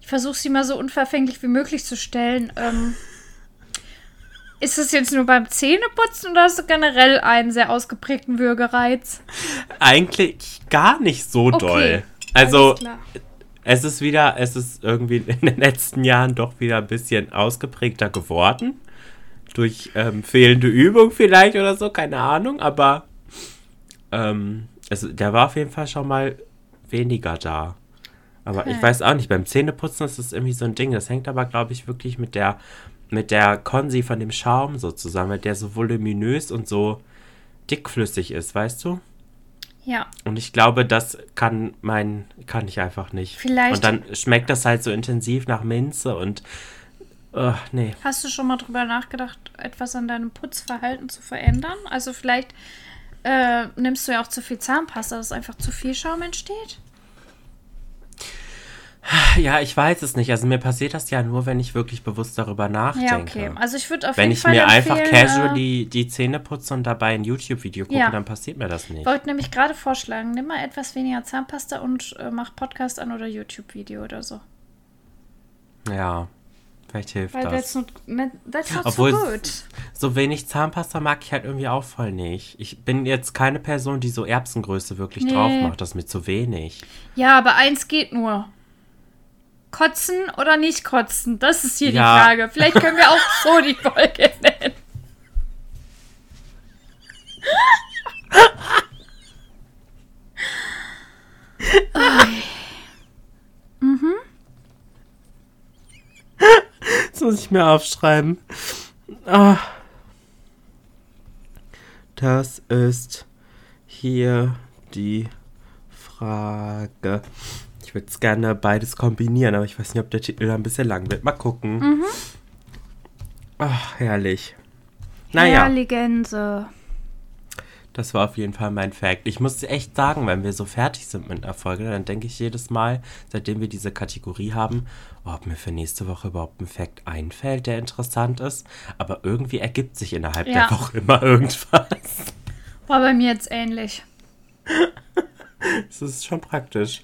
ich versuche sie mal so unverfänglich wie möglich zu stellen. Ähm, ist es jetzt nur beim Zähneputzen oder hast du generell einen sehr ausgeprägten Würgereiz? eigentlich gar nicht so Okay, doll. Also, es ist wieder, es ist irgendwie in den letzten Jahren doch wieder ein bisschen ausgeprägter geworden. Durch ähm, fehlende Übung vielleicht oder so, keine Ahnung, aber ähm, also, der war auf jeden Fall schon mal weniger da. Aber ich weiß auch nicht, beim Zähneputzen ist das irgendwie so ein Ding. Das hängt aber, glaube ich, wirklich mit der, mit der Konsi von dem Schaum so zusammen, weil der so voluminös und so dickflüssig ist, weißt du? Ja, Und ich glaube, das kann mein, kann ich einfach nicht. Vielleicht- Und dann schmeckt das halt so intensiv nach Minze und uh, nee. Hast du schon mal drüber nachgedacht, etwas an deinem Putzverhalten zu verändern? Also vielleicht äh, nimmst du ja auch zu viel Zahnpasta, dass einfach zu viel Schaum entsteht? Ja, ich weiß es nicht. Also mir passiert das ja nur, wenn ich wirklich bewusst darüber nachdenke. Ja, okay. Also ich würde auf Wenn jeden ich Fall mir empfehlen, einfach casually die Zähne putze und dabei ein YouTube-Video gucke, Ja. dann passiert mir das Ich nicht. wollte nämlich gerade vorschlagen, nimm mal etwas weniger Zahnpasta und äh, mach Podcast an oder YouTube-Video oder so. Ja, vielleicht hilft Weil das. that's not, that's not Obwohl so good. So wenig Zahnpasta mag ich halt irgendwie auch voll nicht. Ich bin jetzt keine Person, die so Erbsengröße wirklich Nee. drauf macht. Das ist mir zu wenig. Ja, aber eins geht nur. Kotzen oder nicht kotzen? Das ist hier Ja. die Frage. Vielleicht können wir auch so die Folge nennen. Das muss ich mir aufschreiben. Ah. Das ist hier die Frage. Ich würde es gerne beides kombinieren, aber ich weiß nicht, ob der Titel ein bisschen lang wird. Mal gucken. Ach, herrlich. Naja, Herrligense. das war auf jeden Fall mein Fact. Ich muss echt sagen, wenn wir so fertig sind mit einer Folge, dann denke ich jedes Mal, seitdem wir diese Kategorie haben, ob mir für nächste Woche überhaupt ein Fact einfällt, der interessant ist. Aber irgendwie ergibt sich innerhalb Ja. der Woche immer irgendwas. War bei mir jetzt ähnlich. Das ist schon praktisch.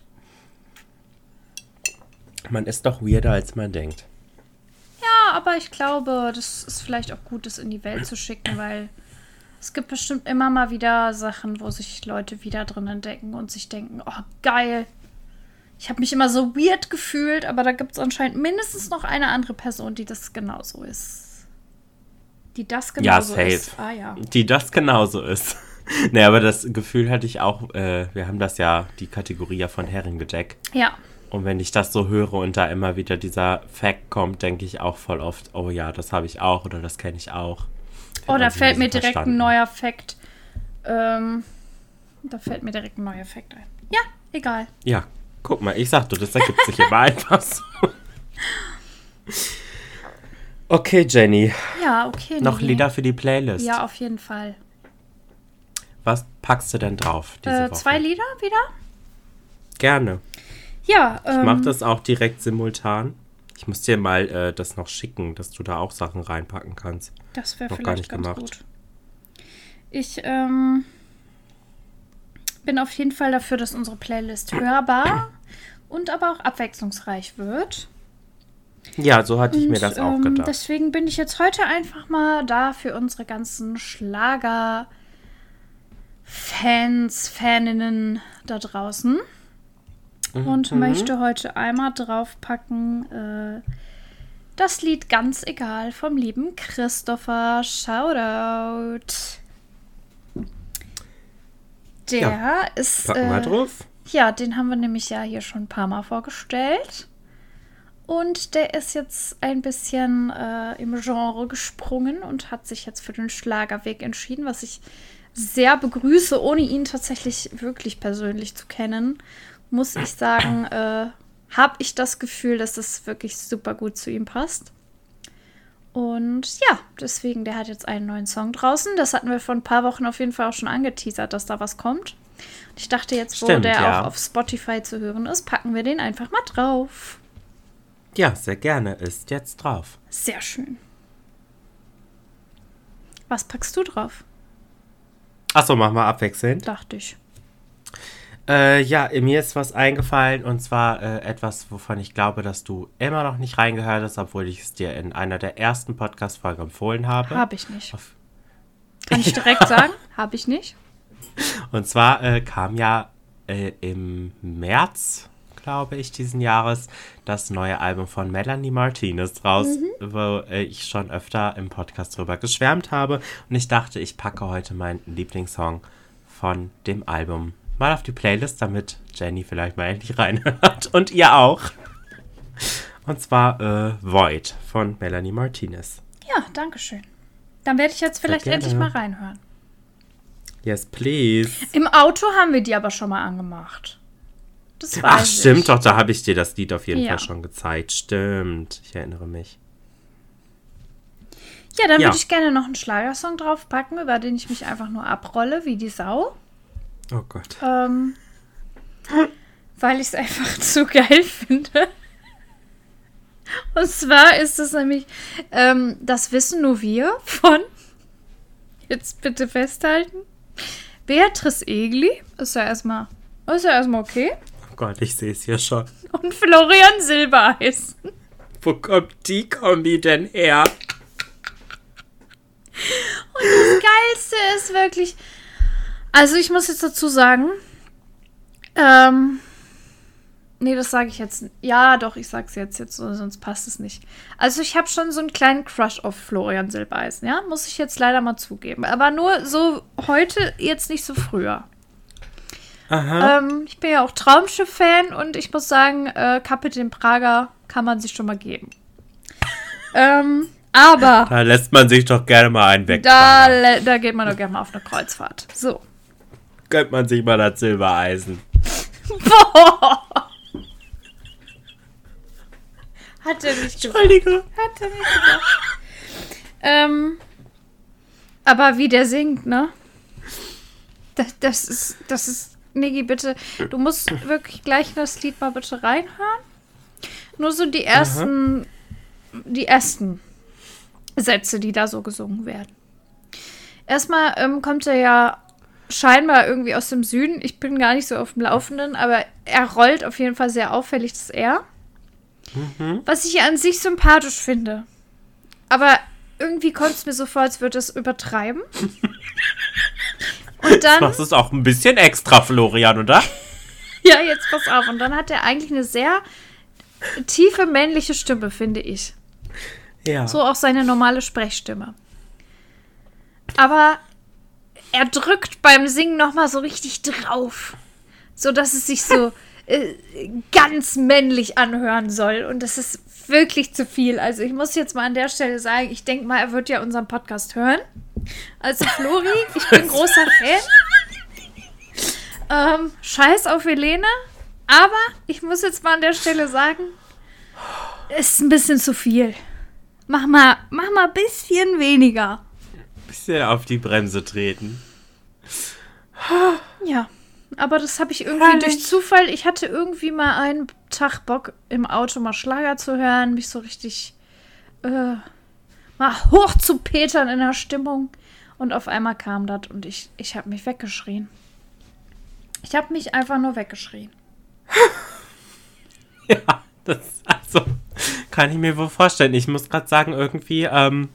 Man ist doch weirder, als man denkt. Ja, aber ich glaube, das ist vielleicht auch gut, das in die Welt zu schicken, weil es gibt bestimmt immer mal wieder Sachen, wo sich Leute wieder drin entdecken und sich denken, oh geil. Ich habe mich immer so weird gefühlt, aber da gibt es anscheinend mindestens noch eine andere Person, die das genauso ist. Die das Ja, genauso safe. ist. Ah ja. Die das genauso ist. nee, aber das Gefühl hatte ich auch, äh, wir haben das ja, die Kategorie ja von Herring gedeckt. Ja. Und wenn ich das so höre und da immer wieder dieser Fact kommt, denke ich auch voll oft, oh ja, das habe ich auch oder das kenne ich auch. Oh, da fällt mir direkt verstanden. ein neuer Fakt. Ähm, da fällt mir direkt ein neuer Fakt ein. Ja, egal. Ja, guck mal, ich sag du, das ergibt sich immer einfach so. Okay, Jenny, Ja, okay. noch Niki. Lieder für die Playlist. Ja, auf jeden Fall. Was packst du denn drauf diese Äh, Woche? zwei Lieder wieder? Gerne. Ja, ähm, Ich mach das auch direkt simultan. Ich muss dir mal äh, das noch schicken, dass du da auch Sachen reinpacken kannst. das wäre vielleicht gar nicht ganz gemacht. gut. Ich ähm, bin auf jeden Fall dafür, dass unsere Playlist hörbar und aber auch abwechslungsreich wird. Ja, so hatte ich mir Und, das auch ähm, gedacht. Deswegen bin ich jetzt heute einfach mal da für unsere ganzen Schlager Fans, Faninnen da draußen. Und Mhm. möchte heute einmal draufpacken äh, das Lied Ganz egal vom lieben Christopher. Shoutout. Der Ja, ist. Packen wir äh, drauf. ja, den haben wir nämlich ja hier schon ein paar Mal vorgestellt. Und der ist jetzt ein bisschen äh, im Genre gesprungen und hat sich jetzt für den Schlagerweg entschieden, was ich sehr begrüße, ohne ihn tatsächlich wirklich persönlich zu kennen. Muss ich sagen, äh, habe ich das Gefühl, dass das wirklich super gut zu ihm passt. Und ja, deswegen, der hat jetzt einen neuen Song draußen. Das hatten wir vor ein paar Wochen auf jeden Fall auch schon angeteasert, dass da was kommt. Und ich dachte jetzt, wo Stimmt, der ja. auch auf Spotify zu hören ist, packen wir den einfach mal drauf. Ja, sehr gerne. Ist jetzt drauf. Sehr schön. Was packst du drauf? Achso, machen wir abwechselnd. Dachte ich. Äh, ja, mir ist was eingefallen und zwar äh, etwas, wovon ich glaube, dass du immer noch nicht reingehört hast, obwohl ich es dir in einer der ersten Podcast-Folgen empfohlen habe. Habe ich nicht. Auf- Kann ich direkt sagen? Habe ich nicht. Und zwar äh, kam ja äh, im März, glaube ich, diesen Jahres das neue Album von Melanie Martinez raus, wo äh, ich schon öfter im Podcast drüber geschwärmt habe. Und ich dachte, ich packe heute meinen Lieblingssong von dem Album mal auf die Playlist, damit Jenny vielleicht mal endlich reinhört und ihr auch. Und zwar äh, Void von Melanie Martinez. Ja, danke schön. Dann werde ich jetzt vielleicht endlich mal reinhören. Yes, please. Im Auto haben wir die aber schon mal angemacht. Das weiß Ach, stimmt ich. doch, da habe ich dir das Lied auf jeden Ja. Fall schon gezeigt. Stimmt, ich erinnere mich. Ja, dann Ja. würde ich gerne noch einen Schlagersong draufpacken, über den ich mich einfach nur abrolle, wie die Sau. Oh Gott. Ähm, weil ich es einfach zu geil finde. Und zwar ist es nämlich ähm, Das wissen nur wir von, jetzt bitte festhalten, Beatrice Egli. Ist ja erstmal, ist ja erstmal okay. Oh Gott, ich sehe es hier schon. Und Florian Silbereisen. Wo kommt die Kombi denn her? Das Geilste ist wirklich. Also, ich muss jetzt dazu sagen. Ähm. Nee, das sage ich jetzt. Ja, doch, ich sag's jetzt, jetzt, so, sonst passt es nicht. Also, ich habe schon so einen kleinen Crush auf Florian Silbereisen, ja? Muss ich jetzt leider mal zugeben. Aber nur so heute, jetzt nicht so früher. Aha. Ähm, ich bin ja auch Traumschiff-Fan und ich muss sagen, äh, Kapitän Prager kann man sich schon mal geben. ähm, aber. Da lässt man sich doch gerne mal einen weg. Da, da geht man doch gerne mal auf eine Kreuzfahrt. So. Gönnt man sich mal das Silbereisen. Hat er nicht gesagt. Entschuldige. Hat er nicht gesagt. ähm, aber wie der singt, ne? Das, das ist, das ist, Niki, bitte, du musst wirklich gleich das Lied mal bitte reinhören. Nur so die ersten, die ersten Sätze, die da so gesungen werden. Erstmal ähm, kommt er ja scheinbar irgendwie aus dem Süden. Ich bin gar nicht so auf dem Laufenden, aber er rollt auf jeden Fall sehr auffällig das R. Was ich an sich sympathisch finde. Aber irgendwie kommt es mir so vor, als würde es übertreiben. Und Du dann, machst es auch ein bisschen extra, Florian, oder? ja, jetzt pass auf. Und dann hat er eigentlich eine sehr tiefe männliche Stimme, finde ich. Ja. So auch seine normale Sprechstimme. Aber er drückt beim Singen nochmal so richtig drauf. So dass es sich so äh, ganz männlich anhören soll. Und das ist wirklich zu viel. Also ich muss jetzt mal an der Stelle sagen, ich denke mal, er wird ja unseren Podcast hören. Also Flori, ich bin großer Fan. Ähm, scheiß auf Helene. Aber ich muss jetzt mal an der Stelle sagen, ist ein bisschen zu viel. Mach mal, mach mal ein bisschen weniger. Bisschen auf die Bremse treten. Ja, aber das habe ich irgendwie Herrlich. durch Zufall. Ich hatte irgendwie mal einen Tag Bock im Auto mal Schlager zu hören, mich so richtig äh, mal hoch zu petern in der Stimmung. Und auf einmal kam das und ich, ich habe mich weggeschrien. Ich habe mich einfach nur weggeschrien. Ja, das also kann ich mir wohl vorstellen. Ich muss gerade sagen, irgendwie, ähm,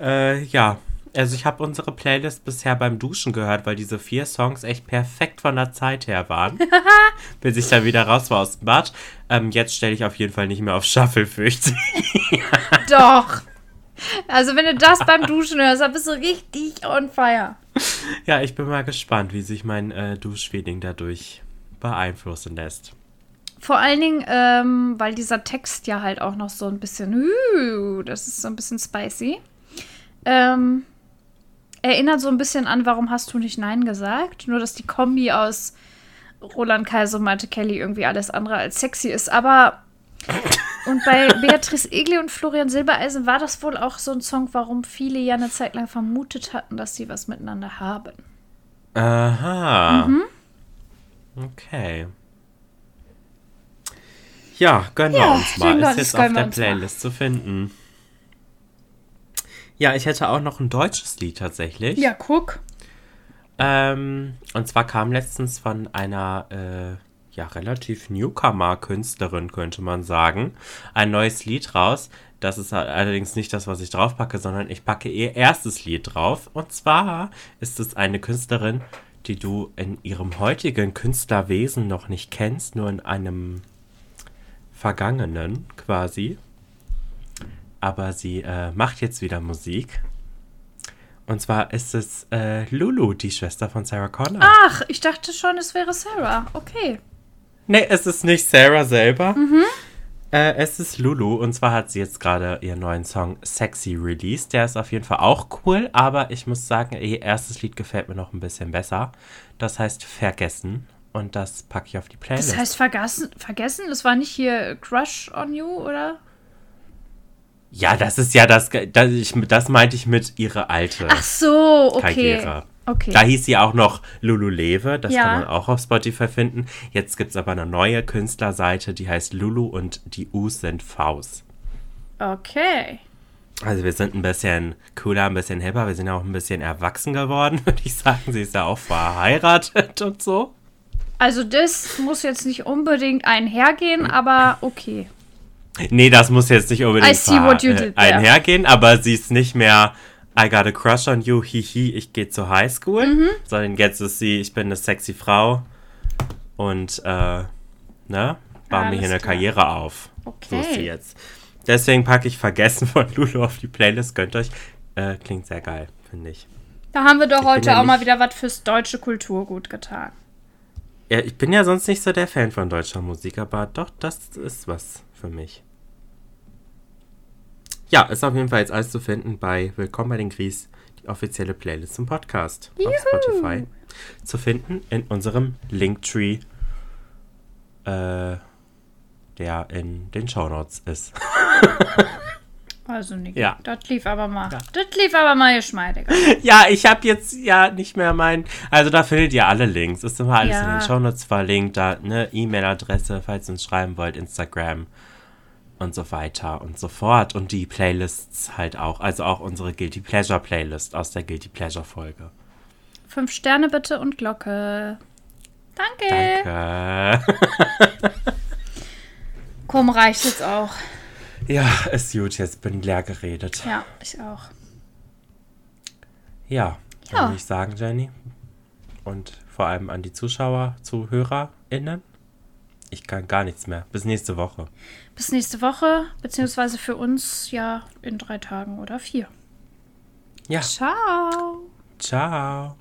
äh, ja. Also ich habe unsere Playlist bisher beim Duschen gehört, weil diese vier Songs echt perfekt von der Zeit her waren. bis ich dann wieder raus war aus dem Bad. Ähm, jetzt stelle ich auf jeden Fall nicht mehr auf Shuffle, fürchte ich. Doch. Also wenn du das beim Duschen hörst, dann bist du richtig on fire. Ja, ich bin mal gespannt, wie sich mein äh, Duschfeeling dadurch beeinflussen lässt. Vor allen Dingen, ähm, weil dieser Text ja halt auch noch so ein bisschen, uh, das ist so ein bisschen spicy. Ähm, erinnert so ein bisschen an, warum hast du nicht Nein gesagt? Nur, dass die Kombi aus Roland Kaiser und Malte Kelly irgendwie alles andere als sexy ist. Aber und bei Beatrice Egli und Florian Silbereisen war das wohl auch so ein Song, warum viele ja eine Zeit lang vermutet hatten, dass sie was miteinander haben. Aha. Okay. Ja, gönnen Ja, wir uns mal. Ist jetzt auf der. Playlist zu finden. Ja, ich hätte auch noch ein deutsches Lied tatsächlich. Ja, guck. Ähm, und zwar kam letztens von einer äh, ja relativ Newcomer-Künstlerin, könnte man sagen, ein neues Lied raus. Das ist allerdings nicht das, was ich draufpacke, sondern ich packe ihr erstes Lied drauf. Und zwar ist es eine Künstlerin, die du in ihrem heutigen Künstlerwesen noch nicht kennst, nur in einem vergangenen quasi. Aber sie äh, macht jetzt wieder Musik. Und zwar ist es äh, Lulu, die Schwester von Sarah Connor. Ach, ich dachte schon, es wäre Sarah. Okay. Nee, es ist nicht Sarah selber. Äh, es ist Lulu. Und zwar hat sie jetzt gerade ihren neuen Song Sexy released. Der ist auf jeden Fall auch cool, aber ich muss sagen, ihr erstes Lied gefällt mir noch ein bisschen besser. Das heißt Vergessen. Und das packe ich auf die Playlist. Das heißt vergessen, vergessen? Das war nicht hier Crush on You, oder? Ja, das ist ja das, das, ich, das meinte ich mit ihre alte Ach so, okay. Karriere. Okay. Da hieß sie auch noch Lulu Lewe, das Ja. kann man auch auf Spotify finden. Jetzt gibt es aber eine neue Künstlerseite, die heißt Lulu und die U's sind V's. Okay. Also wir sind ein bisschen cooler, ein bisschen hipper, wir sind auch ein bisschen erwachsen geworden, würde ich sagen. Sie ist ja auch verheiratet und so. Also das muss jetzt nicht unbedingt einhergehen, aber okay. Nee, das muss jetzt nicht unbedingt you did einhergehen, aber sie ist nicht mehr I got a crush on you, hihi, ich gehe zur Highschool, Mhm. sondern jetzt ist sie, ich bin eine sexy Frau und äh, ne, baue mir hier eine klar. Karriere auf. So ist sie Okay. jetzt. Deswegen packe ich Vergessen von Lulu auf die Playlist, gönnt euch. Äh, klingt sehr geil, finde ich. Da haben wir doch bin heute ja auch mal wieder was fürs deutsche Kulturgut getan. Ja, ich bin ja sonst nicht so der Fan von deutscher Musik, aber doch, das ist was für mich. Ja, ist auf jeden Fall jetzt alles zu finden bei Willkommen bei den Gries, die offizielle Playlist zum Podcast auf Spotify. Zu finden in unserem Linktree, äh, der in den Shownotes ist. Also Niki, Ja. das lief aber mal. Das lief aber mal geschmeidiger. Ja, ich habe jetzt ja nicht mehr mein. Also da findet ihr alle Links. Ist immer alles in Ja. den Shownotes verlinkt. Da eine E-Mail-Adresse, falls ihr uns schreiben wollt, Instagram und so weiter und so fort. Und die Playlists halt auch. Also auch unsere Guilty Pleasure Playlist aus der Guilty Pleasure Folge. Fünf Sterne bitte und Glocke. Danke. Danke. Komm, reicht jetzt auch. Ja, ist gut. Jetzt bin leer geredet. Ja, ich auch. Ja, Ja. würde ich sagen, Jenny. Und vor allem an die Zuschauer, ZuhörerInnen. Ich kann gar nichts mehr. Bis nächste Woche. Bis nächste Woche, beziehungsweise für uns ja in drei Tagen oder vier. Ja, Ciao. ciao.